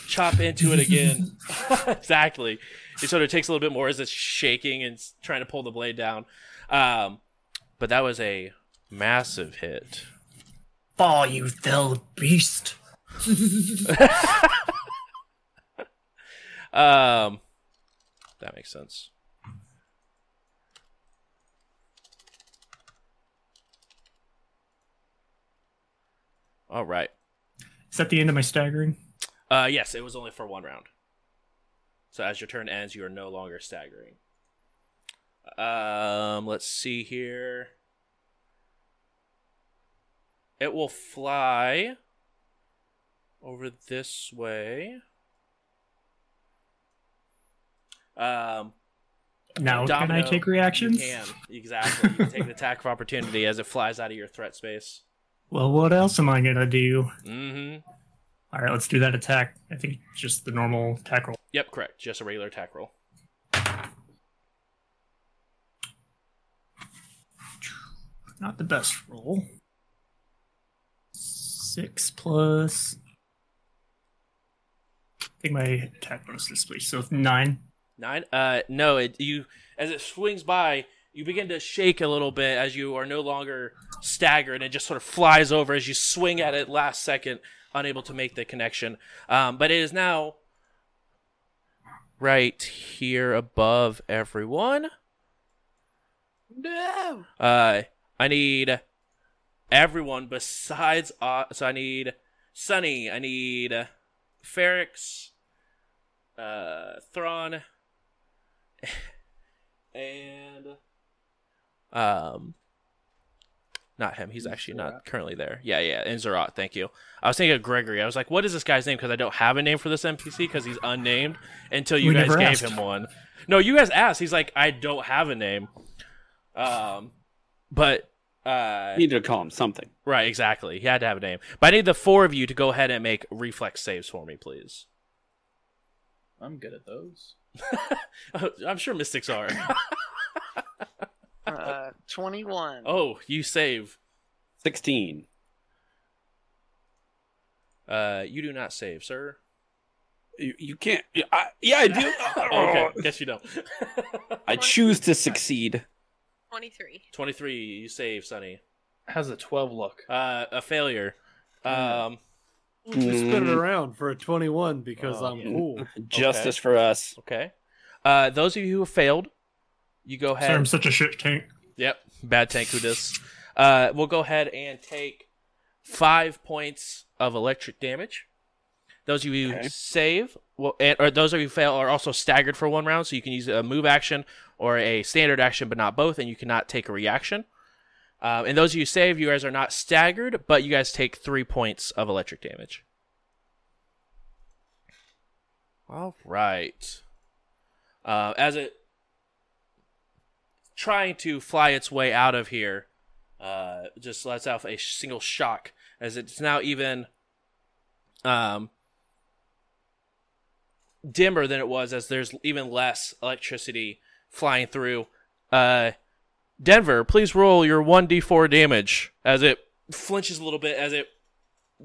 [SPEAKER 1] chop into it again. exactly. It sort of takes a little bit more as it's shaking and trying to pull the blade down. Um, but that was a massive hit.
[SPEAKER 4] Fall, you fell beast.
[SPEAKER 1] Um, that makes sense. All right.
[SPEAKER 4] Is that the end of my staggering?
[SPEAKER 1] Uh, yes, it was only for one round. So as your turn ends, you are no longer staggering. Um, let's see here. It will fly over this way. Um,
[SPEAKER 4] Now can I take reactions?
[SPEAKER 1] You can exactly. You can take an attack of opportunity as it flies out of your threat space.
[SPEAKER 4] Well, what else am I gonna do?
[SPEAKER 1] Mm-hmm.
[SPEAKER 4] All right, let's do that attack. I think just the normal attack roll.
[SPEAKER 1] Yep, correct. Just a regular attack roll.
[SPEAKER 4] Not the best roll. Six plus. I think my attack bonus is please. So nine.
[SPEAKER 1] Nine. Uh, no. It you as it swings by, you begin to shake a little bit as you are no longer staggered, and it just sort of flies over as you swing at it last second, unable to make the connection. Um, but it is now right here above everyone.
[SPEAKER 3] No.
[SPEAKER 1] Uh, I need everyone besides. Uh, so I need Sunny. I need uh, Ferrix, uh, Thrawn, and um, not him. He's actually not currently there. Yeah, yeah, and Zerat. Thank you. I was thinking of Gregory. I was like, what is this guy's name? Because I don't have a name for this NPC because he's unnamed until you
[SPEAKER 4] We
[SPEAKER 1] guys gave
[SPEAKER 4] asked.
[SPEAKER 1] him one. No, you guys asked. He's like, I don't have a name. Um, but uh,
[SPEAKER 6] You need to call him something.
[SPEAKER 1] right, exactly. He had to have a name. But I need the four of you to go ahead and make reflex saves for me, please.
[SPEAKER 5] I'm good at those.
[SPEAKER 1] I'm sure mystics are.
[SPEAKER 8] Uh, 21.
[SPEAKER 1] oh, you save.
[SPEAKER 6] 16.
[SPEAKER 1] Uh, you do not save, sir.
[SPEAKER 6] You, you can't. yeah, I, yeah, I do.
[SPEAKER 1] okay, guess you don't.
[SPEAKER 6] I choose to succeed.
[SPEAKER 3] 23.
[SPEAKER 1] 23, you save, Sunny.
[SPEAKER 5] How's a 12 look?
[SPEAKER 1] Uh, a failure. Um,
[SPEAKER 2] Just spin it
[SPEAKER 6] Mm.
[SPEAKER 2] around for a 21 because
[SPEAKER 1] Oh,
[SPEAKER 2] I'm
[SPEAKER 1] yeah.
[SPEAKER 2] cool.
[SPEAKER 6] Justice for us.
[SPEAKER 1] okay. Uh, those of you who have failed, you go ahead.
[SPEAKER 4] Sorry, I'm such a shit tank.
[SPEAKER 1] Yep, bad tank who dis. Uh, we'll go ahead and take five points of electric damage. Those of you who
[SPEAKER 6] Okay.
[SPEAKER 1] save, well, and, or those of you fail are also staggered for one round, so you can use a move action or a standard action, but not both, and you cannot take a reaction. Um, and those of you save, you guys are not staggered, but you guys take three points of electric damage. All right. Uh, as it trying to fly its way out of here, uh, just lets off a single shock as it's now even um, dimmer than it was, as there's even less electricity flying through. Uh, Denver, please roll your 1d4 damage as it flinches a little bit as it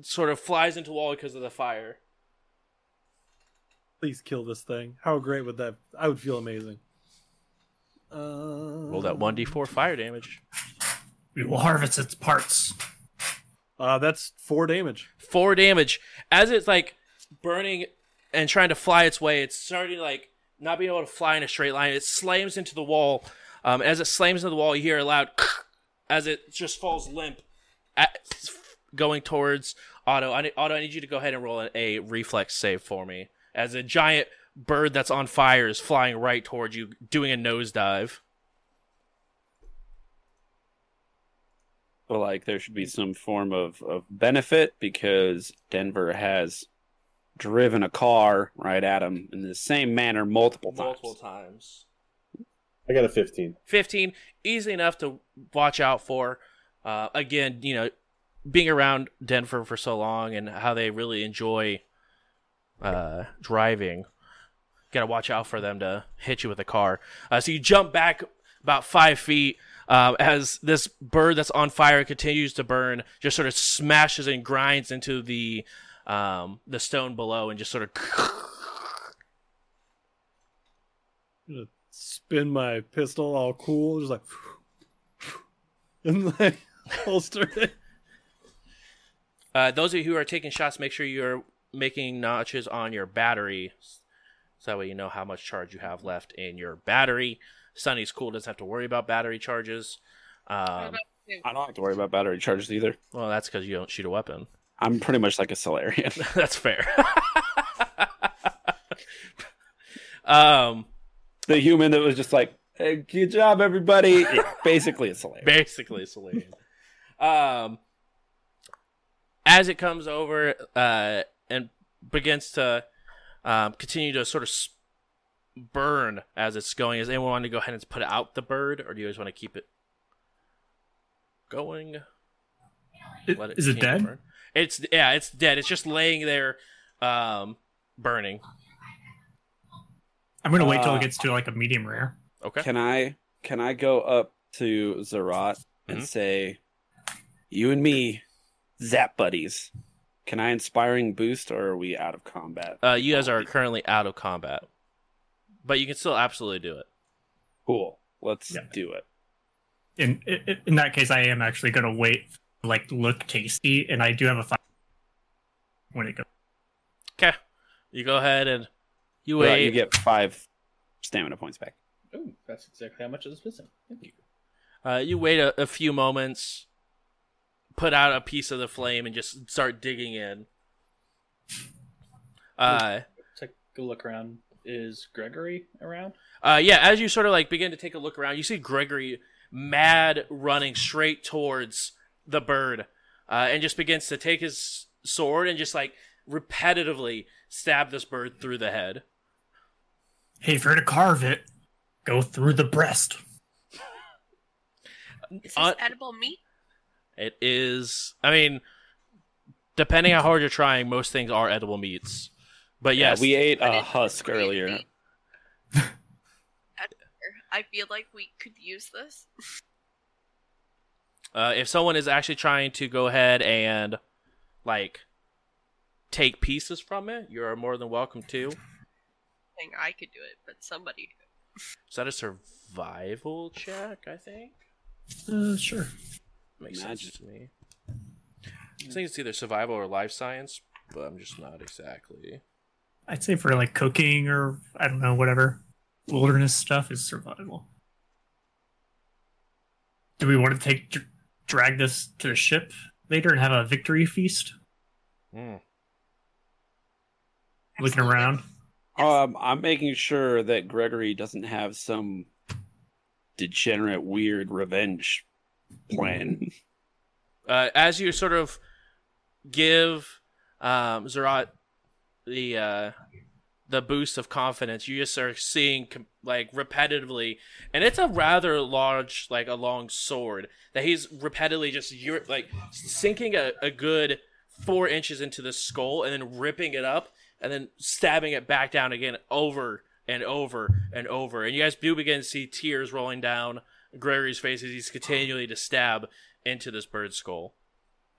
[SPEAKER 1] sort of flies into wall because of the fire.
[SPEAKER 2] Please kill this thing. How great would that? I would feel amazing. Uh,
[SPEAKER 1] Roll that 1d4 fire damage.
[SPEAKER 4] We will harvest its parts.
[SPEAKER 2] Uh, that's four damage.
[SPEAKER 1] four damage as it's like burning and trying to fly its way it's starting like not being able to fly in a straight line it slams into the wall um, as it slams into the wall you hear a loud as it just falls limp at, going towards Otto. I need, Otto, I need you to go ahead and roll a, a reflex save for me as a giant bird that's on fire is flying right towards you doing a nosedive.
[SPEAKER 6] Feel like there should be some form of, of benefit because Denver has driven a car right at him in the same manner multiple times.
[SPEAKER 1] multiple times.
[SPEAKER 7] I got a 15.
[SPEAKER 1] 15 easy enough to watch out for. Uh, again you know being around denver for so long and how they really enjoy uh, driving gotta watch out for them to hit you with a car uh, so you jump back about five feet uh, as this bird that's on fire continues to burn just sort of smashes and grinds into the um, the stone below and just sort of
[SPEAKER 2] spin my pistol all cool, just like, and like holster it.
[SPEAKER 1] Uh, those of you who are taking shots, make sure you're making notches on your battery, so that way you know how much charge you have left in your battery. Sunny's cool; doesn't have to worry about battery charges. Um,
[SPEAKER 6] I don't have to worry about battery charges either.
[SPEAKER 1] well, that's because you don't shoot a weapon.
[SPEAKER 6] I'm pretty much like a Solarian.
[SPEAKER 1] that's fair. um,
[SPEAKER 6] the human that was just like, hey, good job, everybody. Basically a Solarian.
[SPEAKER 1] basically Selenium. um, as it comes over uh, and begins to um, continue to sort of burn as it's going. Does anyone want to go ahead and put out the bird, or do you guys want to keep it going?
[SPEAKER 4] It-
[SPEAKER 1] Let
[SPEAKER 4] is it dead?
[SPEAKER 1] burn? It's yeah, it's dead. It's just laying there, um, burning.
[SPEAKER 4] I'm gonna wait till
[SPEAKER 6] Uh,
[SPEAKER 4] it gets to like a medium rare.
[SPEAKER 1] Okay.
[SPEAKER 6] Can I can I go up to Zerat and
[SPEAKER 1] Mhm.
[SPEAKER 6] say, "You and me, zap buddies"? Can I inspiring boost, or are we out of combat?
[SPEAKER 1] Uh, you guys are currently out of combat, but you can still absolutely do it.
[SPEAKER 6] Cool. Let's
[SPEAKER 4] Yeah.
[SPEAKER 6] do it.
[SPEAKER 4] In, in in that case, I am actually gonna wait. Like look tasty, and I do have a five when it goes.
[SPEAKER 1] Okay. You go ahead and you
[SPEAKER 6] Well,
[SPEAKER 1] wait.
[SPEAKER 6] you get five stamina points back.
[SPEAKER 5] Oh, that's exactly how much I was missing. Thank you.
[SPEAKER 1] Uh, you wait a, a few moments, put out a piece of the flame, and just start digging in. Uh,
[SPEAKER 5] Take a look around. Is Gregory around?
[SPEAKER 1] uh, yeah. As you sort of like begin to take a look around, you see Gregory mad running straight towards the bird, uh, and just begins to take his sword and just like repetitively stab this bird through the head.
[SPEAKER 4] Hey, if you're to carve it, go through the breast.
[SPEAKER 3] Is this
[SPEAKER 1] Uh,
[SPEAKER 3] edible meat?
[SPEAKER 1] It is. I mean, depending on how hard you're trying, most things are edible meats. But yes,
[SPEAKER 6] Yeah, we ate a
[SPEAKER 3] it's
[SPEAKER 6] husk earlier.
[SPEAKER 3] I feel like we could use this.
[SPEAKER 1] Uh, if someone is actually trying to go ahead and like take pieces from it, you are more than welcome to.
[SPEAKER 3] Thing I could do it, but somebody.
[SPEAKER 1] Is that a survival check? I think
[SPEAKER 4] Uh, sure.
[SPEAKER 1] Makes
[SPEAKER 6] Imagine.
[SPEAKER 1] sense to me. I think it's either survival or life science, but I'm just not exactly.
[SPEAKER 4] I'd say for like cooking or I don't know whatever wilderness stuff is survival. Do we want to take dr- drag this to the ship later and have a victory feast?
[SPEAKER 1] Hmm.
[SPEAKER 4] Looking around.
[SPEAKER 6] Um, I'm making sure that Gregory doesn't have some degenerate, weird revenge plan.
[SPEAKER 1] uh, as you sort of give um, Zerat the uh, the boost of confidence, you just are seeing like repetitively, and it's a rather large, like a long sword that he's repeatedly just like sinking a, a good four inches into the skull and then ripping it up and then stabbing it back down again over and over and over, and you guys do begin to see tears rolling down Gregory's face as he's continually to stab into this bird's skull.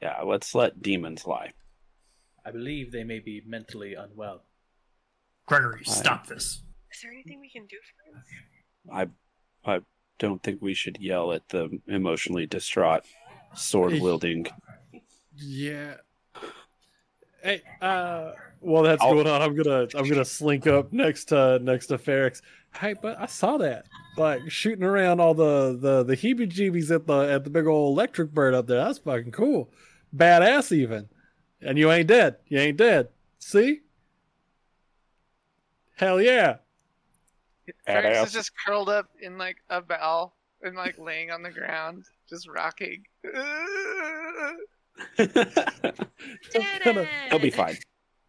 [SPEAKER 6] yeah, let's let demons lie.
[SPEAKER 5] I believe they may be mentally unwell.
[SPEAKER 4] Gregory,
[SPEAKER 6] I-
[SPEAKER 4] stop this.
[SPEAKER 3] Is there anything we can do for him?
[SPEAKER 6] I, I don't think we should yell at the emotionally distraught, sword wielding.
[SPEAKER 2] Yeah. Hey, uh, while that's
[SPEAKER 6] I'll-
[SPEAKER 2] going on, I'm gonna I'm gonna slink up next to next to Ferrix. Hey, but I saw that like shooting around all the the the heebie-jeebies at the at the big old electric bird up there. That's fucking cool, badass even. And you ain't dead. You ain't dead. See? Hell yeah.
[SPEAKER 8] Fergus
[SPEAKER 6] Badass.
[SPEAKER 8] is just curled up in like a ball and like laying on the ground, just rocking.
[SPEAKER 3] Did
[SPEAKER 2] gonna-
[SPEAKER 6] He'll be fine.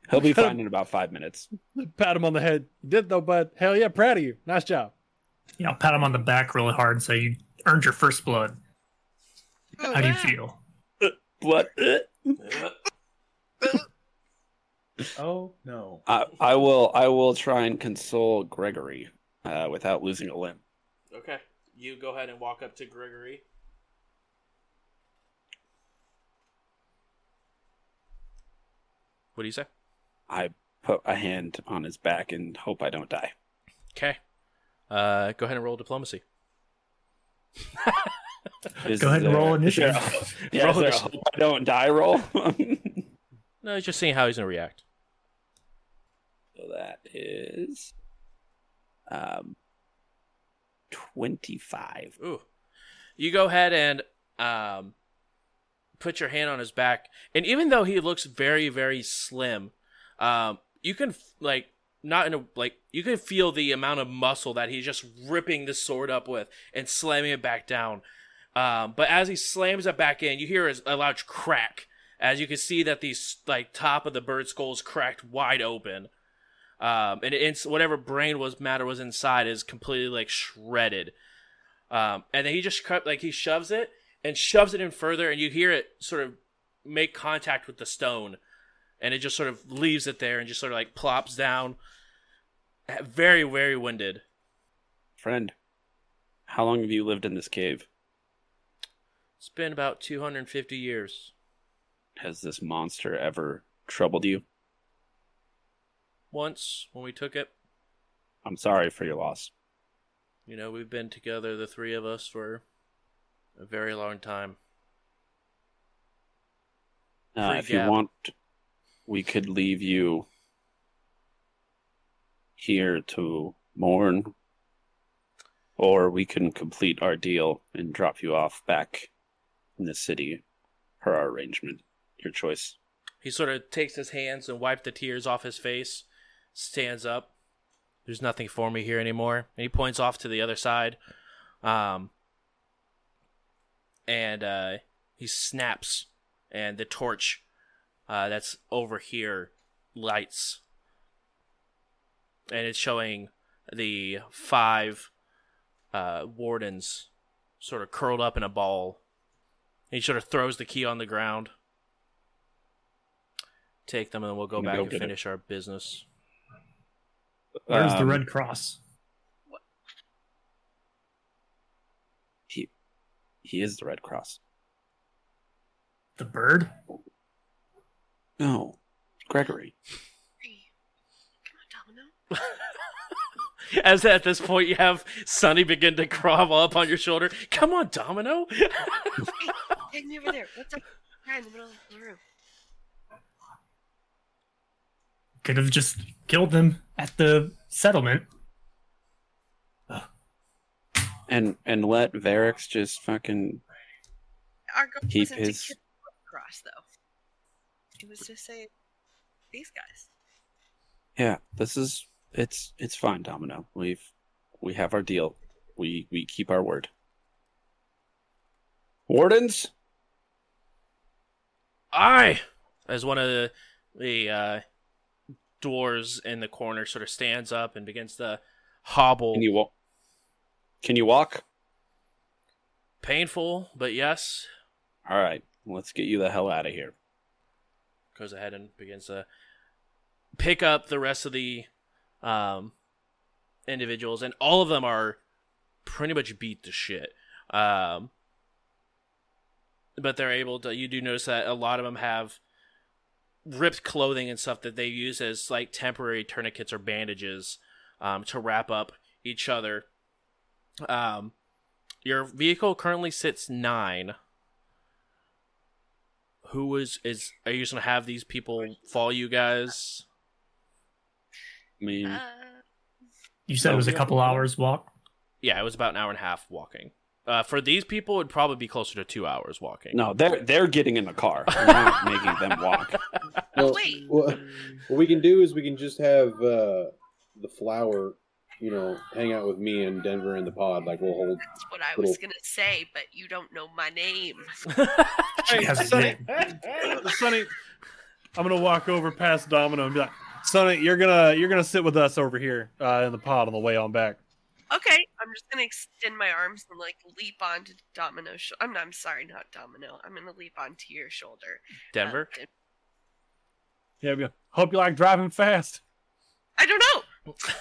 [SPEAKER 6] He'll be fine in about five minutes.
[SPEAKER 2] Pat him on the head. You did though, bud. Hell yeah, proud of you. Nice job.
[SPEAKER 4] Yeah, I'll pat him on the back really hard and say, "You earned your first blood. How do you feel?"
[SPEAKER 6] What?
[SPEAKER 5] Oh no.
[SPEAKER 6] I, I will. I will try and console Gregory uh, without losing a limb.
[SPEAKER 1] Okay. You go ahead and walk up to Gregory. What do you say?
[SPEAKER 6] I put a hand on his back and hope I don't die.
[SPEAKER 1] Okay. Uh, go ahead and roll diplomacy.
[SPEAKER 6] Is
[SPEAKER 4] Go ahead and
[SPEAKER 6] there-
[SPEAKER 4] roll
[SPEAKER 6] is there
[SPEAKER 4] initiative.
[SPEAKER 6] a- yeah, is
[SPEAKER 1] Roll
[SPEAKER 6] there a
[SPEAKER 1] initiative.
[SPEAKER 6] hope I don't die roll.
[SPEAKER 1] No, he's just seeing how he's gonna react.
[SPEAKER 6] so that is um twenty-five.
[SPEAKER 1] Ooh. You go ahead and um, put your hand on his back, and even though he looks very, very slim, um, you can like not in a like you can feel the amount of muscle that he's just ripping the sword up with and slamming it back down. Um, but as he slams it back in, you hear a, loud crack as you can see that the like top of the bird skull is cracked wide open. um, and it's whatever brain was matter was inside is completely like shredded. Um, and then he just like he shoves it and shoves it in further, and you hear it sort of make contact with the stone, and it just sort of leaves it there and just sort of like plops down. Very very winded.
[SPEAKER 6] Friend, how long have you lived in this cave?
[SPEAKER 1] It's been about 250 years.
[SPEAKER 6] Has this monster ever troubled you?
[SPEAKER 1] Once when we took it,
[SPEAKER 6] I'm sorry for your loss.
[SPEAKER 1] you know, we've been together, the three of us, for a very long time.
[SPEAKER 6] Uh, if you want, we could leave you here to mourn, or we can complete our deal and drop you off back in the city per our arrangement. Your choice.
[SPEAKER 1] He sort of takes his hands and wipes the tears off his face, stands up. There's nothing for me here anymore. And he points off to the other side. Um, and uh, he snaps, and the torch uh, that's over here lights. And it's showing the five uh, wardens sort of curled up in a ball. He sort of throws the key on the ground. Take them, and then we'll go
[SPEAKER 6] I'm
[SPEAKER 1] back
[SPEAKER 6] go
[SPEAKER 1] and
[SPEAKER 6] get it.
[SPEAKER 1] finish our business.
[SPEAKER 4] Where's the
[SPEAKER 6] Um,
[SPEAKER 4] Red Cross?
[SPEAKER 6] He, he is the Red Cross.
[SPEAKER 4] The bird?
[SPEAKER 6] No, Gregory.
[SPEAKER 3] Hey, come on, Domino.
[SPEAKER 1] As at this point, you have Sunny begin to crawl up on your shoulder. Come on, Domino.
[SPEAKER 3] Hey, take me over there. What's up? Right in the middle of the room.
[SPEAKER 4] Could have just killed them at the settlement.
[SPEAKER 6] And and let Varix just fucking
[SPEAKER 3] Our goal
[SPEAKER 6] Keep
[SPEAKER 3] wasn't
[SPEAKER 6] his-
[SPEAKER 3] to kill the Cross, though. It was just save these guys.
[SPEAKER 6] Yeah, this is it's it's fine, Domino. We've we have our deal. We we keep our word. Wardens,
[SPEAKER 1] Aye. As one of the, the uh, doors in the corner sort of stands up and begins to hobble.
[SPEAKER 6] can you walk? Can you walk?
[SPEAKER 1] Painful, but yes.
[SPEAKER 6] All right, let's get you the hell out of here.
[SPEAKER 1] Goes ahead and begins to pick up the rest of the um, individuals, and all of them are pretty much beat to shit. Um, but they're able to. You do notice that a lot of them have ripped clothing and stuff that they use as like temporary tourniquets or bandages um, to wrap up each other. Um, your vehicle currently sits nine. Who is is? Are you just gonna have these people follow you guys?
[SPEAKER 6] I mean,
[SPEAKER 3] Uh,
[SPEAKER 4] You said it was a couple hours walk.
[SPEAKER 1] Yeah, it was about an hour and a half walking. Uh, for these people, it'd probably be closer to two hours walking.
[SPEAKER 6] no, they're they're getting in the car. We're not making them walk.
[SPEAKER 7] Well,
[SPEAKER 3] Wait.
[SPEAKER 7] What, what we can do is we can just have uh, the flower, you know, hang out with me and Denver in the pod. Like we'll hold.
[SPEAKER 3] that's what I
[SPEAKER 7] Little-
[SPEAKER 3] was gonna say, but you don't know my name.
[SPEAKER 4] She has Sunny.
[SPEAKER 2] Sunny, I'm gonna walk over past Domino and be like, Sunny, you're gonna you're gonna sit with us over here uh, in the pod on the way on back.
[SPEAKER 3] Okay, I'm just gonna extend my arms and like leap onto Domino's. Sh- I'm I'm sorry, not Domino. I'm gonna leap onto your shoulder.
[SPEAKER 1] Denver.
[SPEAKER 3] Um, Den-
[SPEAKER 2] Yeah, we hope you like driving fast.
[SPEAKER 3] I don't know.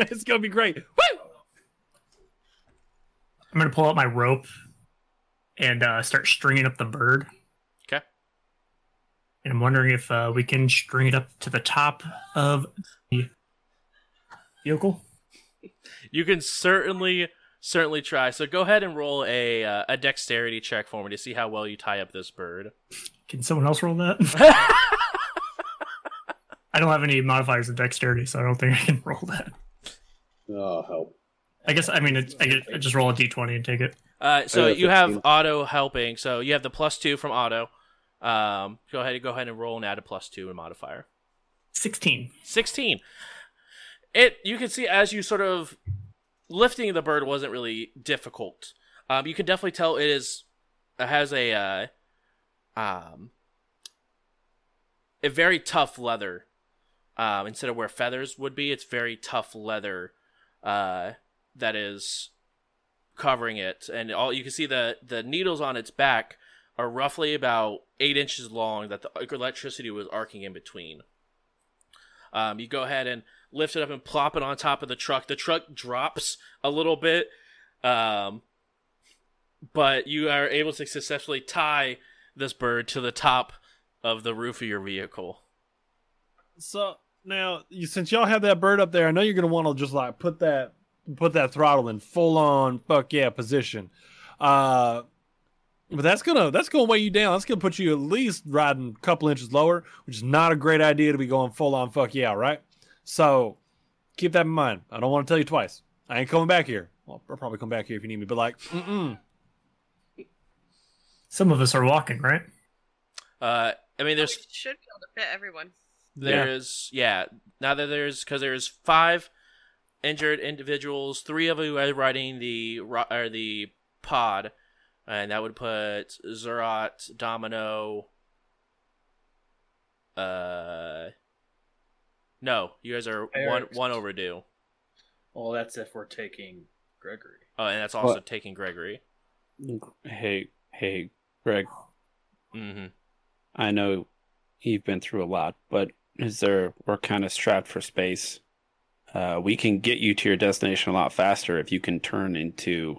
[SPEAKER 2] it's gonna be great. Woo!
[SPEAKER 4] I'm gonna pull out my rope and uh, start stringing up the bird.
[SPEAKER 1] 'Kay.
[SPEAKER 4] And I'm wondering if uh, we can string it up to the top of the vehicle.
[SPEAKER 1] You can certainly certainly try. So go ahead and roll a uh, a dexterity check for me to see how well you tie up this bird.
[SPEAKER 4] Can someone else roll that? I don't have any modifiers of dexterity, so I don't think I can roll that.
[SPEAKER 7] Oh, help!
[SPEAKER 4] I guess I mean it, I, get, I just roll a d20 and take it.
[SPEAKER 1] Uh, so you have Otto helping. So you have the plus two from Otto. Um, go ahead and go ahead and roll and add a plus two and modifier.
[SPEAKER 4] 16.
[SPEAKER 1] 16 it you can see as you sort of lifting the bird wasn't really difficult um you can definitely tell it is it has a uh um a very tough leather um, instead of where feathers would be, it's very tough leather uh, that is covering it, and all you can see the the needles on its back are roughly about eight inches long that the electricity was arcing in between. Um, you go ahead and lift it up and plop it on top of the truck. The truck drops a little bit, um, but you are able to successfully tie this bird to the top of the roof of your vehicle.
[SPEAKER 2] So now, you, since y'all have that bird up there, I know you're gonna want to just like put that put that throttle in full on fuck yeah position. Uh, but that's gonna that's gonna weigh you down. That's gonna put you at least riding a couple inches lower, which is not a great idea to be going full on fuck yeah, right? So keep that in mind. I don't want to tell you twice. I ain't coming back here. Well, I'll probably come back here if you need me, but like, mm-mm.
[SPEAKER 4] Some of us are walking, right?
[SPEAKER 1] Uh, I mean, there's
[SPEAKER 3] We should be able to fit everyone.
[SPEAKER 1] There's yeah. Now that there's because there's five injured individuals, three of you are riding the or the pod, and that would put Zerat, Domino. Uh, no, you guys are one
[SPEAKER 5] Eric's-
[SPEAKER 1] one overdue.
[SPEAKER 5] Well, that's if we're taking Gregory.
[SPEAKER 1] Oh, and that's also
[SPEAKER 6] What?
[SPEAKER 1] taking Gregory.
[SPEAKER 6] Hey, hey, Greg.
[SPEAKER 1] hmm
[SPEAKER 6] I know you've been through a lot, but is there? We're kind of strapped for space. Uh, we can get you to your destination a lot faster if you can turn into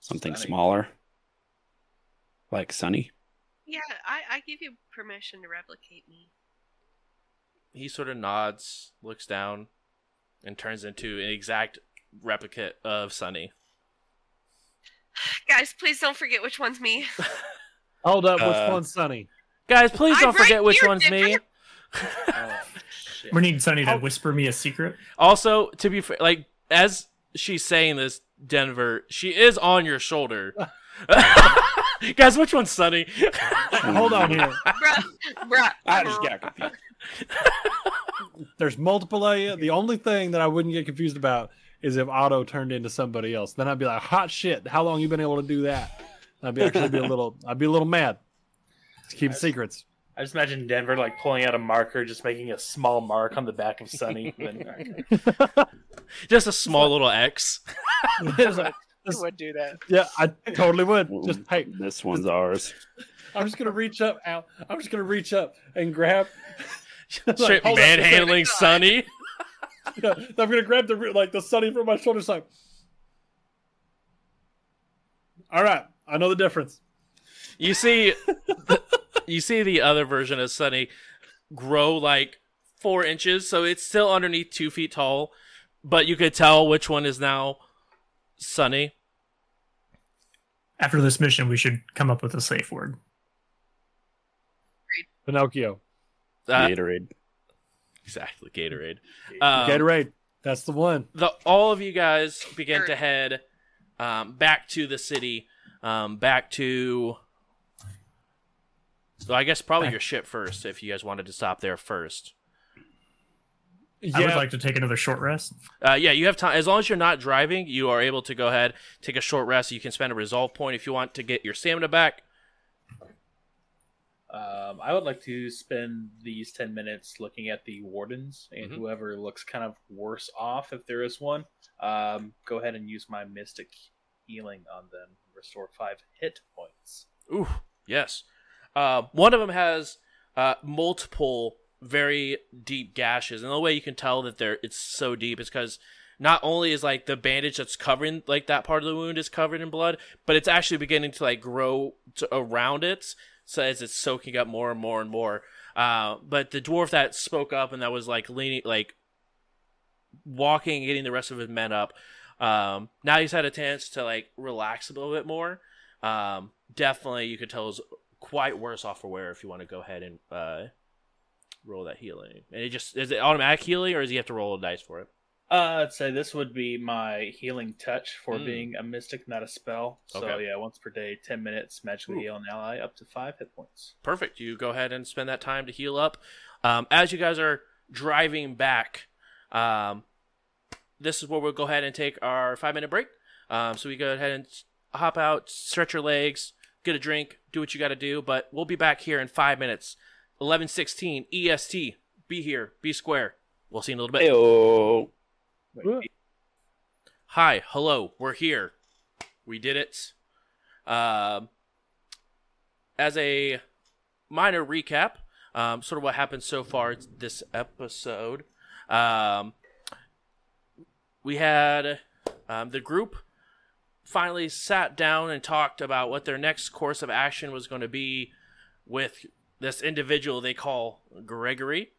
[SPEAKER 6] something
[SPEAKER 5] Sunny.
[SPEAKER 6] smaller, like Sunny.
[SPEAKER 3] Yeah, I, I give you permission to replicate me.
[SPEAKER 1] He sort of nods, looks down, and turns into an exact replicate of Sunny.
[SPEAKER 3] Guys, please don't forget which one's me.
[SPEAKER 2] hold up, which
[SPEAKER 6] Uh,
[SPEAKER 2] one's Sunny?
[SPEAKER 1] Guys, please
[SPEAKER 3] I'm
[SPEAKER 1] don't forget
[SPEAKER 3] right
[SPEAKER 1] which
[SPEAKER 3] here,
[SPEAKER 1] one's me.
[SPEAKER 5] Oh, shit.
[SPEAKER 4] We need Sunny to
[SPEAKER 2] Oh.
[SPEAKER 4] whisper me a secret.
[SPEAKER 1] Also, to be fair, like as she's saying this, Denver, she is on your shoulder. Guys, which one's Sunny?
[SPEAKER 2] Hold on here.
[SPEAKER 3] bruh, bruh.
[SPEAKER 6] I just got confused.
[SPEAKER 2] There's multiple of you. The only thing that I wouldn't get confused about is if Otto turned into somebody else. Then I'd be like, hot shit. How long you been able to do that? I'd be actually be a little. I'd be a little mad. To keep secrets.
[SPEAKER 9] I just imagine Denver like pulling out a marker, just making a small mark on the back of Sunny.
[SPEAKER 1] Just a small little X.
[SPEAKER 2] It's like,
[SPEAKER 8] would do that?
[SPEAKER 2] yeah, I totally would. Just hey,
[SPEAKER 6] this one's ours.
[SPEAKER 2] I'm just gonna reach up, Al. I'm just gonna reach up and grab. Like,
[SPEAKER 1] Straight
[SPEAKER 2] hold
[SPEAKER 1] manhandling Sunny.
[SPEAKER 2] Yeah, I'm gonna grab the like the sunny from my shoulder. It's like, all right, I know the difference.
[SPEAKER 1] You see, you see the other version of Sunny grow like four inches, so it's still underneath two feet tall, but you could tell which one is now Sunny.
[SPEAKER 4] After this mission, we should come up with a safe word.
[SPEAKER 2] Pinocchio,
[SPEAKER 1] Uh,
[SPEAKER 6] Gatorade.
[SPEAKER 1] exactly, Gatorade. Um,
[SPEAKER 2] Gatorade. That's the one.
[SPEAKER 1] the all of you guys begin to head um, back to the city, um, back to. So I guess probably your ship first, if you guys wanted to stop there first.
[SPEAKER 2] Yeah,
[SPEAKER 4] I would like to take another short rest.
[SPEAKER 1] Uh, yeah, you have time. As long as you're not driving, you are able to go ahead, take a short rest. You can spend a resolve point if you want to get your stamina back.
[SPEAKER 5] Um, I would like to spend these 10 minutes looking at the wardens and
[SPEAKER 1] Mhm.
[SPEAKER 5] whoever looks kind of worse off, if there is one. Um, go ahead and use my mystic healing on them. Restore five hit points.
[SPEAKER 1] Ooh, yes. Uh, one of them has uh, multiple very deep gashes, and the way you can tell that they're it's so deep is because not only is like the bandage that's covering like that part of the wound is covered in blood, but it's actually beginning to like grow to, around it, so as it's soaking up more and more and more. Uh, but the dwarf that spoke up and that was like leaning, like walking, getting the rest of his men up. Um, now he's had a chance to like relax a little bit more. Um, definitely, you could tell is quite worse off for wear if you want to go ahead and uh, roll that healing. And it just is it automatic healing, or does he have to roll a dice for it?
[SPEAKER 5] Uh, I'd say this would be my healing touch for
[SPEAKER 1] Mm.
[SPEAKER 5] being a mystic, not a spell. So
[SPEAKER 1] Okay.
[SPEAKER 5] yeah, once per day, 10 minutes, magically
[SPEAKER 1] Ooh.
[SPEAKER 5] heal an ally up to five hit points.
[SPEAKER 1] Perfect. You go ahead and spend that time to heal up. Um, as you guys are driving back, um, this is where we'll go ahead and take our five minute break. Um, so we go ahead and hop out, stretch your legs, get a drink, do what you got to do. But we'll be back here in five minutes. Eleven sixteen EST. be here, be square. We'll see you in a little bit.
[SPEAKER 6] Ayo.
[SPEAKER 5] Wait,
[SPEAKER 1] Hi, hello, we're here. We did it. Um, as a minor recap, um, sort of what happened so far this episode. Um, we had um, the group finally sat down and talked about what their next course of action was going to be with this individual they call Gregory,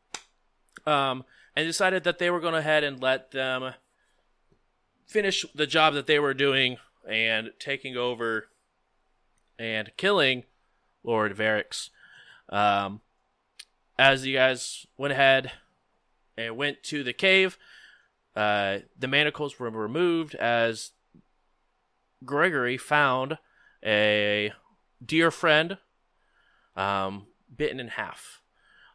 [SPEAKER 1] um, and decided that they were going to head and let them finish the job that they were doing and taking over and killing Lord Varix. Um, as you guys went ahead and went to the cave, uh, the manacles were removed as Gregory found a dear friend um, bitten in half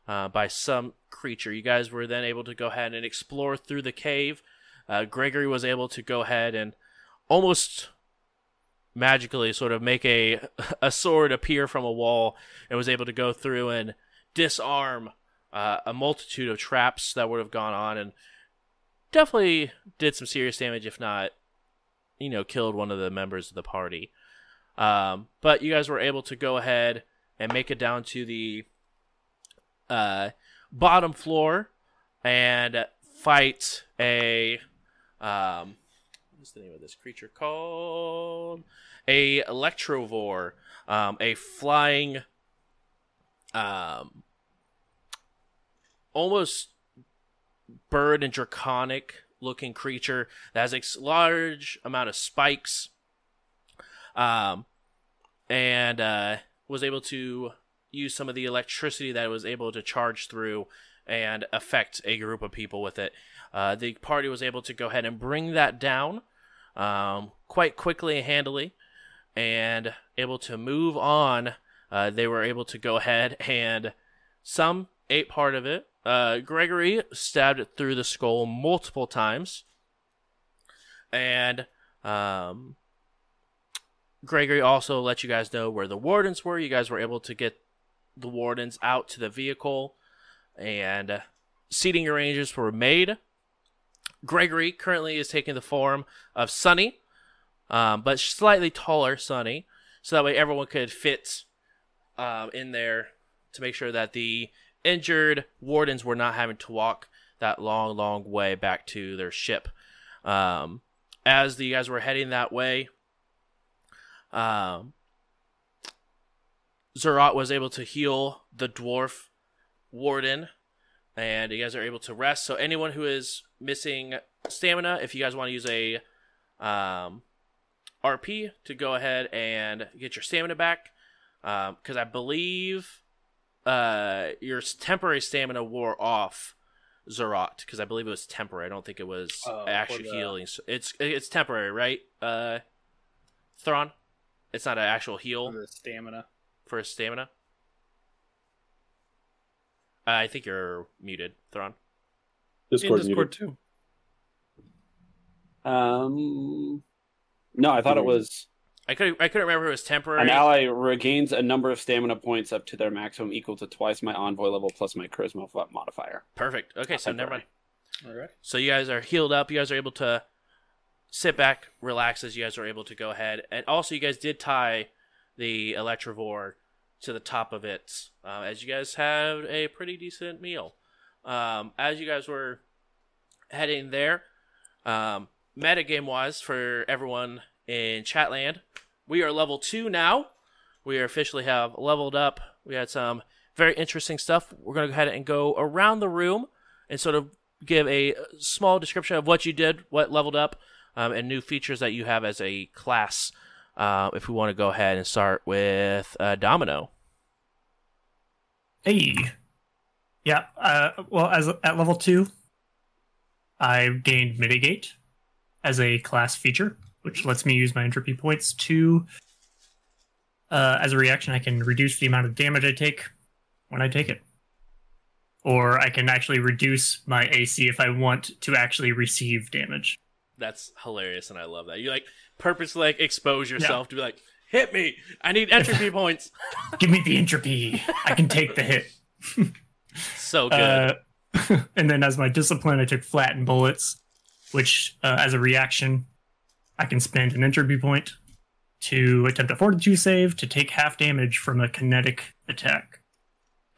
[SPEAKER 1] uh, by some creature. You guys were then able to go ahead and explore through the cave. Uh, Gregory was able to go ahead and almost magically sort of make a a sword appear from a wall and was able to go through and disarm uh, a multitude of traps that would have gone on and definitely did some serious damage if not you know killed one of the members of the party um, but you guys were able to go ahead and make it down to the uh, bottom floor and fight a um, what's the name of this creature called? A electrovore, um, a flying, um, almost bird and draconic looking creature that has a large amount of spikes, um, and uh, was able to use some of the electricity that it was able to charge through and affect a group of people with it. Uh, the party was able to go ahead and bring that down um, quite quickly and handily, and able to move on. Uh, they were able to go ahead and some ate part of it. Uh, Gregory stabbed it through the skull multiple times, and um, Gregory also let you guys know where the wardens were. You guys were able to get the wardens out to the vehicle, and uh, seating arrangements were made. Gregory currently is taking the form of Sunny, um, but slightly taller Sunny, so that way everyone could fit um, in there to make sure that the injured wardens were not having to walk that long, long way back to their ship. Um, as the guys were heading that way, um, Zerat was able to heal the dwarf warden, and you guys are able to rest. So anyone who is missing stamina, if you guys want to use a um, RP to go ahead and get your stamina back, because I believe uh, your temporary stamina wore off. Zerat, because I believe it was temporary. I don't think it was
[SPEAKER 5] for
[SPEAKER 1] actual
[SPEAKER 5] the-
[SPEAKER 1] healing. So it's it's temporary, right? Uh, Thrawn, it's not an actual heal
[SPEAKER 5] the stamina.
[SPEAKER 1] for his stamina. Uh, I think you're muted, Thrawn.
[SPEAKER 7] Discord,
[SPEAKER 2] in. Discord too.
[SPEAKER 6] Um, no, I thought it was
[SPEAKER 1] I could I couldn't remember if it was temporary.
[SPEAKER 6] an ally regains a number of stamina points up to their maximum equal to twice my envoy level plus my charisma modifier.
[SPEAKER 1] Perfect. Okay, so never mind.
[SPEAKER 5] All right.
[SPEAKER 1] So you guys are healed up. You guys are able to sit back, relax as you guys are able to go ahead. And also, you guys did tie the Electrovore to the top of it, uh, as you guys had a pretty decent meal. Um, as you guys were heading there, um, metagame wise, for everyone in Chatland, we are level two now. We officially have leveled up. We had some very interesting stuff. We're going to go ahead and go around the room and sort of give a small description of what you did, what leveled up, um, and new features that you have as a class. Uh, if we want to go ahead and start with uh, Domino.
[SPEAKER 4] Hey. Yeah. Uh, well, as at level two, I gained mitigate as a class feature, which lets me use my entropy points to. Uh, as a reaction, I can reduce the amount of damage I take when I take it, or I can actually reduce my AC if I want to actually receive damage.
[SPEAKER 1] That's hilarious, and I love that. You like purposely like expose yourself to be like, hit me. I need entropy points.
[SPEAKER 4] Give me the entropy. I can take the hit.
[SPEAKER 1] So good.
[SPEAKER 4] Uh, and then as my discipline, I took flatten bullets, which uh, as a reaction, I can spend an entropy point to attempt a fortitude save to take half damage from a kinetic attack,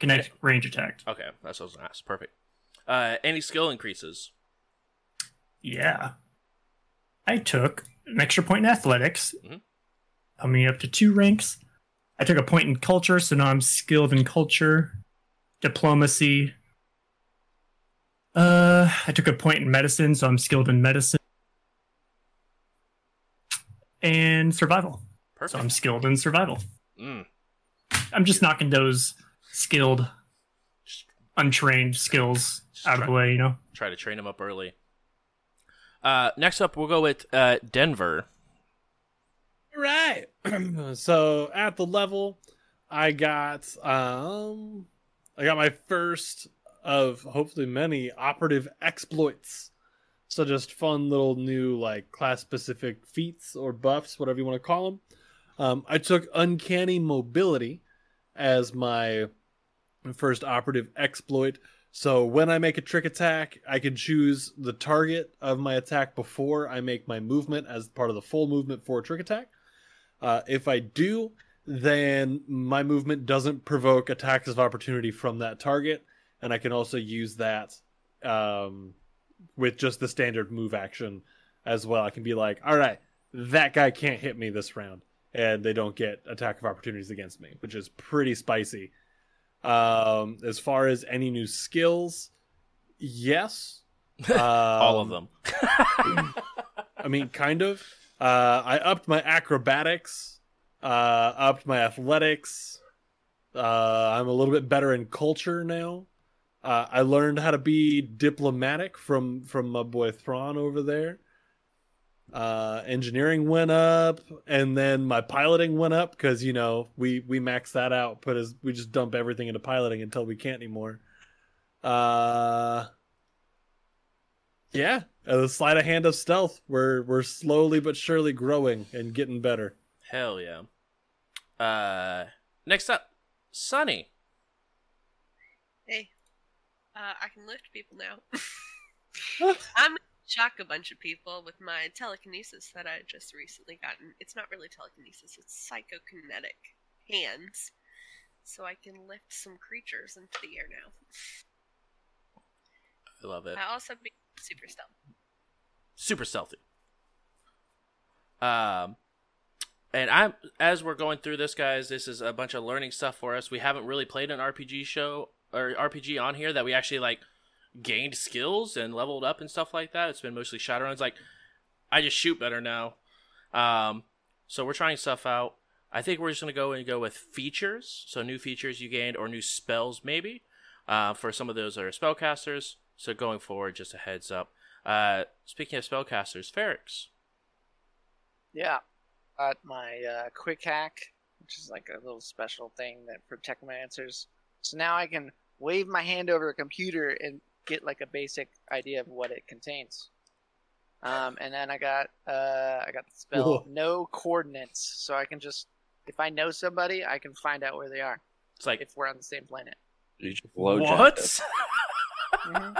[SPEAKER 4] kinetic range attack.
[SPEAKER 1] Okay, that's what I was gonna ask. Perfect. Uh, any skill increases?
[SPEAKER 4] Yeah. I took an extra point in athletics,
[SPEAKER 1] Mhm.
[SPEAKER 4] coming up to two ranks. I took a point in culture, so now I'm skilled in culture, diplomacy. Uh, I took a point in medicine, so I'm skilled in medicine, and survival.
[SPEAKER 1] Perfect.
[SPEAKER 4] So I'm skilled in survival.
[SPEAKER 1] Mm.
[SPEAKER 4] I'm just knocking those skilled, untrained skills out of the way, you know.
[SPEAKER 1] Try to train them up early. Uh, next up, we'll go with uh, Denver.
[SPEAKER 2] Right. so at the level, I got um, I got my first of hopefully many operative exploits. So just fun little new like class specific feats or buffs, whatever you want to call them. Um, I took uncanny mobility as my first operative exploit. So when I make a trick attack, I can choose the target of my attack before I make my movement as part of the full movement for a trick attack. Uh, if I do, then my movement doesn't provoke attacks of opportunity from that target, and I can also use that um, with just the standard move action as well. I can be like, all right, that guy can't hit me this round, and they don't get attack of opportunities against me, which is pretty spicy. Um, as far as any new skills, yes,
[SPEAKER 1] All of
[SPEAKER 2] Um,
[SPEAKER 1] them.
[SPEAKER 2] I mean, kind of. Uh, I upped my acrobatics, uh, upped my athletics. Uh, I'm a little bit better in culture now. Uh, I learned how to be diplomatic from from my boy Thrawn over there. Uh, engineering went up, and then my piloting went up because you know we we max that out. Put as we just dump everything into piloting until we can't anymore. Uh, yeah, the sleight of hand of stealth. We're we're slowly but surely growing and getting better.
[SPEAKER 1] Hell yeah. Uh, next up, Sunny.
[SPEAKER 3] Uh, I can lift people now. I'm shock a bunch of people with my telekinesis that I just recently gotten. It's not really telekinesis; it's psychokinetic hands, so I can lift some creatures into the air now.
[SPEAKER 1] I love it.
[SPEAKER 3] I also be super stealth.
[SPEAKER 1] super stealthy. Um, and I'm as we're going through this, guys. This is a bunch of learning stuff for us. We haven't really played an RPG show or RPG on here that we actually like gained skills and leveled up and stuff like that. It's been mostly Shadowruns. Like I just shoot better now. Um, so we're trying stuff out. I think we're just gonna go and go with features. So new features you gained or new spells maybe. Uh, for some of those that are spellcasters. So going forward, just a heads up. Uh, speaking of spellcasters, Ferrix.
[SPEAKER 8] Yeah. Got my uh, quick hack, which is like a little special thing that for technomancers. So now I can wave my hand over a computer and get like a basic idea of what it contains. Um, and then I got uh, I got the spell
[SPEAKER 2] Whoa.
[SPEAKER 8] no coordinates, so I can just if I know somebody, I can find out where they are
[SPEAKER 1] It's like
[SPEAKER 8] if we're on the same planet.
[SPEAKER 6] You just
[SPEAKER 1] what?
[SPEAKER 6] them.
[SPEAKER 8] Mhm.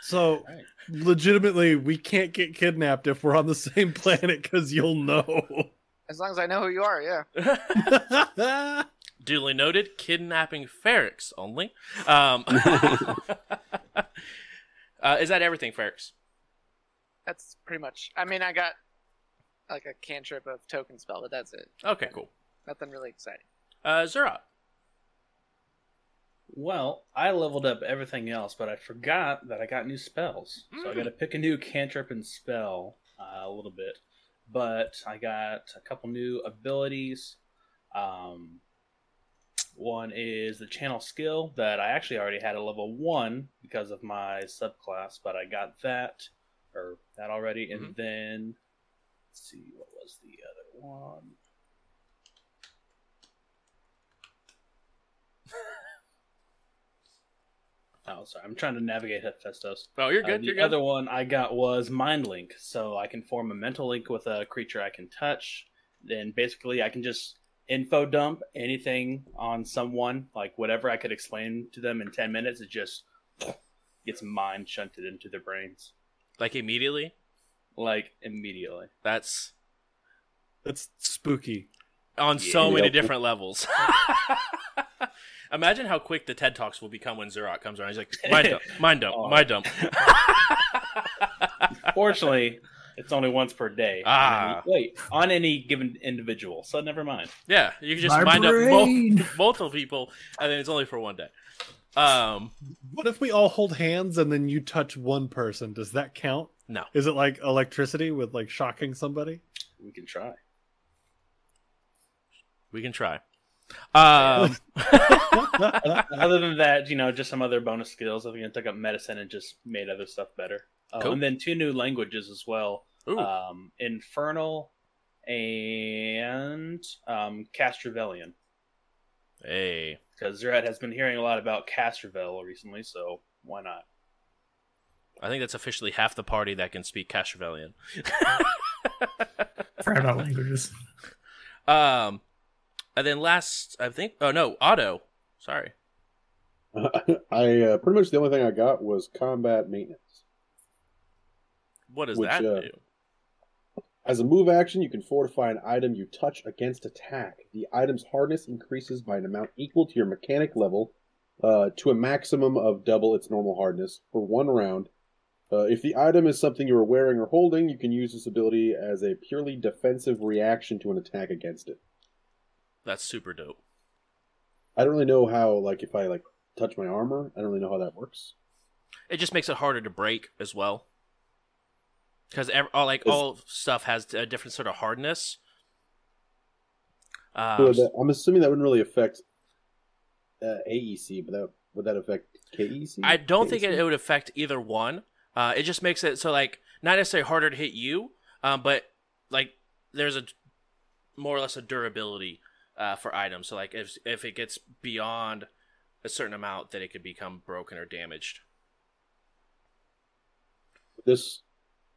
[SPEAKER 2] So
[SPEAKER 5] Right.
[SPEAKER 2] legitimately, we can't get kidnapped if we're on the same planet because you'll know.
[SPEAKER 8] As long as I know who you are, yeah.
[SPEAKER 1] Duly noted. Kidnapping Ferrix only. Um, uh, is that everything, Ferrix?
[SPEAKER 8] That's pretty much. I mean, I got like a cantrip of token spell, but that's it.
[SPEAKER 1] Okay, cool.
[SPEAKER 8] Nothing really exciting.
[SPEAKER 1] Uh, Zura.
[SPEAKER 5] Well, I leveled up everything else, but I forgot that I got new spells. So I got to pick a new cantrip and spell uh, a little bit. But I got a couple new abilities. Um, one is the channel skill that I actually already had a level one because of my subclass, but I got that or that already. And then let's see what was the other one. Oh, sorry. I'm trying to navigate Hephaistos.
[SPEAKER 1] Oh, you're
[SPEAKER 5] Uh,
[SPEAKER 1] good.
[SPEAKER 5] the
[SPEAKER 1] you're good.
[SPEAKER 5] other one I got was Mind Link, so I can form a mental link with a creature I can touch. Then basically, I can just info dump anything on someone, like whatever I could explain to them in ten minutes. It just gets mind shunted into their brains,
[SPEAKER 1] Like immediately.
[SPEAKER 5] like immediately.
[SPEAKER 1] That's
[SPEAKER 2] That's spooky.
[SPEAKER 1] on so
[SPEAKER 7] Yeah.
[SPEAKER 1] many different levels. Imagine how quick the TED Talks will become when Zerat comes around. He's like, mind dump, mind dump,
[SPEAKER 5] Oh.
[SPEAKER 1] mind dump.
[SPEAKER 5] Fortunately, it's only once per day.
[SPEAKER 1] Ah.
[SPEAKER 5] On any- wait, on any given individual. So never mind.
[SPEAKER 1] yeah, you can just
[SPEAKER 4] My
[SPEAKER 1] mind
[SPEAKER 4] brain.
[SPEAKER 1] up both, multiple people, and then it's only for one day. Um,
[SPEAKER 2] What if we all hold hands and then you touch one person? Does that count?
[SPEAKER 1] no.
[SPEAKER 2] Is it like electricity with like shocking somebody?
[SPEAKER 5] We can try.
[SPEAKER 1] We can try. Um,
[SPEAKER 5] Other than that, you know, just some other bonus skills. I think I took up medicine and just made other stuff better. Oh,
[SPEAKER 1] Cool.
[SPEAKER 5] And then two new languages as well. Um, Infernal and um, Castrovelian.
[SPEAKER 1] hey,
[SPEAKER 5] Because Zerat has been hearing a lot about Castrovel recently, so why not?
[SPEAKER 1] I think that's officially half the party that can speak Castrovelian.
[SPEAKER 4] Forgot about languages.
[SPEAKER 1] um, and then last, I think, oh no, Otto. Sorry.
[SPEAKER 7] I uh, pretty much the only thing I got was combat maintenance.
[SPEAKER 1] What does
[SPEAKER 7] Which,
[SPEAKER 1] that
[SPEAKER 7] uh,
[SPEAKER 1] do?
[SPEAKER 7] As a move action, you can fortify an item you touch against attack. The item's hardness increases by an amount equal to your mechanic level uh, to a maximum of double its normal hardness for one round. Uh, if the item is something you are wearing or holding, you can use this ability as a purely defensive reaction to an attack against it.
[SPEAKER 1] That's super dope.
[SPEAKER 7] I don't really know how, like, if I like touch my armor, I don't really know how that works.
[SPEAKER 1] It just makes it harder to break as well. Because all like
[SPEAKER 7] Is-
[SPEAKER 1] all stuff has a different sort of hardness. Um,
[SPEAKER 7] So that, I'm assuming that wouldn't really affect uh, EAC, but that would that affect KAC?
[SPEAKER 1] I don't think it, it would affect either one. Uh, it just makes it so like not necessarily harder to hit you, um, but like there's a more or less a durability uh, for items. So like if if it gets beyond a certain amount, that it could become broken or damaged.
[SPEAKER 7] This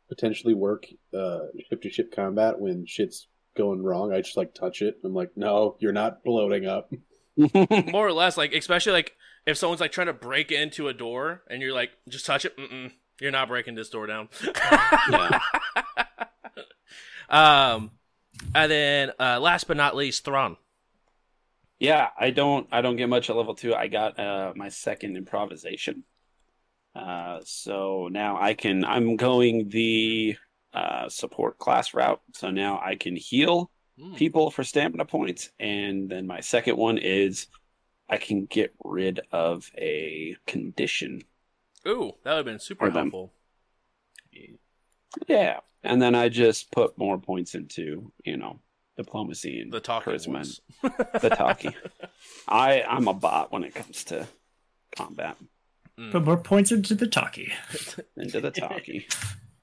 [SPEAKER 7] potentially work uh, ship to ship combat when shit's going wrong. I just like touch it. I'm like, no, you're not bloating up.
[SPEAKER 1] More or less, like especially like if someone's like trying to break into a door and you're like, just touch it. Mm-mm, you're not breaking this door down.
[SPEAKER 6] Yeah.
[SPEAKER 1] um, and then uh, last but not least, Thrawn.
[SPEAKER 6] Yeah, I don't I don't get much at level two. I got uh my second improvisation. Uh so now I can I'm going the uh support class route. So now I can heal
[SPEAKER 1] Hmm.
[SPEAKER 6] people for stamina points and then my second one is I can get rid of a condition.
[SPEAKER 1] Ooh, that would have been super
[SPEAKER 6] Or them.
[SPEAKER 1] helpful.
[SPEAKER 6] Yeah. And then I just put more points into, you know, diplomacy and
[SPEAKER 1] The
[SPEAKER 6] charisma the talkie. I I'm a bot when it comes to combat.
[SPEAKER 1] Mm.
[SPEAKER 4] Put more points into the talkie.
[SPEAKER 6] Into the talkie.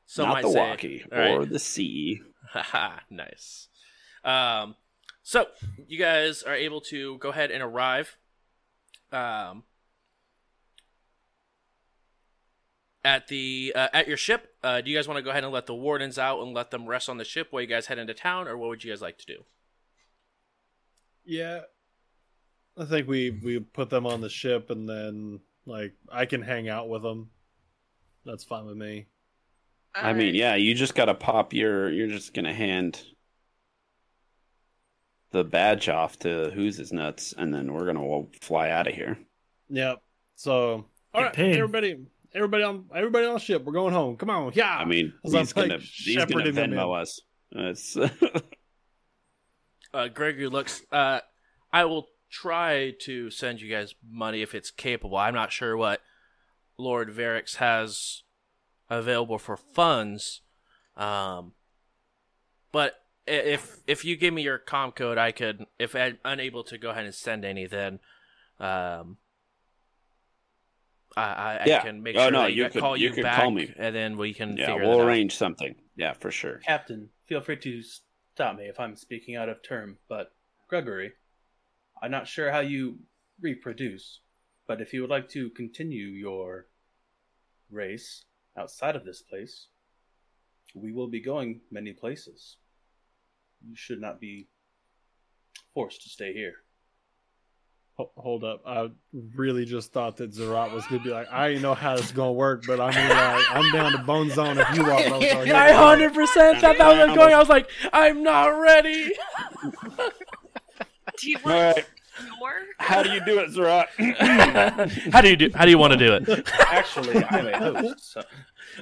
[SPEAKER 1] Some
[SPEAKER 6] not the
[SPEAKER 1] say.
[SPEAKER 6] walkie
[SPEAKER 1] All right.
[SPEAKER 6] or the sea.
[SPEAKER 1] Haha, nice. Um, so you guys are able to go ahead and arrive. Um, at the uh, at your ship. Uh, do you guys want to go ahead and let the wardens out and let them rest on the ship while you guys head into town, or what would you guys like to do?
[SPEAKER 2] Yeah. I think we we put them on the ship and then like I can hang out with them. That's fine with me.
[SPEAKER 6] I mean, yeah, you just gotta pop your. You're just gonna hand the badge off to who's his nuts, and then we're gonna wa- fly out of here.
[SPEAKER 2] Yep. So all right,
[SPEAKER 4] Get
[SPEAKER 2] everybody, everybody on everybody on the ship. We're going home. Come on, yeah.
[SPEAKER 6] I mean,
[SPEAKER 2] As I'm,
[SPEAKER 6] he's gonna
[SPEAKER 2] like,
[SPEAKER 6] he's gonna
[SPEAKER 2] shepherding
[SPEAKER 6] Venmo us. It's
[SPEAKER 1] Uh, Gregory looks. Uh, I will try to send you guys money if it's capable. I'm not sure what Lord Varix has available for funds, um, but if if you give me your com code, I could. If I'm unable to go ahead and send any, then um, I, I, I
[SPEAKER 6] Yeah.
[SPEAKER 1] can make
[SPEAKER 6] Oh,
[SPEAKER 1] sure
[SPEAKER 6] no,
[SPEAKER 1] that
[SPEAKER 6] you
[SPEAKER 1] I
[SPEAKER 6] could-
[SPEAKER 1] call
[SPEAKER 6] you
[SPEAKER 1] you,
[SPEAKER 6] could
[SPEAKER 1] back,
[SPEAKER 6] call me.
[SPEAKER 1] and then we can
[SPEAKER 6] yeah,
[SPEAKER 1] figure
[SPEAKER 6] we'll
[SPEAKER 1] that out.
[SPEAKER 6] arrange something. Yeah, for sure.
[SPEAKER 5] Captain, feel free to stop me if I'm speaking out of term, but Gregory, I'm not sure how you reproduce, but if you would like to continue your race outside of this place, we will be going many places. You should not be forced to stay here.
[SPEAKER 2] Hold up. I really just thought that Zerat was gonna be like, I didn't know how this is gonna work, but I mean like I'm down to bone zone if you are bone zone.
[SPEAKER 1] I hundred percent thought that was going. I was like, I'm not ready.
[SPEAKER 3] Do you want
[SPEAKER 6] right.
[SPEAKER 3] Your?
[SPEAKER 6] How do you do it, Zerat?
[SPEAKER 1] how do you do? How do you want to do it?
[SPEAKER 5] Actually, I'm a host. So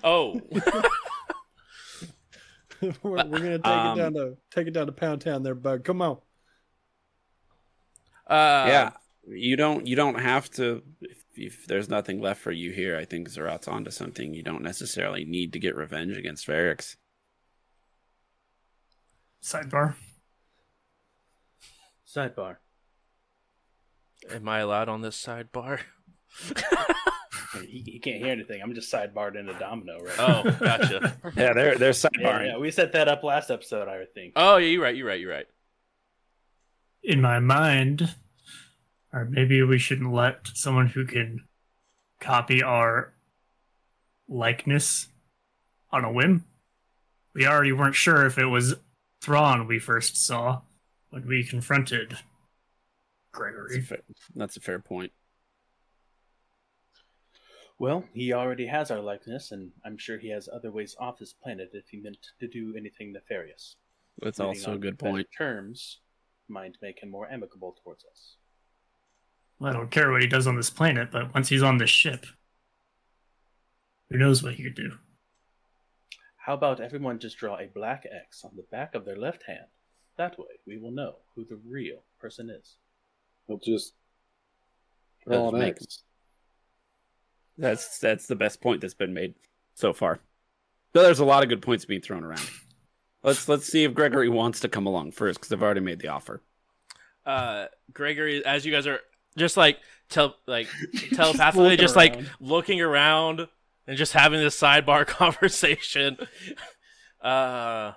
[SPEAKER 1] Oh,
[SPEAKER 2] we're, we're gonna take
[SPEAKER 6] Um,
[SPEAKER 2] it down to take it down to Pound Town there, bud. Come on.
[SPEAKER 1] uh,
[SPEAKER 6] yeah, you don't you don't have to. If, if there's nothing left for you here, I think Zerat's onto something. You don't necessarily need to get revenge against Varix.
[SPEAKER 4] Sidebar.
[SPEAKER 5] sidebar.
[SPEAKER 1] Am I allowed on this sidebar?
[SPEAKER 5] He, he can't hear anything. I'm just sidebarred into Domino right
[SPEAKER 1] Oh, gotcha.
[SPEAKER 6] Yeah, they're they're
[SPEAKER 5] Yeah,
[SPEAKER 6] sidebarring.
[SPEAKER 5] yeah, we set that up last episode, I think.
[SPEAKER 1] Oh, yeah, you're right. You're right. You're right.
[SPEAKER 4] In my mind, or maybe we shouldn't let someone who can copy our likeness on a whim. We already weren't sure if it was Thrawn we first saw when we confronted
[SPEAKER 6] That's, a
[SPEAKER 4] Gregory.
[SPEAKER 6] fair, that's a fair point.
[SPEAKER 5] Well, he already has our likeness, and I'm sure he has other ways off this planet if he meant to do anything nefarious.
[SPEAKER 6] That's
[SPEAKER 5] Leaving
[SPEAKER 6] also a good point.
[SPEAKER 5] Terms might make him more amicable towards us.
[SPEAKER 4] Well, I don't care what he does on this planet, but once he's on this ship, who knows what he could do?
[SPEAKER 5] How about everyone just draw a black X on the back of their left hand? That way, we will know who the real person is.
[SPEAKER 7] We'll just
[SPEAKER 6] That
[SPEAKER 7] draw an
[SPEAKER 6] makes-
[SPEAKER 7] X.
[SPEAKER 6] That's that's the best point that's been made so far. So there's a lot of good points being thrown around. Let's let's see if Gregory wants to come along first because I've already made the offer.
[SPEAKER 1] Uh, Gregory, as you guys are just like tel- like telepathically,
[SPEAKER 6] Looking
[SPEAKER 1] just like looking around and just having this sidebar conversation. Uh,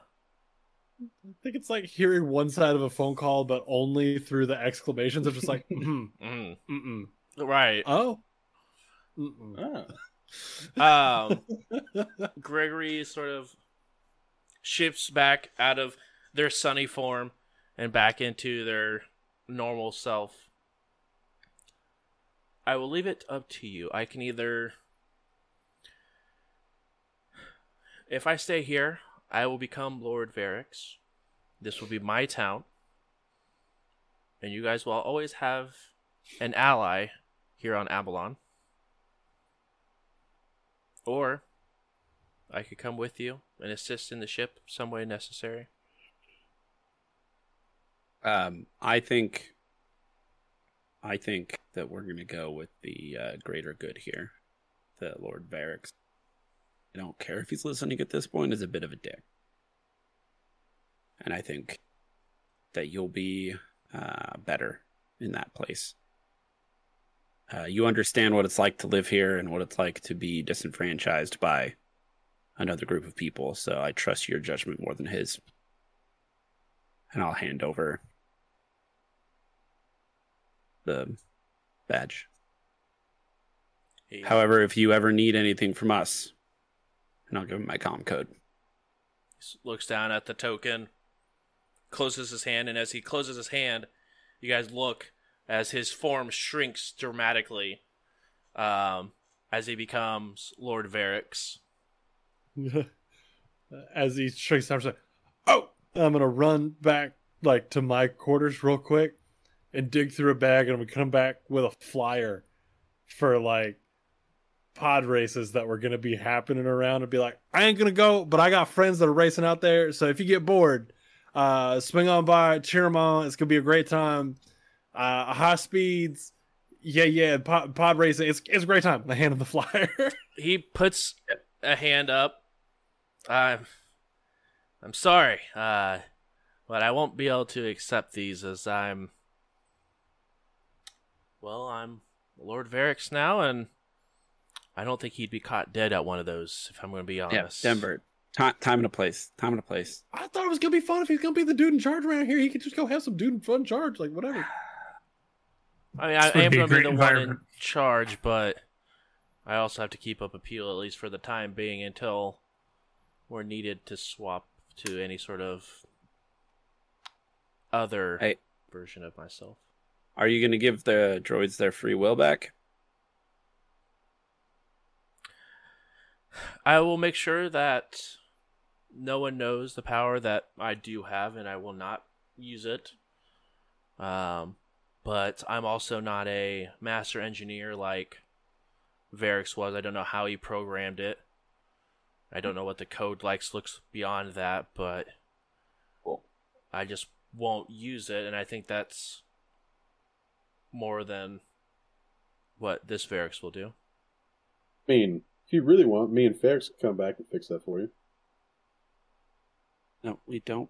[SPEAKER 2] I think it's like hearing one side of a phone call, but only through the exclamations of just like, mm,
[SPEAKER 1] mm,
[SPEAKER 2] mm,
[SPEAKER 1] right.
[SPEAKER 2] oh,
[SPEAKER 5] Ah,
[SPEAKER 1] Um, Gregory sort of shifts back out of their sunny form and back into their normal self. I will leave it up to you. I can either. If I stay here, I will become Lord Varix. This will be my town. And you guys will always have an ally here on Avalon. Or I could come with you and assist in the ship some way necessary.
[SPEAKER 6] Um, I think, I think that we're gonna go with the uh, greater good here, the Lord Varix. I don't care if he's listening at this point; is a bit of a dick, and I think that you'll be uh, better in that place. Uh, you understand what it's like to live here and what it's like to be disenfranchised by another group of people. So I trust your judgment more than his. And I'll hand over the badge. However, if you ever need anything from us, and I'll give him my com code.
[SPEAKER 1] s- looks down at the token, closes his hand, and as he closes his hand, you guys look as his form shrinks dramatically um, as he becomes Lord Varix.
[SPEAKER 2] As he shrinks down, he's like, oh, I'm gonna run back like to my quarters real quick and dig through a bag, and I'm gonna come back with a flyer for like pod races that were gonna be happening around, and be like, I ain't gonna go, but I got friends that are racing out there, so if you get bored, uh, swing on by, cheer them on. It's gonna be a great time. Uh, high speeds, yeah, yeah, pod, pod racing. It's it's a great time. The hand of the flyer.
[SPEAKER 1] He puts a hand up. I'm, I'm sorry, uh, but I won't be able to accept these as I'm. Well, I'm Lord Varix now, and I don't think he'd be caught dead at one of those. If I'm going to be
[SPEAKER 6] Yeah,
[SPEAKER 1] honest,
[SPEAKER 6] Denver. Time, time and a place. Time and a place.
[SPEAKER 2] I thought it was gonna be fun if he's gonna be the dude in charge around here. He could just go have some dude in fun charge, like whatever.
[SPEAKER 1] I mean, I,
[SPEAKER 4] This would
[SPEAKER 1] I am
[SPEAKER 4] be
[SPEAKER 1] going to be the one in charge, but I also have to keep up appeal at least for the time being until we're needed to swap to any sort of other
[SPEAKER 6] Hey.
[SPEAKER 1] version of myself.
[SPEAKER 6] Are you going to give the droids their free will back?
[SPEAKER 1] I will make sure that no one knows the power that I do have, and I will not use it. Um, but I'm also not a master engineer like Varix was. I don't know how he programmed it. I don't know what the code likes looks beyond that, but
[SPEAKER 6] Cool.
[SPEAKER 1] I just won't use it, and I think that's more than what this Varix will do.
[SPEAKER 7] I mean, you really want, me and Ferrix can come back and fix that for you.
[SPEAKER 6] No, we don't.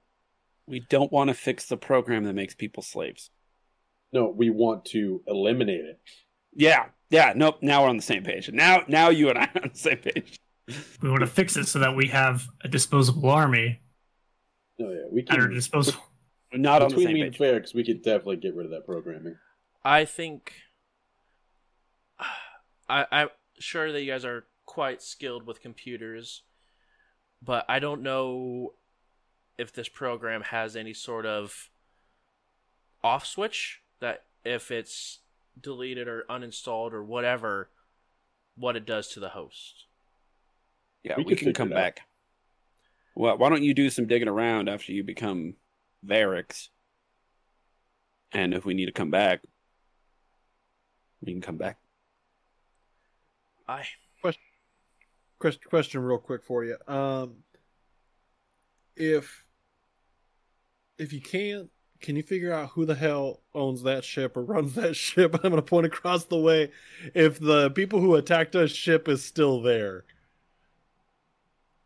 [SPEAKER 6] We don't want to fix the program that makes people slaves.
[SPEAKER 7] No, we want to eliminate it.
[SPEAKER 6] Yeah, yeah. Nope. Now we're on the same page. Now, now you and I are on the same page.
[SPEAKER 4] We want to fix it so that we have a disposable army
[SPEAKER 7] No, yeah, we
[SPEAKER 4] at our
[SPEAKER 7] can.
[SPEAKER 4] disposal.
[SPEAKER 6] We're not on the
[SPEAKER 7] Between
[SPEAKER 6] same
[SPEAKER 7] me and
[SPEAKER 6] page.
[SPEAKER 7] Ferrix, we could definitely get rid of that programming.
[SPEAKER 1] I think I, I'm sure that you guys are quite skilled with computers, but I don't know if this program has any sort of off switch that if it's deleted or uninstalled or whatever, what it does to the host.
[SPEAKER 6] Yeah,
[SPEAKER 7] We
[SPEAKER 6] we, can come
[SPEAKER 7] it out.
[SPEAKER 6] back. Well, why don't you do some digging around after you become Varix? And if we need to come back, we can come back.
[SPEAKER 1] I
[SPEAKER 2] Question, question real quick for you. Um, if if you can't, can you figure out who the hell owns that ship or runs that ship? I'm gonna point across the way. If the people who attacked us ship is still there,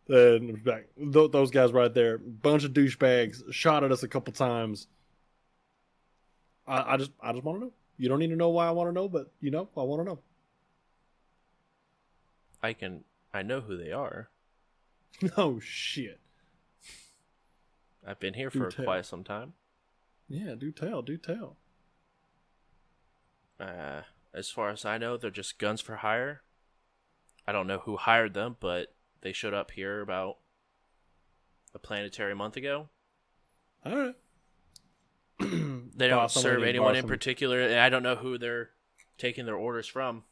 [SPEAKER 2] then those guys right there, bunch of douchebags, shot at us a couple times. I, I just I just want to know. You don't need to know why I want to know, but you know I want to know.
[SPEAKER 1] I can I know who they are.
[SPEAKER 2] Oh shit!
[SPEAKER 1] I've been here
[SPEAKER 2] Do
[SPEAKER 1] for
[SPEAKER 2] tell.
[SPEAKER 1] quite some time.
[SPEAKER 2] Yeah, do tell, do tell.
[SPEAKER 1] Uh, as far as I know, they're just guns for hire. I don't know who hired them, but they showed up here about a planetary month ago.
[SPEAKER 2] All right.
[SPEAKER 1] They don't
[SPEAKER 2] Boss, I'm gonna
[SPEAKER 1] serve anyone in particular, and I don't know who they're taking their orders from.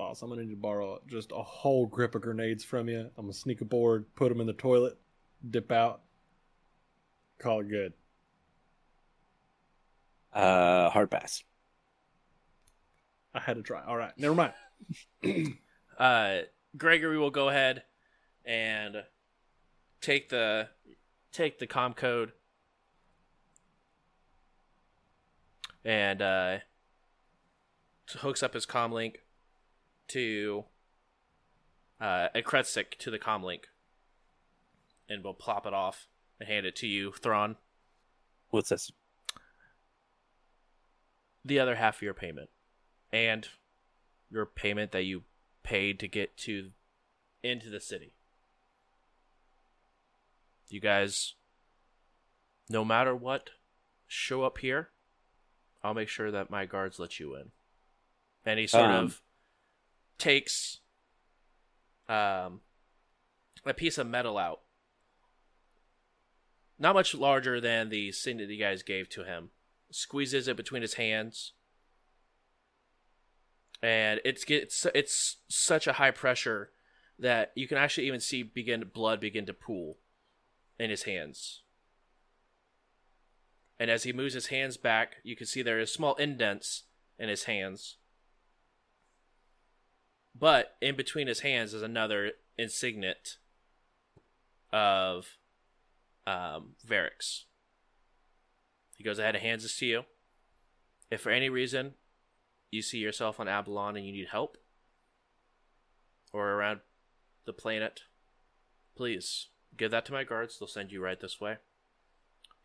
[SPEAKER 2] Boss, I'm gonna need to borrow just a whole grip of grenades from you. I'm gonna sneak aboard, put them in the toilet, dip out, call it good.
[SPEAKER 6] Uh, hard pass.
[SPEAKER 2] I had to try. All right, never mind.
[SPEAKER 1] Uh, Gregory will go ahead and take the take the com code and uh, hooks up his com link to uh, a Kretzik to the comlink, and we'll plop it off and hand it to you, Thrawn.
[SPEAKER 6] What's this?
[SPEAKER 1] The other half of your payment, and your payment that you paid to get to into the city. You guys, no matter what, show up here. I'll make sure that my guards let you in. And he sort
[SPEAKER 6] Um,
[SPEAKER 1] of takes um, a piece of metal out. Not much larger than the thing that you guys gave to him. Squeezes it between his hands. And it's it's it's such a high pressure that you can actually even see begin blood begin to pool in his hands. And as he moves his hands back, you can see there is small indents in his hands. But in between his hands is another insignet of um, Varix. He goes ahead and hands this to you. If for any reason you see yourself on Abalon and you need help, or around the planet, please give that to my guards. They'll send you right this way.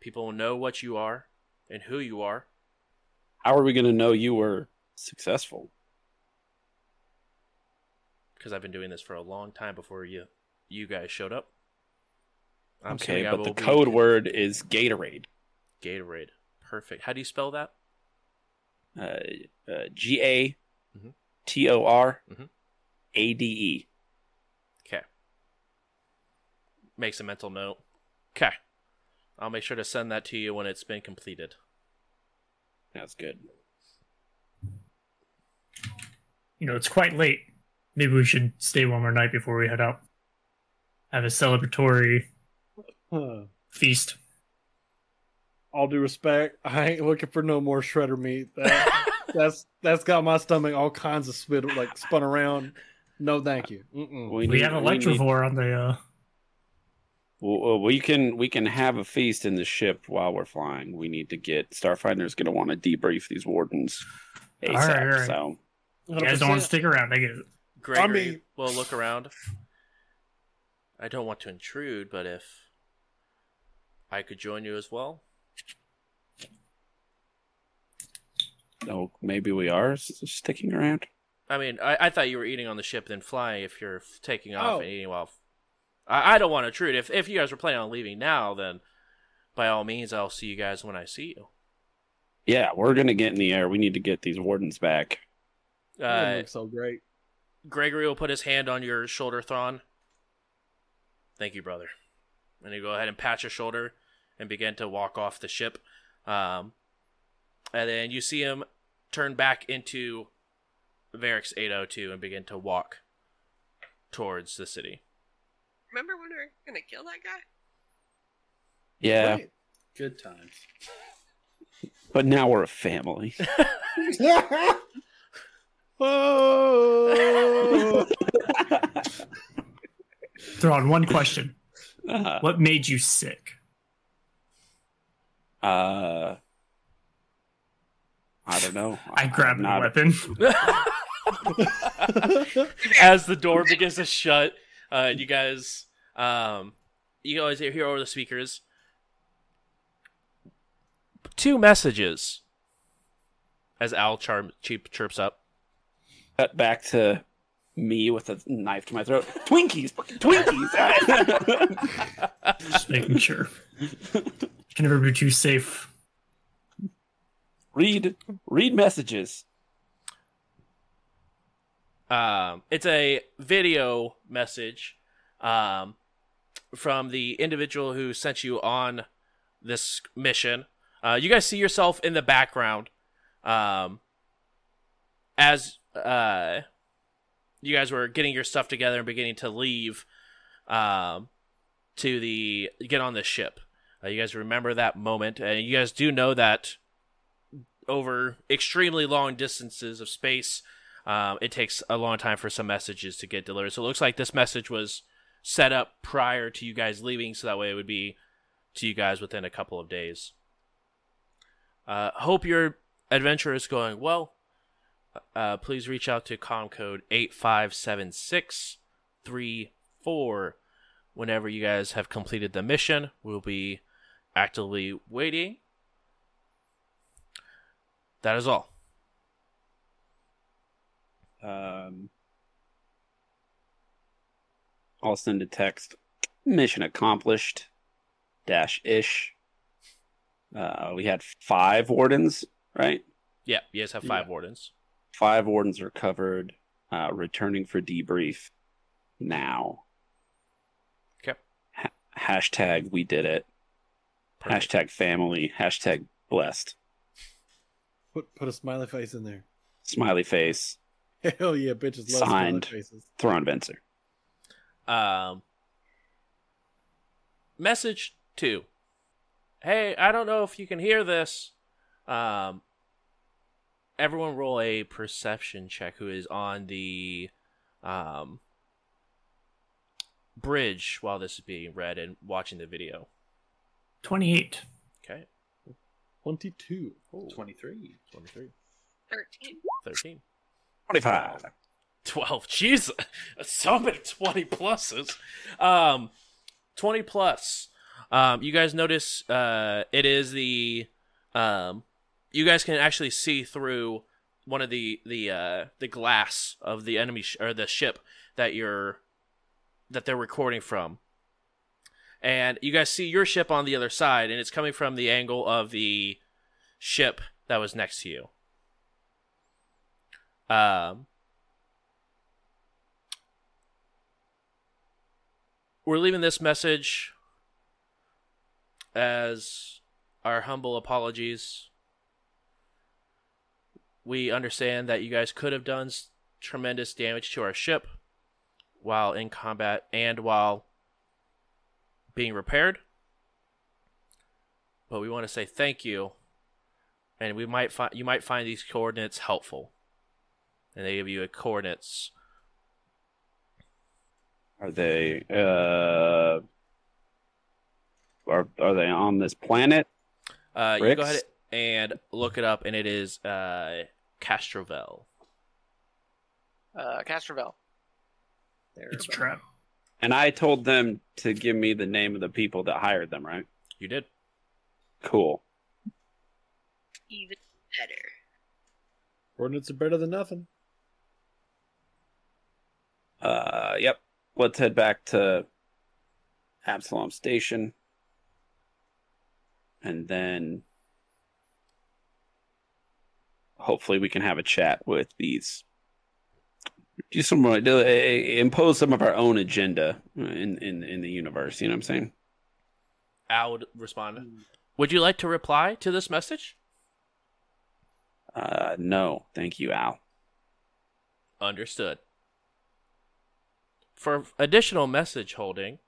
[SPEAKER 1] People will know what you are and who you are.
[SPEAKER 6] How are we going to know you were successful?
[SPEAKER 1] Because I've been doing this for a long time before you you guys showed up. I'm
[SPEAKER 6] okay, but
[SPEAKER 1] will
[SPEAKER 6] the
[SPEAKER 1] be
[SPEAKER 6] code word is Gatorade.
[SPEAKER 1] Gatorade. Perfect. How do you spell that?
[SPEAKER 6] Uh, uh, G A
[SPEAKER 1] Mhm.
[SPEAKER 6] T O R
[SPEAKER 1] Mhm.
[SPEAKER 6] A D E.
[SPEAKER 1] Okay. Makes a mental note. Okay. I'll make sure to send that to you when it's been completed.
[SPEAKER 6] That's good.
[SPEAKER 4] You know, it's quite late. Maybe we should stay one more night before we head out. Have a celebratory
[SPEAKER 2] Huh.
[SPEAKER 4] feast.
[SPEAKER 2] All due respect, I ain't looking for no more shredder meat. That, that's that's got my stomach all kinds of spit like spun around. No, thank you. Mm-mm.
[SPEAKER 4] We,
[SPEAKER 6] need-
[SPEAKER 4] have
[SPEAKER 6] we need-
[SPEAKER 4] Electrovore on the. uh
[SPEAKER 6] Well, well, we can we can have a feast in the ship while we're flying. We need to get Starfinder's going to want to debrief these wardens ASAP.
[SPEAKER 4] All right, all right.
[SPEAKER 6] So
[SPEAKER 4] You guys don't want to stick around. I get it.
[SPEAKER 1] Gregory
[SPEAKER 2] mean-
[SPEAKER 1] will look around. I don't want to intrude, but if I could join you as well.
[SPEAKER 6] oh, maybe we are sticking around.
[SPEAKER 1] I mean, I, I thought you were eating on the ship then flying if you're taking off
[SPEAKER 2] Oh.
[SPEAKER 1] and eating while. I, I don't want to intrude. If if you guys were planning on leaving now, then by all means, I'll see you guys when I see you.
[SPEAKER 6] Yeah, we're going to get in the air. We need to get these wardens back.
[SPEAKER 2] You
[SPEAKER 1] Uh,
[SPEAKER 2] look so great.
[SPEAKER 1] Gregory will put his hand on your shoulder, Thrawn. Thank you, brother. And you go ahead and pat your shoulder and begin to walk off the ship. Um, and then you see him turn back into Varix 802 and begin to walk towards the city.
[SPEAKER 3] Remember when we were gonna kill that guy?
[SPEAKER 6] Yeah,
[SPEAKER 2] Right.
[SPEAKER 5] Good times.
[SPEAKER 6] but now we're a family.
[SPEAKER 2] oh,
[SPEAKER 4] Throw on one question.
[SPEAKER 6] uh,
[SPEAKER 4] What made you sick?
[SPEAKER 6] uh, I don't know.
[SPEAKER 4] I grabbed the weapon.
[SPEAKER 1] As the door begins to shut, uh, you guys, um, you always hear over the speakers two messages. As Al charm, cheap chirps up.
[SPEAKER 6] Cut back to me with a knife to my throat. Twinkies, fucking Twinkies.
[SPEAKER 4] Just making sure. Can never be too safe.
[SPEAKER 6] read, read messages.
[SPEAKER 1] Um, it's a video message um, from the individual who sent you on this mission. Uh, you guys see yourself in the background um, as uh, you guys were getting your stuff together and beginning to leave um, to the get on the ship. Uh, you guys remember that moment, and you guys do know that over extremely long distances of space, um, it takes a long time for some messages to get delivered. So it looks like this message was set up prior to you guys leaving, so that way it would be to you guys within a couple of days. Uh, hope your adventure is going well. Uh, please reach out to comcode 857634 whenever you guys have completed the mission. We'll be actively waiting. That is all.
[SPEAKER 6] Um, I'll send a text. Mission accomplished. Dash ish. Uh, we had five wardens, right?
[SPEAKER 1] Yeah, you guys have five wardens.
[SPEAKER 6] Five wardens are covered. Uh, returning for debrief now.
[SPEAKER 1] Okay.
[SPEAKER 6] Ha- hashtag we did it.
[SPEAKER 1] Perfect.
[SPEAKER 6] Hashtag family. Hashtag blessed.
[SPEAKER 2] put put a smiley face in there.
[SPEAKER 6] Smiley face.
[SPEAKER 2] Hell yeah, bitches love
[SPEAKER 6] Signed.
[SPEAKER 2] smiley faces.
[SPEAKER 6] Thrawn Venser.
[SPEAKER 1] Um, message two. Hey, I don't know if you can hear this. Um, everyone roll a perception check who is on the um, bridge while this is being read and watching the video.
[SPEAKER 4] 28.
[SPEAKER 1] Okay.
[SPEAKER 2] Twenty-two.
[SPEAKER 5] 23.
[SPEAKER 1] 23,
[SPEAKER 3] 13.
[SPEAKER 1] 13,
[SPEAKER 6] 25.
[SPEAKER 1] 12. Jesus. So many 20 pluses. Um, 20 plus. Um, you guys notice uh, it is the. Um, you guys can actually see through one of the the uh, the glass of the enemy sh- or the ship that you're that they're recording from. And you guys see your ship on the other side, and it's coming from the angle of the ship that was next to you. Um, we're leaving this message as our humble apologies we understand that you guys could have done tremendous damage to our ship while in combat and while being repaired. But we want to say thank you, and we might find you might find these coordinates helpful, and they give you a coordinates.
[SPEAKER 6] Are they uh are are they on this planet?
[SPEAKER 1] Uh, you go ahead and look it up, and it is uh, Castrovel.
[SPEAKER 8] Uh, Castrovel. There,
[SPEAKER 4] It's a trap.
[SPEAKER 6] And I told them to give me the name of the people that hired them, right?
[SPEAKER 1] You did.
[SPEAKER 6] Cool.
[SPEAKER 3] Even better.
[SPEAKER 2] Coordinates are better than nothing.
[SPEAKER 6] Uh yep. Let's head back to Absalom Station. And then hopefully we can have a chat with these do some more do, uh, impose some of our own agenda in, in in the universe, you know what I'm saying?
[SPEAKER 1] Al would respond. Would you like to reply to this message?
[SPEAKER 6] Uh no, thank you, Al.
[SPEAKER 1] Understood. For additional message holding,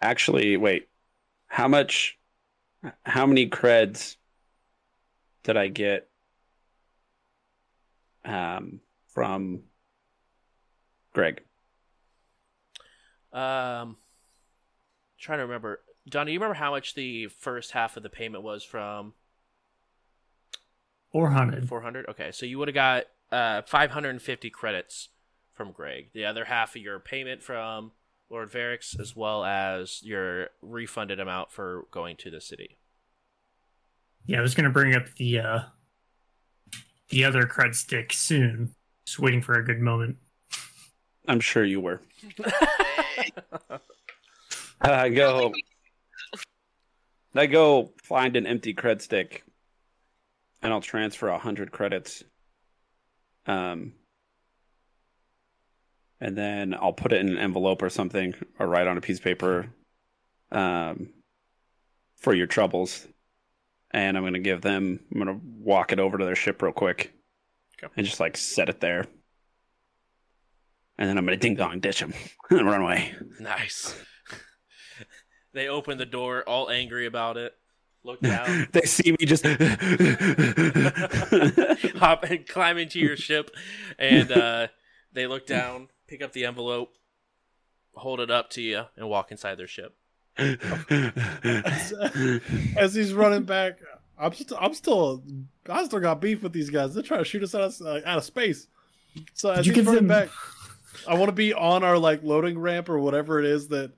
[SPEAKER 6] Actually, wait. How much how many creds did I get um from Greg?
[SPEAKER 1] um, trying to remember. John, do you remember how much the first half of the payment was from
[SPEAKER 4] 400.
[SPEAKER 1] 400? Okay, so you would have got uh 550 credits from Greg. The other half of your payment from Lord Varix, as well as your refunded amount for going to the city.
[SPEAKER 4] Yeah, I was gonna bring up the uh the other cred stick soon. Just waiting for a good moment.
[SPEAKER 6] I'm sure you were. I go I go find an empty cred stick and I'll transfer a hundred credits. Um and then I'll put it in an envelope or something or write on a piece of paper um for your troubles. And I'm gonna give them I'm gonna walk it over to their ship real quick.
[SPEAKER 1] Okay.
[SPEAKER 6] And just like set it there. And then I'm gonna ding dong ditch them and run away.
[SPEAKER 1] Nice. they open the door, all angry about it. Look down,
[SPEAKER 6] they see me just
[SPEAKER 1] hop and climb into your ship, and uh, they look down, pick up the envelope, hold it up to you, and walk inside their ship.
[SPEAKER 2] As he's running back, I'm still, I'm still, I still got beef with these guys. They're trying to shoot us out of, uh, out of space. So as
[SPEAKER 4] you
[SPEAKER 2] he's running
[SPEAKER 4] them-
[SPEAKER 2] back, I want to be on our like loading ramp or whatever it is that,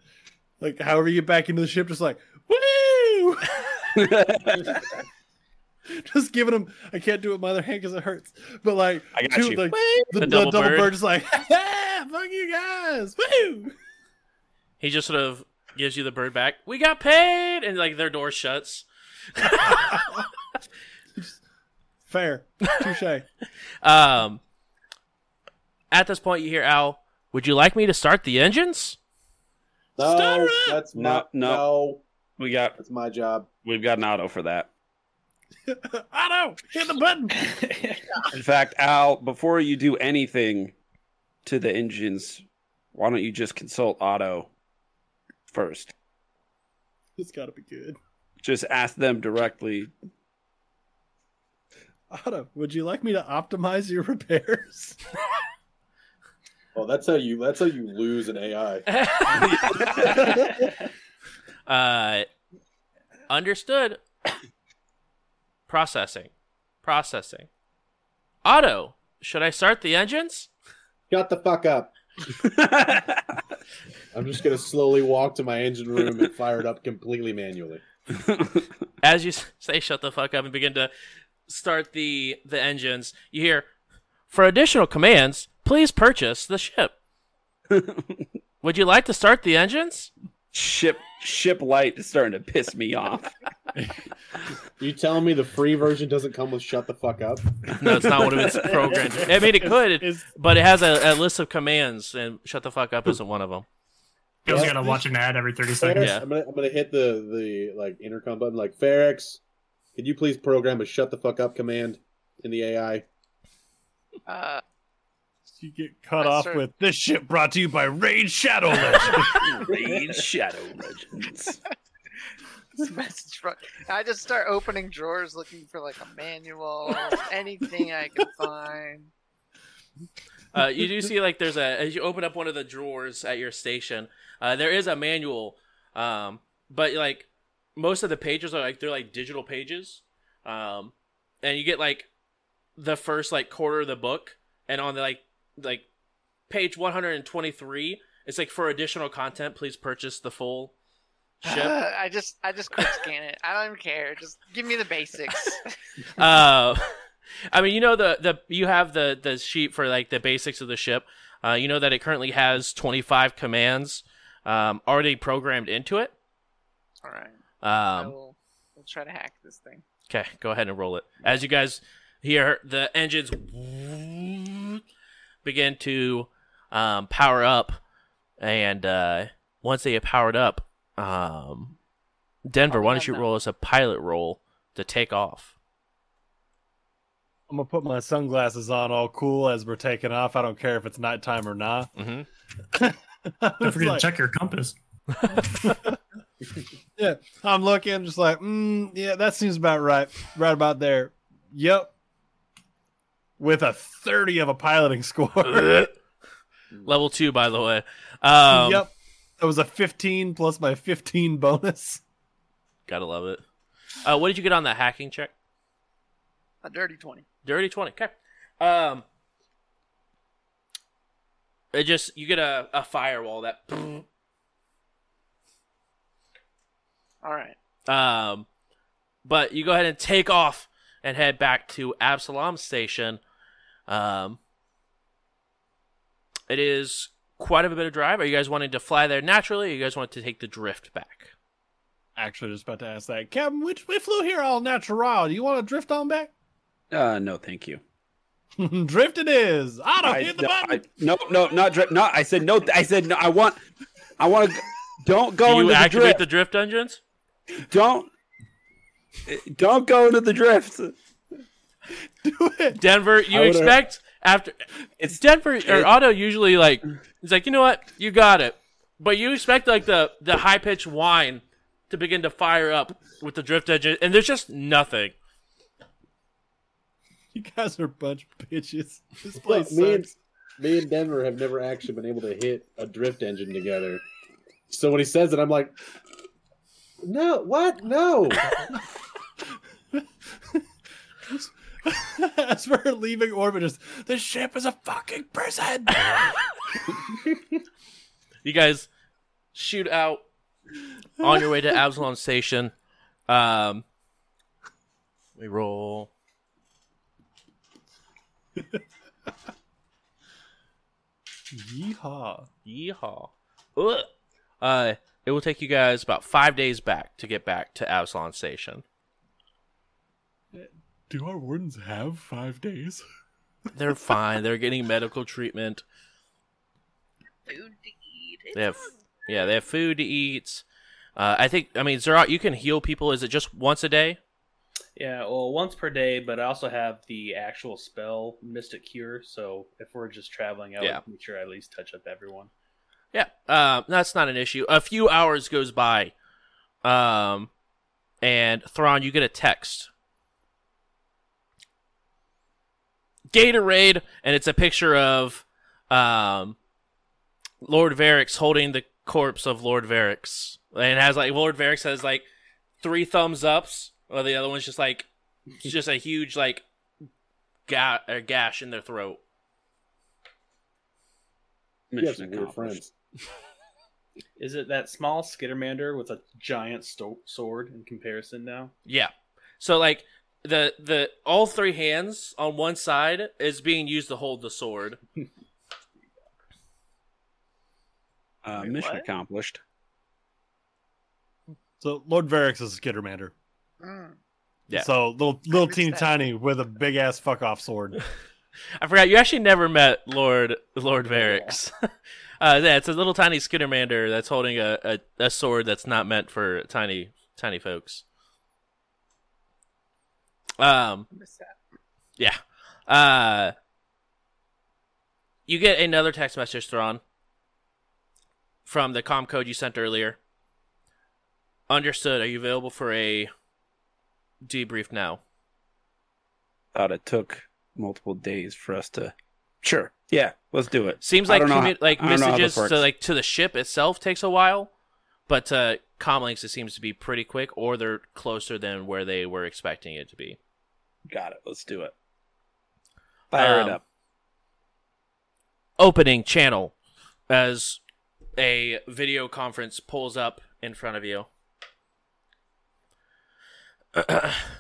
[SPEAKER 2] like, however you get back into the ship, just like woo, just giving him. I can't do it with my other hand because it hurts. But like,
[SPEAKER 6] I got
[SPEAKER 2] two,
[SPEAKER 6] you.
[SPEAKER 2] like the,
[SPEAKER 1] The
[SPEAKER 2] the
[SPEAKER 1] double
[SPEAKER 2] double,
[SPEAKER 1] bird.
[SPEAKER 2] bird. is like, yeah, fuck you guys, woo.
[SPEAKER 1] He just sort of gives you the bird back. We got paid, and like their door shuts.
[SPEAKER 2] Fair, touche.
[SPEAKER 1] Um, at this point, you hear Al. Would you like me to start the engines?
[SPEAKER 7] No,
[SPEAKER 2] Start
[SPEAKER 7] that's
[SPEAKER 6] No,
[SPEAKER 7] my,
[SPEAKER 6] no.
[SPEAKER 7] no,
[SPEAKER 6] we got
[SPEAKER 7] that's my job.
[SPEAKER 6] we've got an auto for that.
[SPEAKER 2] I know. Hit the button.
[SPEAKER 6] In fact, Al, before you do anything to the engines, why don't you just consult Otto first?
[SPEAKER 2] It's got to be good.
[SPEAKER 6] Just ask them directly.
[SPEAKER 2] Otto, would you like me to optimize your repairs?
[SPEAKER 7] Oh, that's how you. That's how you lose an AI.
[SPEAKER 1] uh, understood. Processing. Processing. Otto, should I start the engines?
[SPEAKER 7] Shut the fuck up. I'm just gonna slowly walk to my engine room and fire it up completely manually.
[SPEAKER 1] As you say shut the fuck up and begin to start the the engines, you hear for additional commands, please purchase the ship. Would you like to start the engines?
[SPEAKER 6] Ship ship light is starting to piss me off.
[SPEAKER 7] You telling me the free version doesn't come with "shut the fuck up"?
[SPEAKER 1] No, it's not one of its programs. I mean, it could,
[SPEAKER 2] Is
[SPEAKER 1] but it has a, a list of commands, and shut the fuck up isn't one of them.
[SPEAKER 4] You also
[SPEAKER 7] Yeah.
[SPEAKER 4] gotta watch an ad every 30
[SPEAKER 7] Ferrix,
[SPEAKER 4] seconds.
[SPEAKER 1] Yeah.
[SPEAKER 7] I'm gonna I'm gonna hit the the like intercom button like Ferrix. Could you please program a "shut the fuck up" command? in the AI?
[SPEAKER 8] Uh,
[SPEAKER 2] You get cut
[SPEAKER 8] I
[SPEAKER 2] off
[SPEAKER 8] start-
[SPEAKER 2] with this shit brought to you by Raid Shadow Legends.
[SPEAKER 6] Raid Shadow Legends.
[SPEAKER 8] this message from I just start opening drawers looking for like a manual, anything I can find.
[SPEAKER 1] Uh, you do see like there's a as you open up one of the drawers at your station, uh, there is a manual, um, but like most of the pages are like they're like digital pages, um, and you get like the first like quarter of the book, and on the like like page 123, it's like for additional content, please purchase the full ship.
[SPEAKER 8] I just I just quick scan it. I don't even care. Just give me the basics.
[SPEAKER 1] uh, I mean, you know the the you have the the sheet for like the basics of the ship. Uh, you know that it currently has 25 commands um, already programmed into it.
[SPEAKER 8] All right.
[SPEAKER 1] Um,
[SPEAKER 8] will we'll try to hack this thing.
[SPEAKER 1] okay, go ahead and roll it. As you guys hear the engines begin to um, power up, and uh, once they get powered up, um, Denver, why don't you
[SPEAKER 8] no.
[SPEAKER 1] roll us a pilot roll to take off?
[SPEAKER 2] I'm gonna put my sunglasses on all cool as we're taking off. I don't care if it's nighttime or not.
[SPEAKER 1] hmm
[SPEAKER 4] Don't forget to check your compass.
[SPEAKER 2] Yeah, I'm looking, just like, mm, yeah, that seems about right. Right about there. Yep. With a 30 of a piloting score.
[SPEAKER 1] Level two, by the way. Um,
[SPEAKER 2] yep. That was a 15 plus my 15 bonus.
[SPEAKER 1] Gotta love it. Uh, what did you get on that hacking check?
[SPEAKER 8] A dirty twenty.
[SPEAKER 1] Dirty twenty. Okay. Um, it just you get a, a firewall that.
[SPEAKER 8] All right.
[SPEAKER 1] Um, but you go ahead and take off and head back to Absalom Station. Um, it is quite a bit of drive. Are you guys wanting to fly there naturally? Or you guys want to take the drift back?
[SPEAKER 2] Actually, just about to ask that. Captain, we, we flew here all natural. Do you want to drift on back?
[SPEAKER 6] Uh, no, thank you.
[SPEAKER 2] drift it is. Otto,
[SPEAKER 6] I,
[SPEAKER 2] hit the
[SPEAKER 6] no,
[SPEAKER 2] button.
[SPEAKER 6] I, no, no, not drift. No, I said no. I said no. I want. I want to. Don't go into the drift.
[SPEAKER 1] Do you
[SPEAKER 6] into the
[SPEAKER 1] activate
[SPEAKER 6] drift.
[SPEAKER 1] the drift engines?
[SPEAKER 6] Don't. Don't go into the drift.
[SPEAKER 2] Do it.
[SPEAKER 1] Denver, you expect after it's Denver or
[SPEAKER 6] it-
[SPEAKER 1] Otto usually like he's like, you know what, you got it, but you expect like the the high pitched whine to begin to fire up with the drift engine, and there's just nothing.
[SPEAKER 2] You guys are a bunch of bitches. This
[SPEAKER 7] Look,
[SPEAKER 2] place
[SPEAKER 7] me, and, me and Denver have never actually been able to hit a drift engine together. So when he says it, I'm like, no, what? No.
[SPEAKER 2] As we're leaving orbit, just this ship is a fucking prison.
[SPEAKER 1] You guys shoot out on your way to Absalom Station. Um, we roll.
[SPEAKER 2] Yeehaw.
[SPEAKER 1] Yeehaw. Ugh. Uh, it will take you guys about five days back to get back to Absalom Station.
[SPEAKER 2] Do our wardens have five days?
[SPEAKER 1] They're fine. They're getting medical treatment.
[SPEAKER 3] Food to eat. It's
[SPEAKER 1] They have, yeah, they have food to eat. Uh, I think, I mean, Zerat, you can heal people. Is it just once a day?
[SPEAKER 5] Yeah, well, once per day, but I also have the actual spell Mystic Cure. So if we're just traveling, I would
[SPEAKER 1] Yeah.
[SPEAKER 5] make sure I at least touch up everyone.
[SPEAKER 1] Yeah, uh, that's not an issue. A few hours goes by, um, and Thrawn, you get a text. Gatorade, and it's a picture of um, Lord Varix holding the corpse of Lord Varix, and it has like Lord Varix has like three thumbs ups, while the other one's just like it's just a huge like ga- or gash in their throat.
[SPEAKER 7] You have
[SPEAKER 6] Mission
[SPEAKER 7] some weird friends.
[SPEAKER 5] Is it that small Skittermander with a giant sto- sword in comparison now?
[SPEAKER 1] Yeah. So like the the all three hands on one side is being used to hold the sword.
[SPEAKER 6] Uh,
[SPEAKER 8] Wait,
[SPEAKER 6] mission
[SPEAKER 8] what?
[SPEAKER 6] accomplished.
[SPEAKER 2] So Lord Varix is a Skittermander.
[SPEAKER 8] Mm.
[SPEAKER 1] Yeah.
[SPEAKER 2] So little little teeny
[SPEAKER 8] that.
[SPEAKER 2] tiny with a big ass fuck off sword.
[SPEAKER 1] I forgot you actually never met Lord Lord Varix. uh, yeah, it's a little tiny Skittermander that's holding a, a, a sword that's not meant for tiny tiny folks. Um, Yeah. Uh, you get another text message, Thrawn, from the com code you sent earlier. Understood. Are you available for a debrief now?
[SPEAKER 6] Thought it took multiple days for us to. Sure. Yeah, let's do it.
[SPEAKER 1] Seems like commu-
[SPEAKER 6] how-
[SPEAKER 1] like
[SPEAKER 6] I don't know how this
[SPEAKER 1] messages to like to the ship itself takes a while, but to comlinks it seems to be pretty quick, or they're closer than where they were expecting it to be.
[SPEAKER 6] Got it. Let's do it. Fire
[SPEAKER 1] Um,
[SPEAKER 6] it up.
[SPEAKER 1] Opening channel as a video conference pulls up in front of you.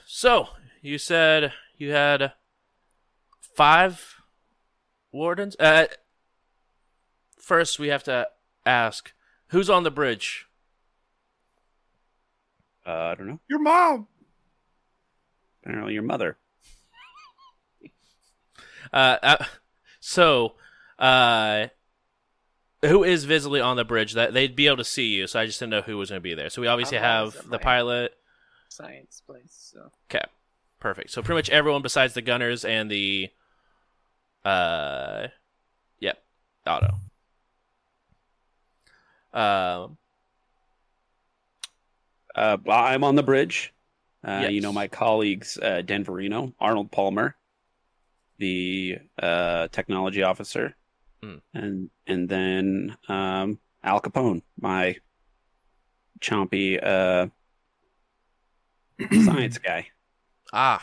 [SPEAKER 1] so you said you had five wardens. Uh, first, we have to ask who's on the bridge.
[SPEAKER 6] Uh, I don't know.
[SPEAKER 2] Your mom.
[SPEAKER 6] Apparently, your mother.
[SPEAKER 1] Uh, uh, so, uh, who is visibly on the bridge? That they'd be able to see you. So I just didn't know who was going to be there. So we obviously
[SPEAKER 8] I'm
[SPEAKER 1] have the pilot.
[SPEAKER 8] Science place. So
[SPEAKER 1] Okay, perfect. So pretty much everyone besides the gunners and the, uh, yep, Otto. Um,
[SPEAKER 6] Uh, I'm on the bridge. Uh, You know, my colleagues, uh, Denverino, Arnold Palmer, the uh, technology officer,
[SPEAKER 1] Mm.
[SPEAKER 6] and and then um, Al Capone, my chompy uh, science guy.
[SPEAKER 1] ah,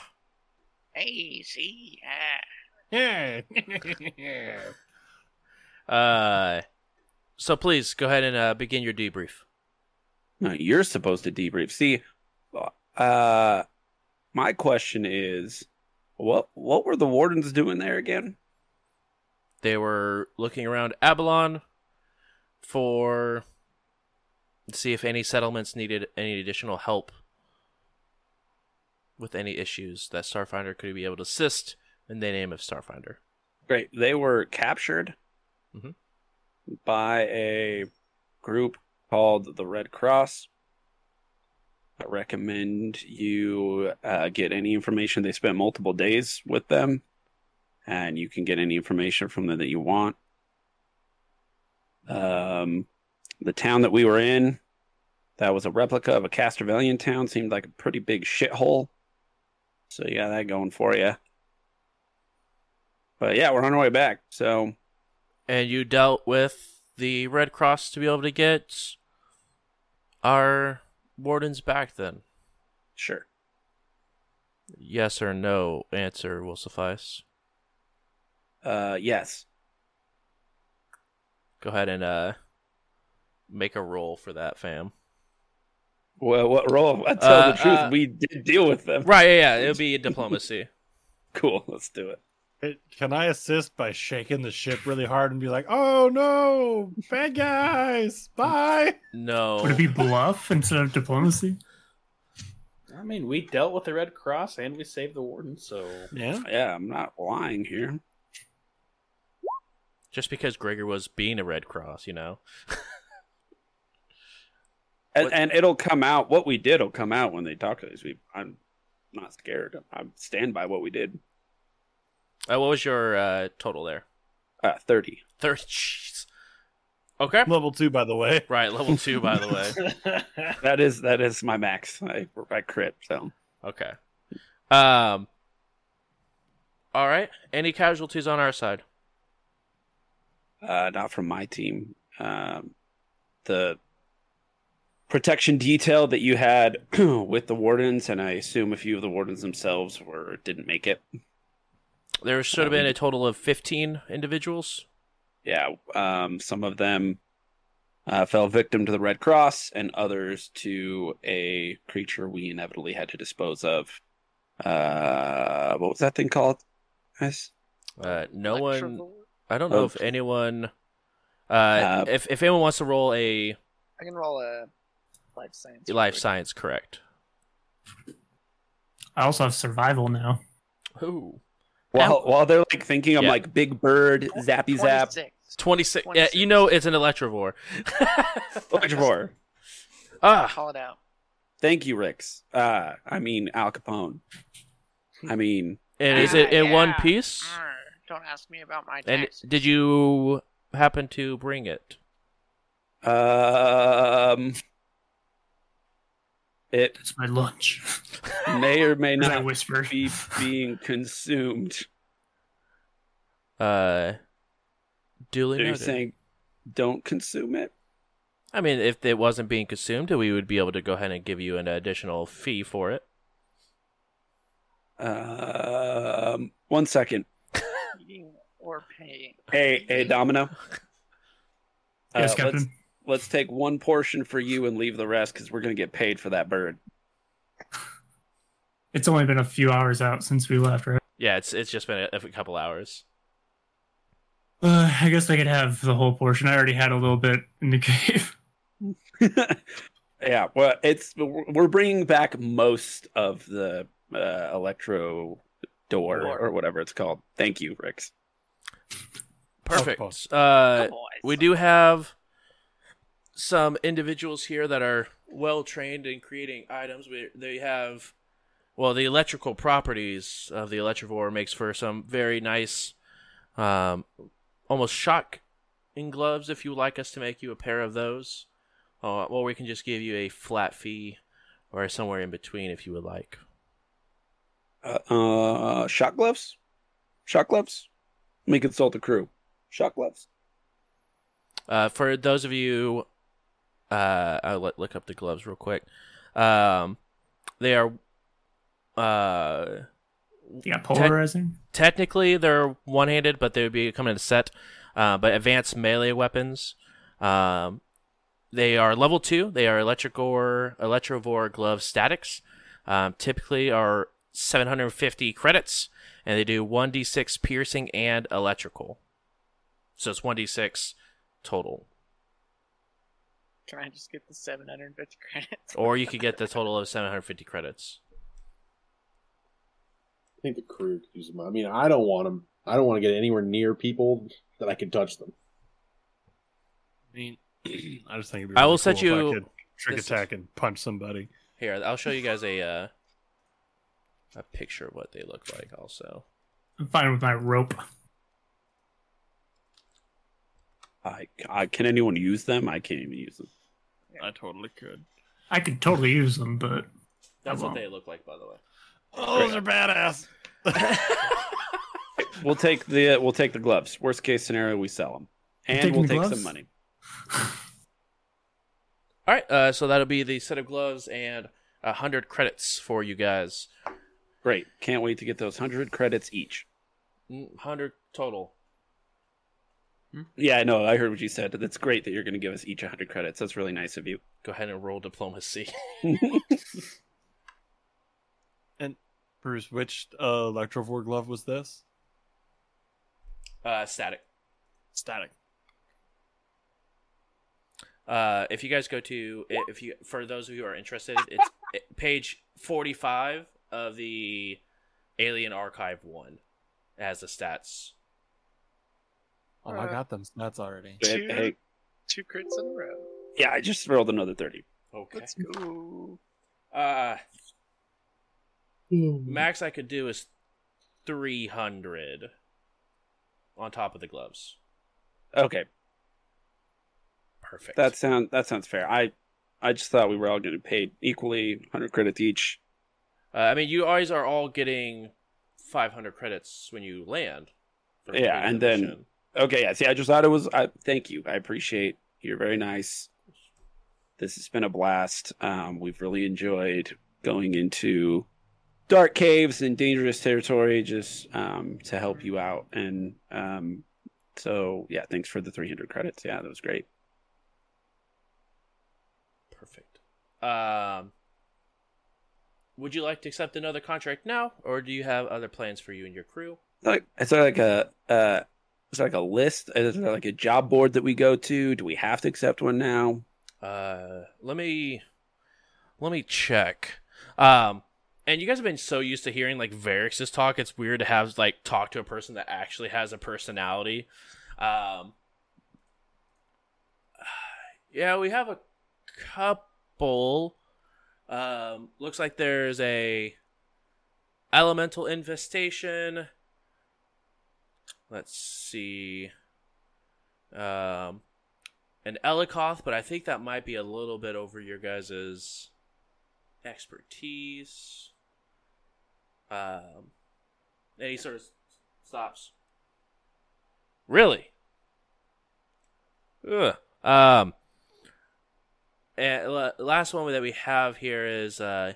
[SPEAKER 8] hey, see, ah.
[SPEAKER 2] Yeah.
[SPEAKER 1] uh, so please go ahead and uh, begin your debrief.
[SPEAKER 6] No, you're supposed to debrief. See, uh, my question is, what what were the wardens doing there again?
[SPEAKER 1] They were looking around Abalon for to see if any settlements needed any additional help with any issues that Starfinder could be able to assist in the name of Starfinder.
[SPEAKER 6] Great. They were captured
[SPEAKER 1] Mhm.
[SPEAKER 6] by a group called the Red Cross. I recommend you uh, get any information. They spent multiple days with them, and you can get any information from them that you want. Um, the town that we were in, that was a replica of a Castrovelian town, seemed like a pretty big shithole. So got that going for you. But yeah, we're on our way back. So
[SPEAKER 1] And you dealt with the Red Cross to be able to get our wardens back then.
[SPEAKER 6] sure.
[SPEAKER 1] Yes or no answer will suffice.
[SPEAKER 6] Uh, yes.
[SPEAKER 1] Go ahead and uh make a roll for that, fam.
[SPEAKER 6] Well, what role? I tell
[SPEAKER 1] Uh,
[SPEAKER 6] the truth,
[SPEAKER 1] uh,
[SPEAKER 6] we did deal with them.
[SPEAKER 1] Right, yeah, yeah. It'll be diplomacy.
[SPEAKER 6] Cool. Let's do it.
[SPEAKER 2] Hey, Can I assist by shaking the ship really hard and be like, "Oh no, bad guys, bye."
[SPEAKER 1] No.
[SPEAKER 4] Would it be bluff instead of diplomacy?
[SPEAKER 5] I mean, we dealt with the Red Cross and we saved the warden, so
[SPEAKER 2] Yeah.
[SPEAKER 6] Yeah, I'm not lying here.
[SPEAKER 1] Just because Gregor was being a Red Cross, you know?
[SPEAKER 6] And, and it'll come out. What we did will come out when they talk to these people. I'm not scared. I stand by what we did.
[SPEAKER 1] Uh, what was your uh, total there?
[SPEAKER 6] Uh, thirty.
[SPEAKER 1] 30. Jeez. Okay.
[SPEAKER 2] Level two, by the way.
[SPEAKER 1] Right, level two, by the way.
[SPEAKER 6] That is that is my max. I I crit. So
[SPEAKER 1] Okay. Um. All right. Any casualties on our side?
[SPEAKER 6] uh, not from my team. Um, the protection detail that you had with the wardens, and I assume a few of the wardens themselves were didn't make it.
[SPEAKER 1] There should have been a total of 15 individuals.
[SPEAKER 6] yeah, um, some of them uh, fell victim to the Red Cross, and others to a creature we inevitably had to dispose of. Uh, what was that thing called? Guys?
[SPEAKER 1] Uh, no one. I don't know
[SPEAKER 6] Oh.
[SPEAKER 1] if anyone. Uh,
[SPEAKER 6] Uh,
[SPEAKER 1] if if anyone wants to roll a
[SPEAKER 8] I can roll a life science.
[SPEAKER 1] life
[SPEAKER 8] real quick.
[SPEAKER 1] science, correct?
[SPEAKER 4] I also have survival now.
[SPEAKER 1] Ooh,
[SPEAKER 6] While while they're like thinking, I'm
[SPEAKER 1] Yeah.
[SPEAKER 6] like Big Bird, Zappy Zap,
[SPEAKER 8] 26.
[SPEAKER 1] 26. Yeah, you know it's an electrovore.
[SPEAKER 6] Electrovore.
[SPEAKER 1] ah,
[SPEAKER 8] Call it out.
[SPEAKER 6] Thank you, Rix. Uh, I mean Al Capone. I mean
[SPEAKER 1] And is
[SPEAKER 8] Ah,
[SPEAKER 1] it in one
[SPEAKER 8] yeah.
[SPEAKER 1] piece?
[SPEAKER 8] Arr, Don't ask me about my
[SPEAKER 1] And
[SPEAKER 8] taxes.
[SPEAKER 1] did you happen to bring it?
[SPEAKER 6] Um, it
[SPEAKER 4] That's my lunch.
[SPEAKER 6] may or may not
[SPEAKER 4] whisper.
[SPEAKER 6] be being consumed.
[SPEAKER 1] Uh, duly
[SPEAKER 6] Are you
[SPEAKER 1] noted.
[SPEAKER 6] saying don't consume it?
[SPEAKER 1] I mean, if it wasn't being consumed, we would be able to go ahead and give you an additional fee for it.
[SPEAKER 6] Um, one second.
[SPEAKER 8] Eating or paying?
[SPEAKER 6] Hey, hey, Domino. Uh,
[SPEAKER 4] yes,
[SPEAKER 6] let's,
[SPEAKER 4] Captain.
[SPEAKER 6] Let's take one portion for you and leave the rest because we're gonna get paid for that bird.
[SPEAKER 4] It's only been a few hours out since we left, right?
[SPEAKER 1] Yeah, it's it's just been a, a couple hours.
[SPEAKER 4] Uh, I guess I could have the whole portion. I already had a little bit in the cave.
[SPEAKER 6] yeah, well, it's we're bringing back most of the uh, electro door
[SPEAKER 8] Door.
[SPEAKER 6] or whatever it's called. Thank you, Rix.
[SPEAKER 1] Perfect. Uh, we do have some individuals here that are well trained in creating items. They have, well, the electrical properties of the Electrovore makes for some very nice, um, almost shock in gloves. If you would like us to make you a pair of those, uh, or we can just give you a flat fee, or somewhere in between if you would like.
[SPEAKER 6] Uh, uh, shot gloves, shock gloves. Let me consult the crew. Shock gloves.
[SPEAKER 1] Uh, for those of you, uh, I'll let, look up the gloves real quick. Um, they are, uh,
[SPEAKER 4] got polarizing?
[SPEAKER 1] technically they're one-handed, but they would be coming in a set. Uh, but advanced melee weapons. Um, they are level two. They are electricor electrovore glove statics. Um, typically are 750 credits, and they do 1d6 piercing and electrical. So it's 1d6 total.
[SPEAKER 8] Can I just get the 750 credits?
[SPEAKER 1] Or you could get the total of 750 credits.
[SPEAKER 7] I think the crew could use them. I mean, I don't want them. I don't want to get anywhere near people that I can touch them.
[SPEAKER 2] I mean, I just think it'd be
[SPEAKER 1] I
[SPEAKER 2] really
[SPEAKER 1] will set
[SPEAKER 2] cool if
[SPEAKER 1] you-
[SPEAKER 2] I could trick
[SPEAKER 1] this-
[SPEAKER 2] attack and punch somebody.
[SPEAKER 1] Here, I'll show you guys a uh, a picture of what they look like. Also,
[SPEAKER 4] I'm fine with my rope.
[SPEAKER 6] I, I can anyone use them? I can't even use them.
[SPEAKER 2] I totally could.
[SPEAKER 4] I could totally use them, but
[SPEAKER 1] that's what they look like, by the way.
[SPEAKER 2] Oh, those are badass.
[SPEAKER 6] We'll take the we'll take the gloves. Worst case scenario, we sell them, and we'll take
[SPEAKER 4] gloves?
[SPEAKER 6] some money.
[SPEAKER 1] All right, uh, so that'll be the set of gloves and a hundred credits for you guys.
[SPEAKER 6] Great. Can't wait to get those hundred credits each.
[SPEAKER 1] Mm, Hundred total.
[SPEAKER 6] Yeah, I know. I heard what you said. That's great that you're going to give us each hundred credits. That's really nice of you.
[SPEAKER 1] Go ahead and roll diplomacy.
[SPEAKER 2] And Bruce, which uh, Electrovore glove was this?
[SPEAKER 1] uh, static.
[SPEAKER 2] Static.
[SPEAKER 1] Uh, if you guys go to if you for those of you who are interested, it's page forty-five of the Alien Archive one. It has the stats.
[SPEAKER 2] Oh, I got them stats already.
[SPEAKER 8] Two-
[SPEAKER 6] hey,
[SPEAKER 8] Two crits in a row.
[SPEAKER 6] yeah, I just rolled another thirty.
[SPEAKER 1] Okay.
[SPEAKER 8] Let's go.
[SPEAKER 1] Uh, max I could do is three hundred on top of the gloves.
[SPEAKER 6] Okay,
[SPEAKER 1] Perfect.
[SPEAKER 6] that sound that sounds fair. I I just thought we were all getting paid equally, hundred credits each.
[SPEAKER 1] Uh, I mean, you always are all getting 500 credits when you land. for
[SPEAKER 6] Yeah, and
[SPEAKER 1] the
[SPEAKER 6] then-
[SPEAKER 1] mission.
[SPEAKER 6] Okay, yeah. See, I just thought it was. I thank you. I appreciate. You're very nice. This has been a blast. Um, we've really enjoyed going into dark caves and dangerous territory just um, to help you out. And um, so, yeah, thanks for the 300 credits. Yeah, that was great.
[SPEAKER 1] Perfect. Um, would you like to accept another contract now, or do you have other plans for you and your crew?
[SPEAKER 6] Like, there like a uh, is there like a list? Is there like a job board that we go to? Do we have to accept one now?
[SPEAKER 1] Uh, let me let me check. Um, and you guys have been so used to hearing like Varix's talk, it's weird to have like talk to a person that actually has a personality. Um, yeah, we have a couple. Um, looks like there's a elemental infestation. Let's see. Um, an Elicoth, but I think that might be a little bit over your guys' expertise. Um, and he sort of stops. Really? Ugh. Um. And la- last one that we have here is uh,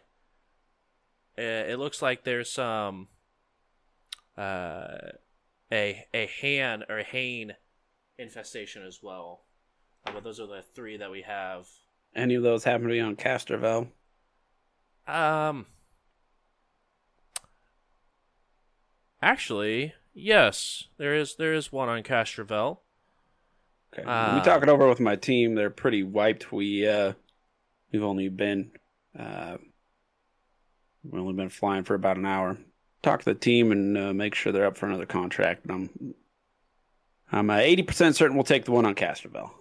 [SPEAKER 1] It looks like there's some. Uh, a a han or a hane infestation as well. Uh, but those are the three that we have.
[SPEAKER 6] Any of those happen to be on Castrovel?
[SPEAKER 1] Um. Actually, yes, there is there is one on Castrovel.
[SPEAKER 6] Okay.
[SPEAKER 1] Uh,
[SPEAKER 6] we talk it over with my team. They're pretty wiped. We uh, we've only been uh, we've only been flying for about an hour. Talk to the team and uh, make sure they're up for another contract. But I'm I'm uh, eighty percent certain we'll take the one on Castrovel.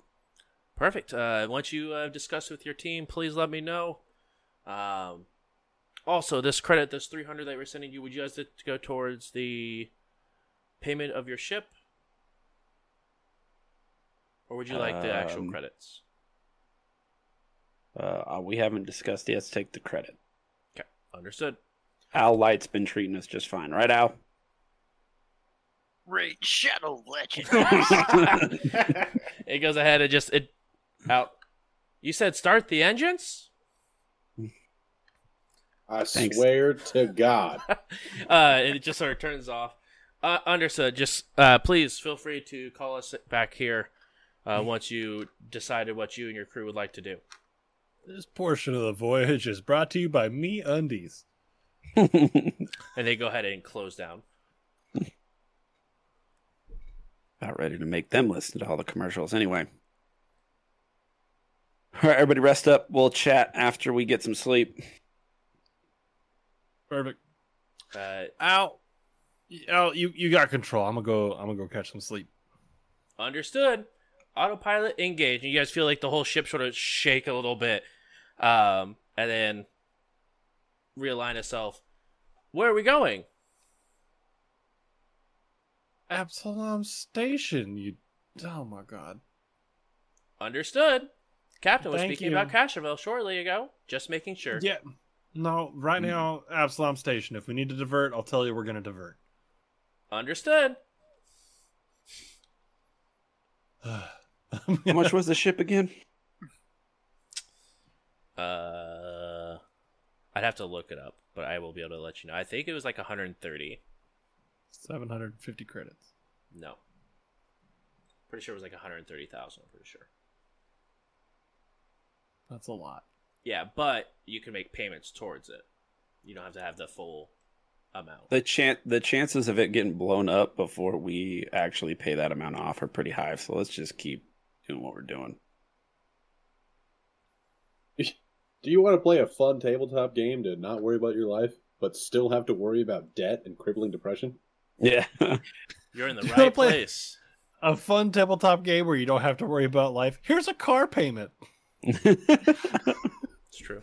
[SPEAKER 1] Perfect. Uh, once you uh, discuss with your team, please let me know. Um, also, this credit, this 300 that we're sending you, would you guys to go towards the payment of your ship? Or would you like the actual
[SPEAKER 6] Um,
[SPEAKER 1] credits?
[SPEAKER 6] Uh, we haven't discussed yet. Let's take the credit.
[SPEAKER 1] Okay, understood.
[SPEAKER 6] Al Light's been treating us just fine, right, Al?
[SPEAKER 8] Raid Shadow Legend.
[SPEAKER 1] it goes ahead and just it out. You said start the engines.
[SPEAKER 7] I
[SPEAKER 6] Thanks.
[SPEAKER 7] swear to God.
[SPEAKER 1] uh, and it just sort of turns off. Uh, understood. Just uh, please feel free to call us back here uh, once you decided what you and your crew would like to do.
[SPEAKER 2] This portion of the voyage is brought to you by MeUndies.
[SPEAKER 1] And they go ahead and close down.
[SPEAKER 6] About ready to make them listen to all the commercials anyway. All right, everybody rest up. We'll chat after we get some sleep.
[SPEAKER 2] Perfect.
[SPEAKER 1] Uh,
[SPEAKER 2] Al, Al, you you got control. I'm gonna go. I'm gonna go catch some sleep.
[SPEAKER 1] understood. Autopilot engaged. And you guys feel like the whole ship sort of shake a little bit, um, and then realign herself. Where are we going?
[SPEAKER 2] Absalom Station. You. Oh my God.
[SPEAKER 1] Understood. Captain was
[SPEAKER 2] Thank
[SPEAKER 1] speaking
[SPEAKER 2] you.
[SPEAKER 1] about Castrovel shortly ago. Just making sure.
[SPEAKER 2] Yeah. No, right now, Absalom Station. If we need to divert, I'll tell you we're gonna divert.
[SPEAKER 1] Understood.
[SPEAKER 6] How much was the ship again?
[SPEAKER 1] Uh, I'd have to look it up, but I will be able to let you know. I think it was like 130.
[SPEAKER 2] 750 credits.
[SPEAKER 1] No. Pretty sure it was like 130,000. I'm pretty sure.
[SPEAKER 2] That's a lot.
[SPEAKER 1] Yeah, but you can make payments towards it. You don't have to have the full amount.
[SPEAKER 6] The chan the chances of it getting blown up before we actually pay that amount off are pretty high. So let's just keep doing what we're doing.
[SPEAKER 7] Do you want to play a fun tabletop game to not worry about your life, but still have to worry about debt and crippling depression?
[SPEAKER 6] Yeah.
[SPEAKER 1] You're in the
[SPEAKER 2] Do you wanna
[SPEAKER 1] right place.
[SPEAKER 2] A fun tabletop game where you don't have to worry about life. Here's a car payment.
[SPEAKER 1] It's true.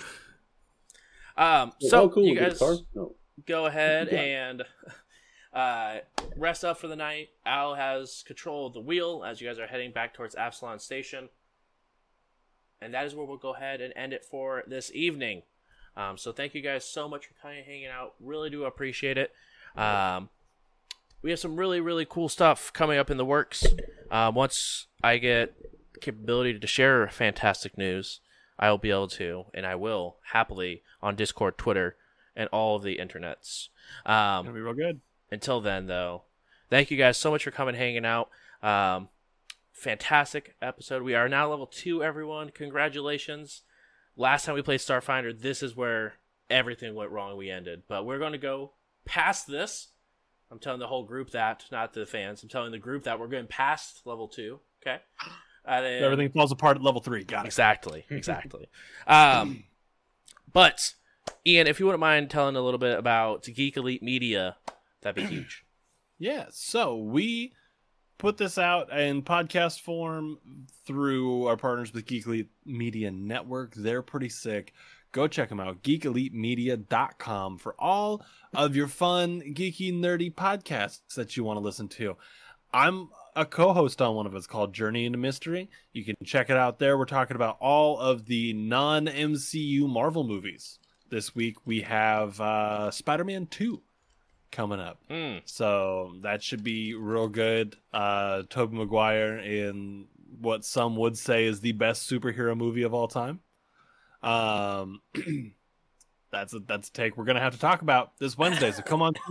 [SPEAKER 1] Um, so
[SPEAKER 7] oh, cool.
[SPEAKER 1] you guys
[SPEAKER 7] car? No.
[SPEAKER 1] go ahead
[SPEAKER 7] Yeah.
[SPEAKER 1] and uh, rest up for the night. Al has control of the wheel as you guys are heading back towards Absalom Station. And that is where we'll go ahead and end it for this evening. Um, so thank you guys so much for coming and hanging out. Really do appreciate it. Um, we have some really, really cool stuff coming up in the works. Uh, once I get capability to share fantastic news, I will be able to, and I will happily on Discord, Twitter, and all of the internets. Um,
[SPEAKER 2] Gonna be real good.
[SPEAKER 1] until then, though, thank you guys so much for coming, hanging out. Um, fantastic episode. We are now level two, everyone. Congratulations. Last time we played Starfinder, this is where everything went wrong. We ended, but we're going to go past this. I'm telling the whole group that, not the fans. I'm telling the group that we're going past level two. Okay. And then-
[SPEAKER 2] Everything falls apart at level three. Got it.
[SPEAKER 1] Exactly, exactly. um, but Ian, if you wouldn't mind telling a little bit about Geek Elite Media, that'd be huge.
[SPEAKER 2] Yeah, so we put this out in podcast form through our partners with Geek Elite Media Network. They're pretty sick. go check them out. GeekEliteMedia.com for all of your fun, geeky, nerdy podcasts that you want to listen to. I'm a co-host on one of us called Journey into Mystery. You can check it out there. We're talking about all of the non-MCU Marvel movies. This week we have uh, Spider-Man 2 coming up.
[SPEAKER 1] Mm.
[SPEAKER 2] So that should be real good. Uh Tobey Maguire in what some would say is the best superhero movie of all time. Um that's a that's a take we're gonna have to talk about this Wednesday. So come on.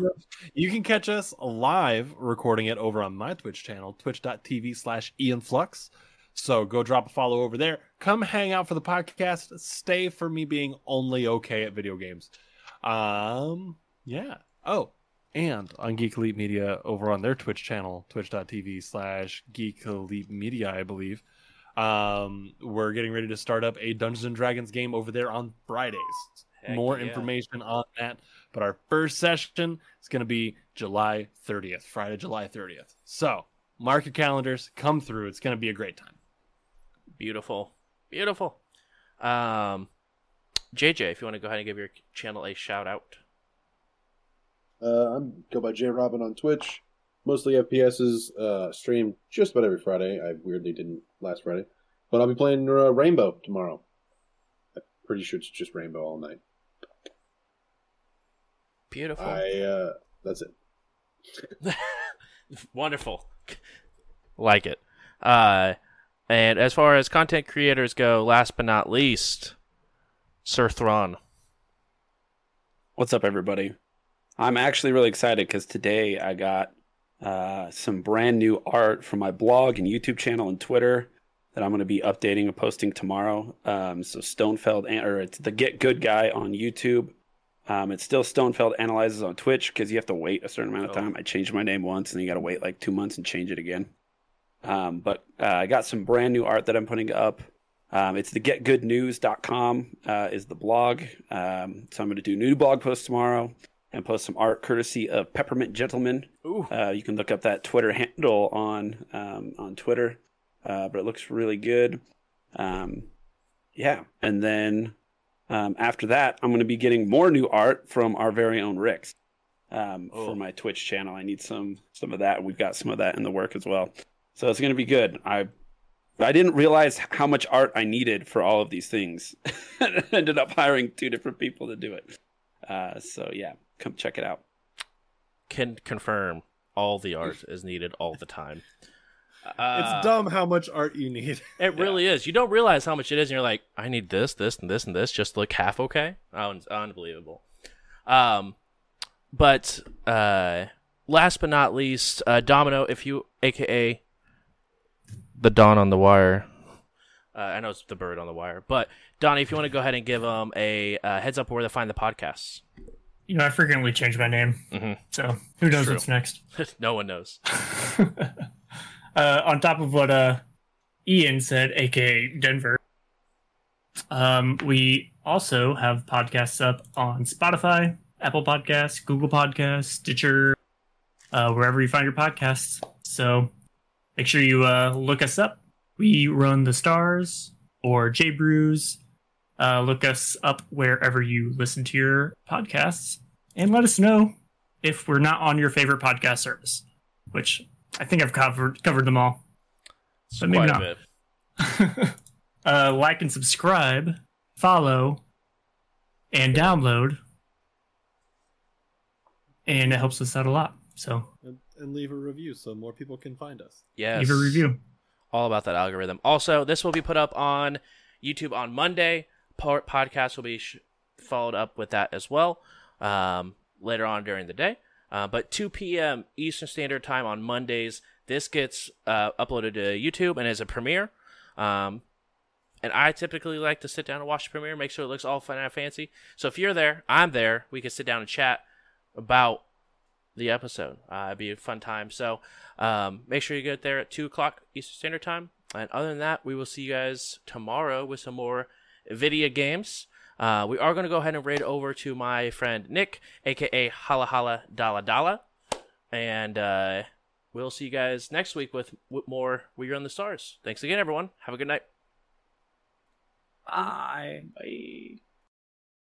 [SPEAKER 2] You can catch us live recording it over on my Twitch channel, twitch.tv slash Ian Flux. So go drop a follow over there. Come hang out for the podcast. Stay for me being only okay at video games. Um yeah. Oh, and on Geek Elite Media over on their Twitch channel, twitch.tv slash Geek Elite Media, I believe. Um, we're getting ready to start up a Dungeons and Dragons game over there on Fridays.
[SPEAKER 1] Heck
[SPEAKER 2] More
[SPEAKER 1] yeah.
[SPEAKER 2] information on that. But our first session is going to be July 30th, Friday, July 30th. So mark your calendars, come through. It's going to be a great time.
[SPEAKER 1] Beautiful. Beautiful. Um, JJ, if you want to go ahead and give your channel a shout out.
[SPEAKER 7] Uh, I'm go by J Robin on Twitch. Mostly FPSs. Uh, stream just about every Friday. I weirdly didn't last Friday, but I'll be playing uh, Rainbow tomorrow. I'm pretty sure it's just Rainbow all night.
[SPEAKER 1] Beautiful.
[SPEAKER 7] I uh, that's it.
[SPEAKER 1] Wonderful. like it. Uh, and as far as content creators go, last but not least, Sir Thrawn.
[SPEAKER 6] What's up, everybody? I'm actually really excited because today I got uh, some brand new art from my blog and YouTube channel and Twitter that I'm going to be updating and posting tomorrow. Um, so Stonefeld, or it's the Get Good Guy on YouTube. Um, it's still Stonefeld Analyzes on Twitch because you have to wait a certain amount of
[SPEAKER 1] Oh.
[SPEAKER 6] time. I changed my name once and you got to wait like two months and change it again. Um, but uh, I got some brand new art that I'm putting up. Um, it's the getgoodnews.com uh, is the blog. Um, so I'm going to do new blog posts tomorrow and post some art courtesy of Peppermint Gentleman.
[SPEAKER 1] Ooh.
[SPEAKER 6] Uh, you can look up that Twitter handle on um, on Twitter, uh, but it looks really good. Um, yeah, and then um, after that, I'm going to be getting more new art from our very own Rix um,
[SPEAKER 1] Oh.
[SPEAKER 6] for my Twitch channel. I need some some of that. We've got some of that in the work as well, so it's going to be good. I I didn't realize how much art I needed for all of these things. Ended up hiring two different people to do it. Uh, so yeah, come check it out.
[SPEAKER 1] Can confirm all the art is needed all the time. Uh,
[SPEAKER 2] it's dumb how much art you need.
[SPEAKER 1] It really is. You don't realize how much it is, and you're like, I need this, this, and this, and this just to look half okay. Un- unbelievable. Um, but uh, last but not least, uh, Domino, if you, aka the Don on the Wire. Uh, I know it's the bird on the wire, but Donnie, if you want to go ahead and give them a uh, heads up where to find the podcasts,
[SPEAKER 4] You know, I frequently change my name,
[SPEAKER 1] Mhm.
[SPEAKER 4] so who knows what's next?
[SPEAKER 1] no one knows.
[SPEAKER 4] uh, on top of what uh, Ian said, aka Denver, um, we also have podcasts up on Spotify, Apple Podcasts, Google Podcasts, Stitcher, uh, wherever you find your podcasts. So make sure you uh, look us up. We run the stars or J Brews. Uh, look us up wherever you listen to your podcasts and let us know if we're not on your favorite podcast service, which I think I've covered covered them all.
[SPEAKER 1] It's
[SPEAKER 4] But maybe
[SPEAKER 1] quite a
[SPEAKER 4] not.
[SPEAKER 1] bit.
[SPEAKER 4] uh, like and subscribe, follow, and download, and it helps us out a lot. So
[SPEAKER 2] and, and leave a review so more people can find us.
[SPEAKER 1] Yes.
[SPEAKER 4] leave a review.
[SPEAKER 1] all about that algorithm. Also, this will be put up on YouTube on Monday. Po- Podcast will be sh- followed up with that as well um, later on during the day. Uh, but 2 p.m. Eastern Standard Time on Mondays, this gets uh, uploaded to YouTube and is a premiere. Um, and I typically like to sit down and watch the premiere, make sure it looks all fun and fancy. So if you're there, I'm there. We can sit down and chat about the episode. Uh, it'd be a fun time. So um, make sure you get there at 2 o'clock Eastern Standard Time. And other than that, we will see you guys tomorrow with some more video games. Uh, we are going to go ahead and raid over to my friend Nick, aka Hala Hala Dala Dala. And uh, we'll see you guys next week with, with more We Are on the Stars. Thanks again, everyone. Have a good night.
[SPEAKER 8] Bye.
[SPEAKER 6] Bye.